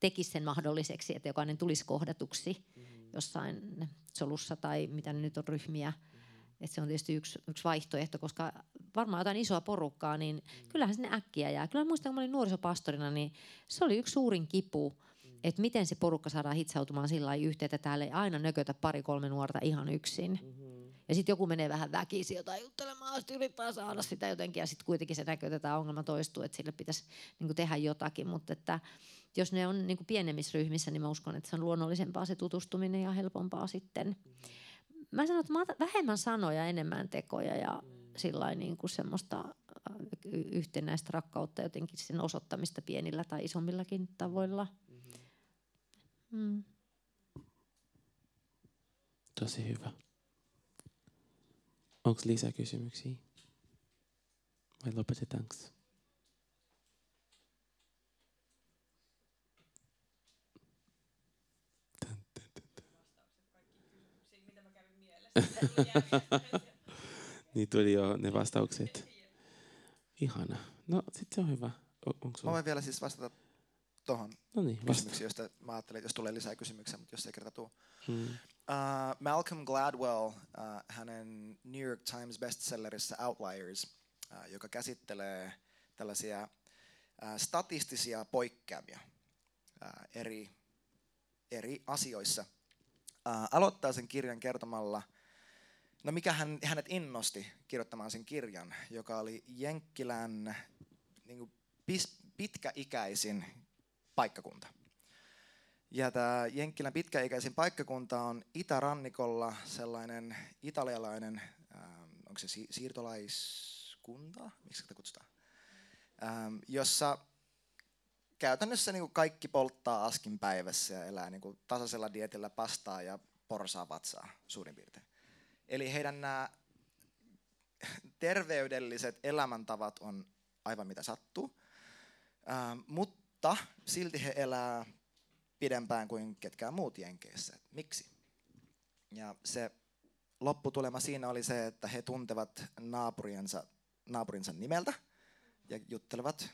tekisi sen mahdolliseksi, että jokainen tulisi kohdatuksi mm-hmm. jossain solussa tai mitä nyt on ryhmiä. Mm-hmm. Että se on tietysti yksi, yksi vaihtoehto, koska varmaan jotain isoa porukkaa, niin mm-hmm. kyllähän sinne äkkiä jää. Kyllä muistan, kun mä olin nuorisopastorina, niin se oli yksi suurin kipu, että miten se porukka saadaan hitsautumaan sillä yhteen, että täällä ei aina nökötä pari-kolme nuorta ihan yksin. Mm-hmm. Ja sitten joku menee vähän väkisin jotain juttelemaan, sitten yrittää saada sitä jotenkin, ja sitten kuitenkin se näkyy, että tämä ongelma toistuu, että sille pitäisi niin tehdä jotakin. Mutta että jos ne on niin pienemmissä ryhmissä, niin mä uskon, että se on luonnollisempaa se tutustuminen ja helpompaa sitten. Mm-hmm. Mä sanon, että mä vähemmän sanoja, enemmän tekoja ja mm. sillä niin kuin semmoista yhtenäistä rakkautta jotenkin sen osoittamista pienillä tai isommillakin tavoilla. Mm.
Tosi hyvä. Onko lisäkysymyksiä? Vai lopetetaanko? niin tuli jo ne vastaukset. Ihana. No, sitten se on hyvä. Onko
Mä voin vielä siis vastata tuohon
no niin,
kysymyksiin, josta mä ajattelin, että jos tulee lisää kysymyksiä, mutta jos ei kerta tule. Hmm. Uh, Malcolm Gladwell, uh, hänen New York Times bestsellerissa Outliers, uh, joka käsittelee tällaisia uh, statistisia poikkeamia uh, eri, eri asioissa, uh, aloittaa sen kirjan kertomalla, no mikä hän, hänet innosti kirjoittamaan sen kirjan, joka oli Jenkkilän niin kuin pitkäikäisin paikkakunta. Ja tämä Jenkkilän pitkäikäisin paikkakunta on itärannikolla sellainen italialainen, ähm, onko se si- siirtolaiskunta, miksi sitä kutsutaan, ähm, jossa käytännössä niin kuin kaikki polttaa askin päivässä ja elää niin kuin tasaisella dietillä pastaa ja porsaa vatsaa suurin piirtein. Eli heidän nämä terveydelliset elämäntavat on aivan mitä sattuu, ähm, mutta mutta silti he elää pidempään kuin ketkään muut Jenkeissä. Miksi? Ja se lopputulema siinä oli se, että he tuntevat naapuriensa, naapurinsa nimeltä ja juttelevat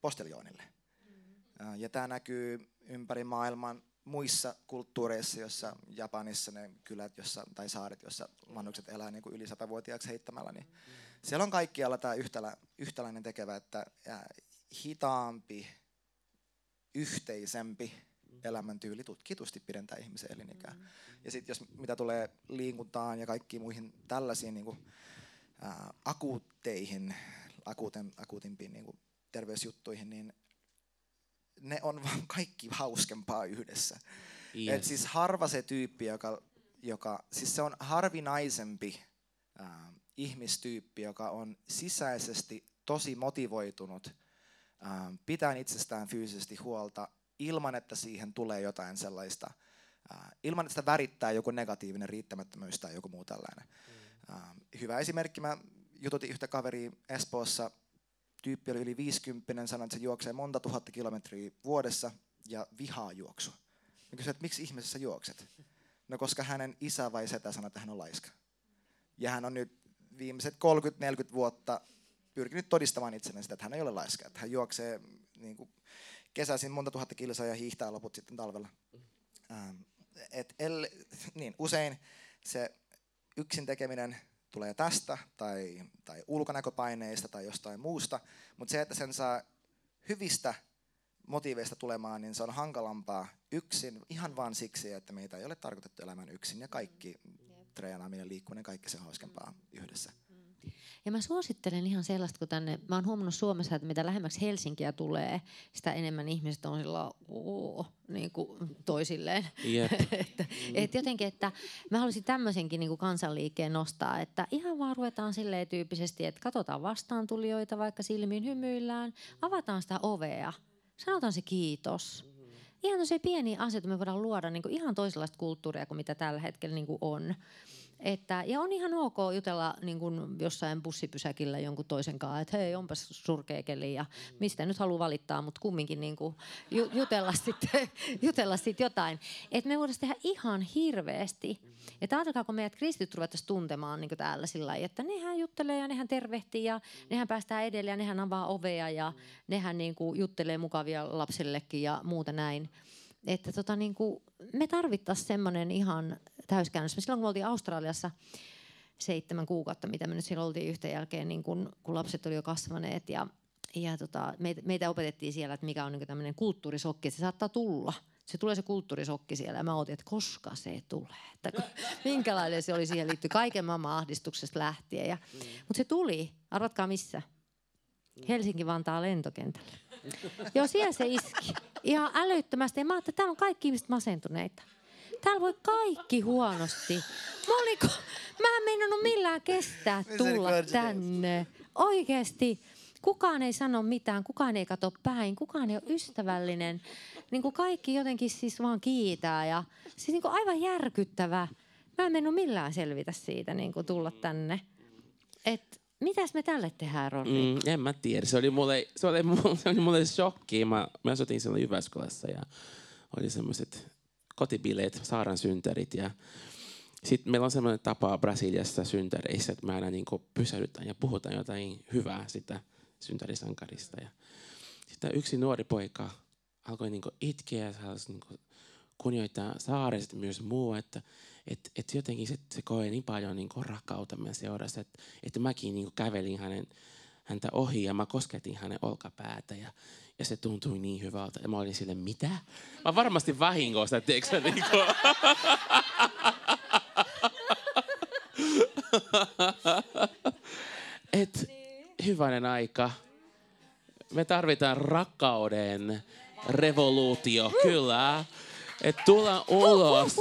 posteljoonille. Mm. Ja tämä näkyy ympäri maailman muissa kulttuureissa, jossa Japanissa ne kylät jossa, tai saaret, jossa vanhukset elää niin kuin yli satavuotiaaksi heittämällä, niin mm. siellä on kaikkialla tämä yhtälä, yhtäläinen tekevä, että hitaampi yhteisempi elämäntyyli tutkitusti pidentää ihmisen elinikää. Mm. Ja sitten jos mitä tulee liikuntaan ja kaikkiin muihin tällaisiin niin kuin, ää, akuutteihin, akuuten, akuutimpiin niin kuin terveysjuttuihin, niin ne on vaan kaikki hauskempaa yhdessä. Yes. Et siis harva se tyyppi, joka, joka siis se on harvinaisempi ää, ihmistyyppi, joka on sisäisesti tosi motivoitunut – pitää itsestään fyysisesti huolta ilman, että siihen tulee jotain sellaista, äh, ilman, että sitä värittää joku negatiivinen riittämättömyys tai joku muu tällainen. Mm. Ähm, hyvä esimerkki, mä jututin yhtä kaveria Espoossa, tyyppi oli yli 50, sanoi, että se juoksee monta tuhatta kilometriä vuodessa ja vihaa juoksua. Mä kysyin, että miksi ihmisessä juokset? No koska hänen isä vai setä sanoi, että hän on laiska. Ja hän on nyt viimeiset 30-40 vuotta pyrkinyt todistamaan itselleen sitä, että hän ei ole laiska. Että hän juoksee niin kuin kesäisin monta tuhatta kilsaa ja hiihtää loput sitten talvella. Ähm, et el, niin, usein se yksin tekeminen tulee tästä tai, tai ulkonäköpaineista tai jostain muusta, mutta se, että sen saa hyvistä motiiveista tulemaan, niin se on hankalampaa yksin ihan vain siksi, että meitä ei ole tarkoitettu elämään yksin ja kaikki treenaaminen, liikkuminen, kaikki se on hauskempaa yhdessä.
Ja mä suosittelen ihan sellaista, kun tänne, mä oon huomannut Suomessa, että mitä lähemmäksi Helsinkiä tulee, sitä enemmän ihmiset on sillä oo, niin kuin toisilleen.
Jep.
että, et jotenkin, että mä haluaisin tämmöisenkin niin kuin kansanliikkeen nostaa, että ihan vaan ruvetaan silleen tyyppisesti, että katsotaan vastaantulijoita, vaikka silmiin hymyillään, avataan sitä ovea, sanotaan se kiitos. Ihan tosi pieni asioita me voidaan luoda niin kuin ihan toisenlaista kulttuuria kuin mitä tällä hetkellä niin kuin on. Että, ja on ihan ok jutella niin kuin jossain bussipysäkillä jonkun toisen kanssa, että hei, onpas surkea keli ja mistä nyt haluaa valittaa, mutta kumminkin niin kuin ju- jutella sitten jutella sit jotain. Että me voidaan tehdä ihan hirveästi. Että ajatelkaa, kun meidät kristityt ruvettaisiin tuntemaan niin täällä sillä lailla, että nehän juttelee ja nehän tervehtii ja nehän päästään edelle ja nehän avaa ovea ja nehän niin kuin juttelee mukavia lapsillekin ja muuta näin. Että tota, niin kuin, me tarvittaisiin semmoinen ihan täyskäännös. Silloin kun me oltiin Australiassa seitsemän kuukautta, mitä me nyt siellä oltiin yhtä jälkeen, niin kun, kun lapset oli jo kasvaneet ja, ja tota, meitä, meitä opetettiin siellä, että mikä on niin tämmöinen kulttuurisokki, että se saattaa tulla. Se tulee se kulttuurisokki siellä ja mä otin, että koska se tulee. Että kun, minkälainen se oli siihen liittyy kaiken maailman ahdistuksesta lähtien. Ja, mutta se tuli, arvatkaa missä? Helsinki-Vantaa lentokentällä. Joo, siellä se iski. Ihan älyttömästi. Ja mä ajattelin, että täällä on kaikki ihmiset masentuneita. Täällä voi kaikki huonosti. Mä, oliko, mä en meinannut millään kestää tulla tänne. Oikeesti. Kukaan ei sano mitään, kukaan ei kato päin, kukaan ei ole ystävällinen. Niin kuin kaikki jotenkin siis vaan kiitää. Ja, siis niin kuin aivan järkyttävä. Mä en mennyt millään selvitä siitä niin kuin tulla tänne. Et Mitäs me tälle tehdään, Ronni?
Mm, en mä tiedä. Se oli mulle, se oli mulle, se oli mulle shokki. Mä, mä asutin silloin Jyväskylässä ja oli semmoiset kotibileet, saaran syntärit ja sitten meillä on semmoinen tapa Brasiliassa syntäreissä, että me aina niin pysähdytään ja puhutaan jotain hyvää sitä syntärisankarista. Ja sitten yksi nuori poika alkoi niin itkeä ja niin kunnioittaa saaresta myös muu, että että et jotenkin se, se koe niin paljon niin rakkautta meidän seurassa, että et mäkin niin kävelin hänen, häntä ohi ja mä kosketin hänen olkapäätä ja, ja se tuntui niin hyvältä. Ja mä olin sille, mitä? Mä varmasti vahingossa, tiedätkö niin kuin... Et hyvänen aika. Me tarvitaan rakkauden revoluutio, kyllä. Että tulla ulos.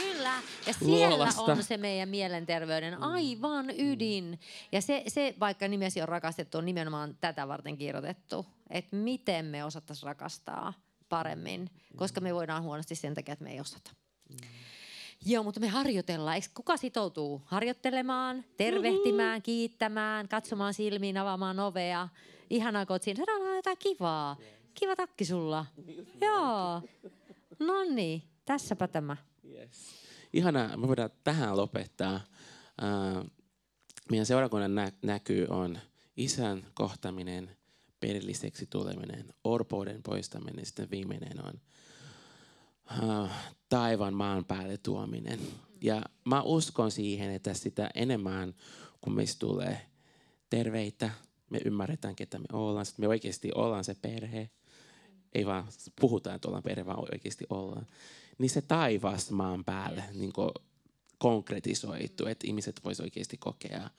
Kyllä. Ja siellä
Luolasta.
on se meidän mielenterveyden aivan ydin. Ja se, se vaikka nimesi on rakastettu, on nimenomaan tätä varten kirjoitettu. Että miten me osattaisiin rakastaa paremmin. Koska me voidaan huonosti sen takia, että me ei osata. Joo, mutta me harjoitellaan. Eikö kuka sitoutuu harjoittelemaan, tervehtimään, kiittämään, katsomaan silmiin, avaamaan ovea? Ihanaa, kun oot siinä. Saadaan olla jotain kivaa. Kiva takki sulla. Joo. No niin, tässäpä tämä.
Yes. Ihanaa, me voidaan tähän lopettaa. Uh, meidän seurakunnan nä- näkyy on isän kohtaminen, perilliseksi tuleminen, orpouden poistaminen, sitten viimeinen on uh, taivaan maan päälle tuominen. Ja mä uskon siihen, että sitä enemmän kun meistä tulee terveitä, me ymmärretään, ketä me ollaan, me oikeasti ollaan se perhe, ei vaan puhutaan, että ollaan perhe, vaan oikeasti ollaan. Niin se taivas maan päälle niin konkretisoitu, että ihmiset voisivat oikeasti kokea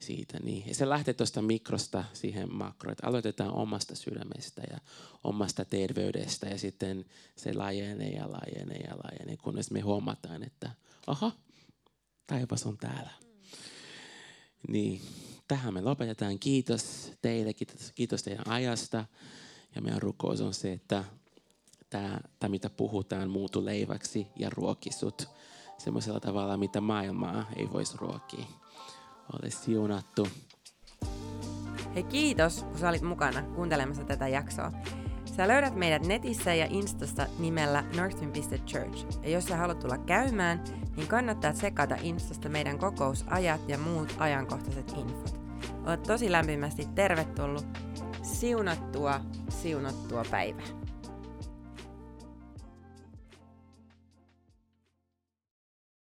siitä. Niin. Ja se lähtee tuosta mikrosta siihen makroon, että aloitetaan omasta sydämestä ja omasta terveydestä ja sitten se laajenee ja laajenee ja laajenee, kunnes me huomataan, että aha, taivas on täällä. Niin, tähän me lopetetaan. Kiitos teille, kiitos, kiitos teidän ajasta. Ja meidän rukous on se, että tämä, tämä mitä puhutaan, muutu leiväksi ja ruokisut semmoisella tavalla, mitä maailmaa ei voisi ruokia. Ole siunattu.
Hei kiitos, kun sä olit mukana kuuntelemassa tätä jaksoa. Sä löydät meidät netissä ja Instasta nimellä northwind.church. Ja jos sä haluat tulla käymään, niin kannattaa tsekata Instasta meidän kokousajat ja muut ajankohtaiset infot. Olet tosi lämpimästi tervetullut. Siunattua, siunattua päivää.